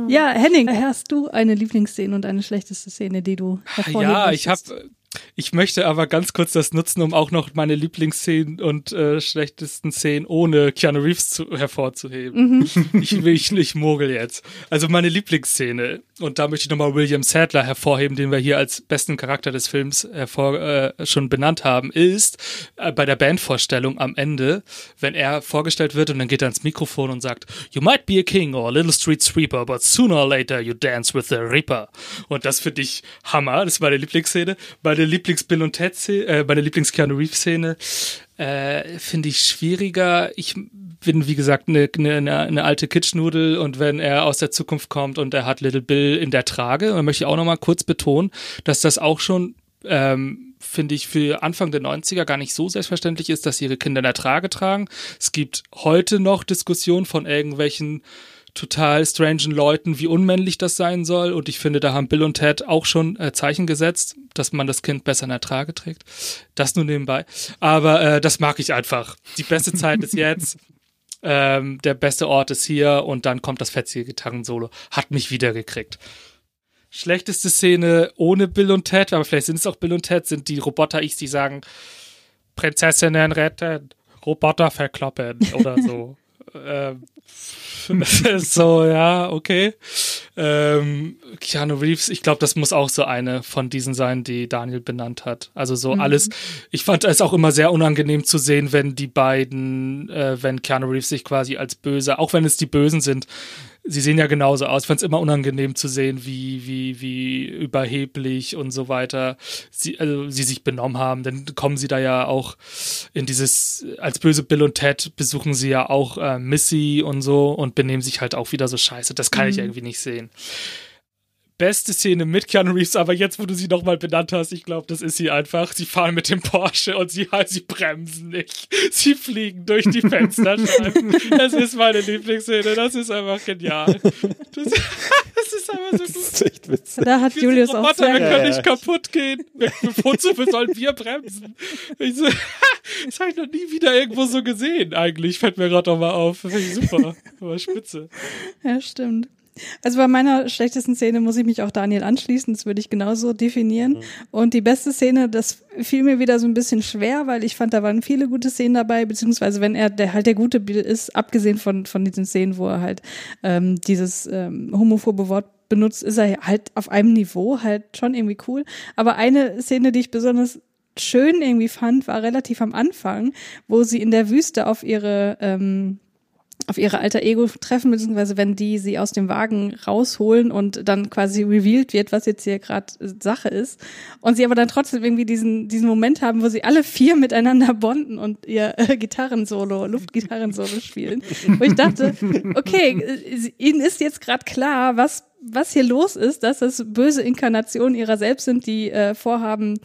Ja, Henning, hast du eine Lieblingsszene und eine schlechteste Szene, die du hervorheben Ja, ich habe? Ich möchte aber ganz kurz das nutzen, um auch noch meine Lieblingsszenen und äh, schlechtesten Szenen ohne Keanu Reeves zu, hervorzuheben. Mhm. Ich will ich nicht mogel jetzt. Also meine Lieblingsszene, und da möchte ich nochmal William Sadler hervorheben, den wir hier als besten Charakter des Films hervor, äh, schon benannt haben, ist äh, bei der Bandvorstellung am Ende, wenn er vorgestellt wird und dann geht er ans Mikrofon und sagt, You might be a king or a little street sweeper, but sooner or later you dance with the Reaper. Und das finde ich Hammer, das ist meine Lieblingsszene. Meine Lieblings-Bill und Ted äh, meine Lieblings-Keanu Reeves Szene, äh, finde ich schwieriger. Ich bin, wie gesagt, eine ne, ne, eine alte Kitschnudel und wenn er aus der Zukunft kommt und er hat Little Bill in der Trage, dann möchte ich auch nochmal kurz betonen, dass das auch schon ähm, finde ich, für Anfang der 90er gar nicht so selbstverständlich ist, dass ihre Kinder in der Trage tragen. Es gibt heute noch Diskussionen von irgendwelchen total strangen Leuten, wie unmännlich das sein soll. Und ich finde, da haben Bill und Ted auch schon äh, Zeichen gesetzt, dass man das Kind besser in der Trage trägt. Das nur nebenbei. Aber äh, das mag ich einfach. Die beste Zeit ist jetzt. Ähm, der beste Ort ist hier und dann kommt das fetzige Gitarrensolo. Hat mich wieder gekriegt. Schlechteste Szene ohne Bill und Ted, aber vielleicht sind es auch Bill und Ted, sind die Roboter-Ichs, die sagen, Prinzessinnen retten, Roboter verkloppen oder so. ähm, so, ja, okay. Ähm, Keanu Reeves, ich glaube, das muss auch so eine von diesen sein, die Daniel benannt hat. Also so Mhm. alles. Ich fand es auch immer sehr unangenehm zu sehen, wenn die beiden, äh, wenn Keanu Reeves sich quasi als böse, auch wenn es die Bösen sind, sie sehen ja genauso aus. Ich fand es immer unangenehm zu sehen, wie, wie, wie überheblich und so weiter sie, also, sie sich benommen haben. Dann kommen sie da ja auch in dieses, als böse Bill und Ted besuchen sie ja auch äh, Missy und so und benehmen sich halt auch wieder so scheiße. Das kann ich Mhm. irgendwie nicht sehen. Beste Szene mit Keanu Reeves, aber jetzt, wo du sie nochmal benannt hast, ich glaube, das ist sie einfach. Sie fahren mit dem Porsche und sie, sie bremsen nicht. Sie fliegen durch die Fensterscheiben. das ist meine Lieblingsszene. Das ist einfach genial. Das, das ist einfach so gut. Das ist echt witzig. Da hat Wir Julius sind auch Roboter, sehr wir können nicht kaputt gehen. Wir- Wozu sollen wir bremsen? Ich so, das habe ich noch nie wieder irgendwo so gesehen, eigentlich. Fällt mir gerade noch mal auf. Das finde ich super. Aber spitze. Ja, stimmt. Also bei meiner schlechtesten Szene muss ich mich auch Daniel anschließen, das würde ich genauso definieren. Und die beste Szene, das fiel mir wieder so ein bisschen schwer, weil ich fand, da waren viele gute Szenen dabei, beziehungsweise wenn er der halt der gute Bill ist, abgesehen von, von diesen Szenen, wo er halt ähm, dieses ähm, homophobe Wort benutzt, ist er halt auf einem Niveau halt schon irgendwie cool. Aber eine Szene, die ich besonders schön irgendwie fand, war relativ am Anfang, wo sie in der Wüste auf ihre ähm, auf ihre alter Ego treffen, beziehungsweise wenn die sie aus dem Wagen rausholen und dann quasi revealed wird, was jetzt hier gerade Sache ist. Und sie aber dann trotzdem irgendwie diesen, diesen Moment haben, wo sie alle vier miteinander bonden und ihr äh, Gitarrensolo, Luftgitarrensolo spielen. Wo ich dachte, okay, äh, ihnen ist jetzt gerade klar, was was hier los ist, dass das böse Inkarnationen ihrer selbst sind, die äh, vorhaben,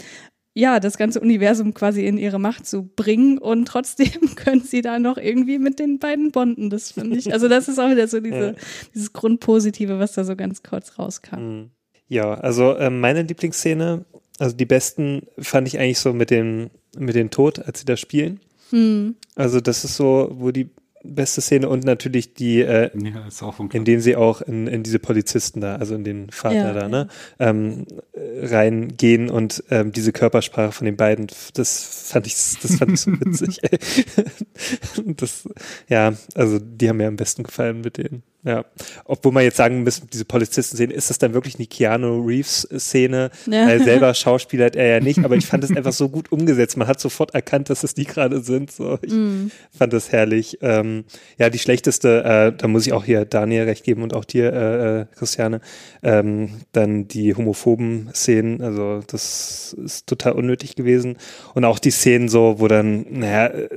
ja, das ganze Universum quasi in ihre Macht zu bringen und trotzdem können sie da noch irgendwie mit den beiden bonden. Das finde ich, also das ist auch wieder so diese, Ja. dieses Grundpositive, was da so ganz kurz rauskam. Mhm. Ja, also ähm, meine Lieblingsszene, also die besten fand ich eigentlich so mit dem, mit dem Tod, als sie da spielen. Hm. Also das ist so, wo die beste Szene und natürlich die, äh, Ja, ist auch in denen sie auch in, in diese Polizisten da, also in den Vater Ja, da, ne, ähm, äh, reingehen und ähm, diese Körpersprache von den beiden, das fand ich, das fand ich so witzig. ey. das, ja, also die haben mir am besten gefallen mit denen. Ja, obwohl man jetzt sagen muss, diese Polizisten sehen, ist das dann wirklich eine Keanu Reeves Szene? Ja. Weil selber Schauspieler hat er ja nicht, aber ich fand es einfach so gut umgesetzt. Man hat sofort erkannt, dass es die gerade sind. So, ich Mm. fand das herrlich. Ähm, ja, die schlechteste, äh, da muss ich auch hier Daniel recht geben und auch dir, äh, äh, Christiane, ähm, dann die homophoben Szenen, also das ist total unnötig gewesen. Und auch die Szenen so, wo dann, naja, äh,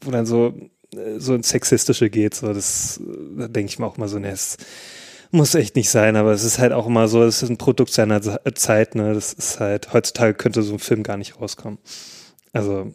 wo dann so so ins Sexistische geht, so das, äh, da denke ich mir auch mal so, ne, es muss echt nicht sein, aber es ist halt auch immer so, es ist ein Produkt seiner Ze- Zeit, ne, das ist halt, heutzutage könnte so ein Film gar nicht rauskommen. Also,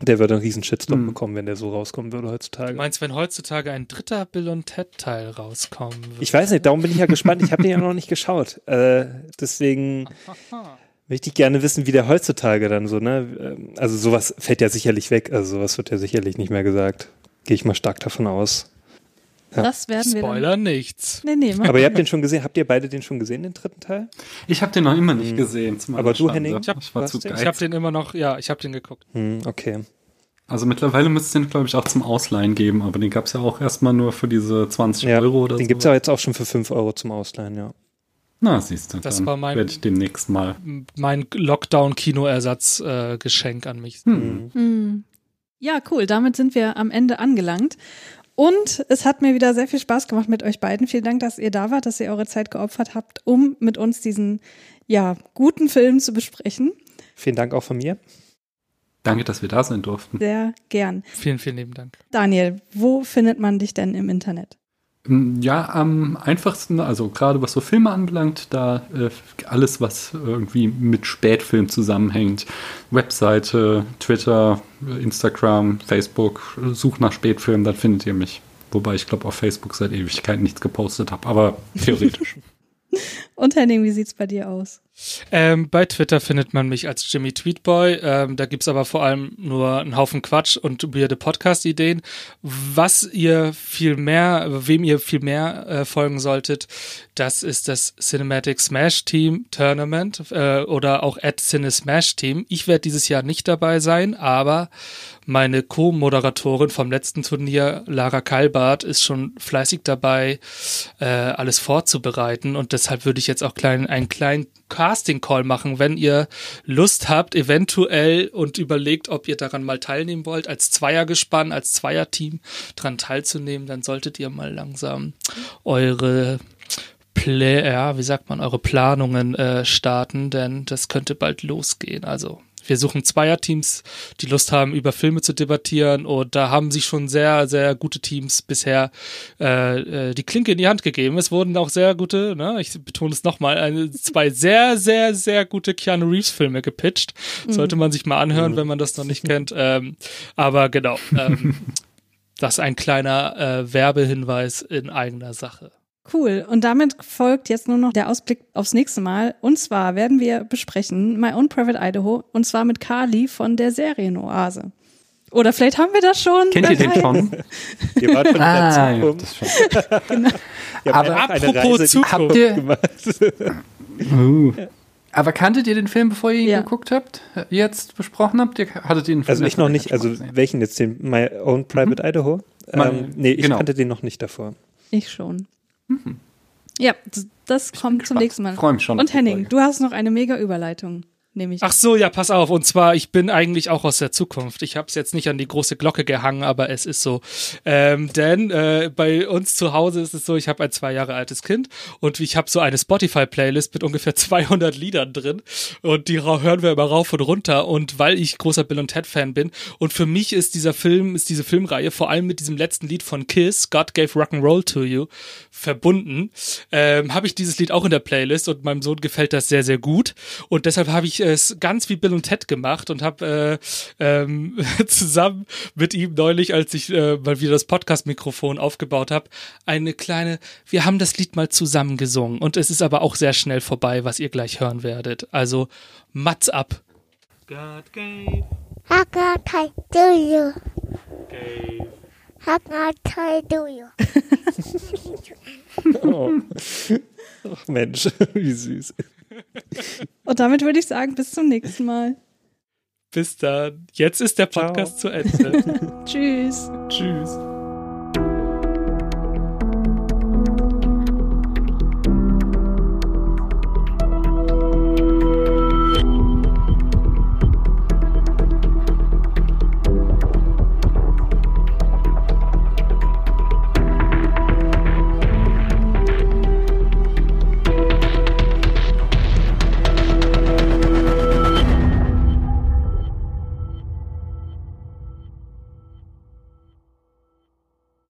der würde einen riesen Shitstorm Hm. bekommen, wenn der so rauskommen würde Du heutzutage. meinst, wenn heutzutage ein dritter Bill und Ted Teil rauskommen würde? Ich weiß nicht, darum bin ich ja gespannt, ich habe den ja noch nicht geschaut, äh, deswegen möchte ich gerne wissen, wie der heutzutage dann so, ne, also sowas fällt ja sicherlich weg, also sowas wird ja sicherlich nicht mehr gesagt, gehe ich mal stark davon aus. Das werden wir Spoiler nichts. Nee, nee, Aber ihr habt den schon gesehen. Habt ihr beide den schon gesehen, den dritten Teil? Ich habe den noch immer nicht gesehen. zu meiner Aber du, Schande. Henning? Ich hab- ich war zu denn? Ich habe den immer noch, ja, ich habe den geguckt. Hm, okay. Also mittlerweile müsste es den, glaube ich, auch zum Ausleihen geben, aber den gab es ja auch erstmal nur für diese 20 Ja, Euro oder den so. gibt's aber jetzt auch schon für 5 Euro zum Ausleihen, ja. Na, siehst du, Das dann war mein- werde ich demnächst mal. Mein Lockdown-Kinoersatz-Geschenk äh, an mich. Hm. Ja, cool. Damit sind wir am Ende angelangt. Und es hat mir wieder sehr viel Spaß gemacht mit euch beiden. Vielen Dank, dass ihr da wart, dass ihr eure Zeit geopfert habt, um mit uns diesen ja, guten Film zu besprechen. Vielen Dank auch von mir. Danke, dass wir da sein durften. Sehr gern. Vielen, vielen lieben Dank. Daniel, wo findet man dich denn im Internet? Ja, am einfachsten, also gerade was so Filme anbelangt, da äh, alles, was irgendwie mit Spätfilm zusammenhängt. Webseite, Twitter, Instagram, Facebook, sucht nach Spätfilm, dann findet ihr mich. Wobei ich glaube, auf Facebook seit Ewigkeiten nichts gepostet habe, aber theoretisch. Und Henning, wie sieht's bei dir aus? Ähm, bei Twitter findet man mich als Jimmy Tweetboy. Ähm, da gibt's aber vor allem nur einen Haufen Quatsch und weirde Podcast-Ideen. Was ihr viel mehr, wem ihr viel mehr äh, folgen solltet, das ist das Cinematic Smash Team Tournament äh, oder auch at Cine Smash Team. Ich werde dieses Jahr nicht dabei sein, aber meine Co-Moderatorin vom letzten Turnier, Lara Kalbart, ist schon fleißig dabei, äh, alles vorzubereiten und deshalb würde ich jetzt auch klein, einen kleinen Casting-Call machen, wenn ihr Lust habt, eventuell und überlegt, ob ihr daran mal teilnehmen wollt, als Zweiergespann, als Zweierteam dran teilzunehmen, dann solltet ihr mal langsam eure Plä ja, wie sagt man, eure Planungen äh, starten, denn das könnte bald losgehen. Also wir suchen Zweierteams, die Lust haben, über Filme zu debattieren und da haben sich schon sehr, sehr gute Teams bisher äh, äh, die Klinke in die Hand gegeben. Es wurden auch sehr gute, ne, ich betone es nochmal, zwei sehr, sehr, sehr gute Keanu Reeves Filme gepitcht. Sollte man sich mal anhören, wenn man das noch nicht kennt. Ähm, aber genau, ähm, das ist ein kleiner äh, Werbehinweis in eigener Sache. Cool. Und damit folgt jetzt nur noch der Ausblick aufs nächste Mal. Und zwar werden wir besprechen My Own Private Idaho und zwar mit Carly von der Serienoase. Oder vielleicht haben wir das schon. Kennt ihr den schon? Ihr wart schon in Ah, der ja, Zukunft. das schon. Habt Aber apropos Reise Zukunft. Habt ihr- gemacht. Uh. Aber kanntet ihr den Film, bevor ihr ihn Ja. geguckt habt? Jetzt besprochen habt? Ihr hattet ihr den Film Also ich noch nicht, also gesehen? welchen jetzt, den My Own Private Idaho? My- Ähm, nee, ich genau. kannte den noch nicht davor. Ich schon. Ja, d- das kommt zum nächsten Mal. Freu mich schon Und Henning, du hast noch eine mega Überleitung, nehme ich. Ach so, ja, pass auf. Und zwar, ich bin eigentlich auch aus der Zukunft. Ich habe es jetzt nicht an die große Glocke gehangen, aber es ist so. Ähm, denn äh, bei uns zu Hause ist es so, ich habe ein zwei Jahre altes Kind und ich habe so eine Spotify-Playlist mit ungefähr 200 Liedern drin und die hören wir immer rauf und runter. Und weil ich großer Bill und Ted-Fan bin und für mich ist dieser Film, ist diese Filmreihe vor allem mit diesem letzten Lied von Kiss, God Gave Rock'n'Roll to You, verbunden, ähm, habe ich dieses Lied auch in der Playlist und meinem Sohn gefällt das sehr, sehr gut. Und deshalb habe ich es ganz wie Bill und Ted gemacht und habe äh, ähm, zusammen mit ihm neulich, als ich äh, mal wieder das Podcast-Mikrofon aufgebaut habe, eine kleine, wir haben das Lied mal zusammen gesungen und es ist aber auch sehr schnell vorbei, was ihr gleich hören werdet. Also Mats ab. God gave, How I do you? gave. How I do you? Oh. Ach Mensch, wie süß. Und damit würde ich sagen, bis zum nächsten Mal. Bis dann. Jetzt ist der Podcast zu Ende. Tschüss. Tschüss.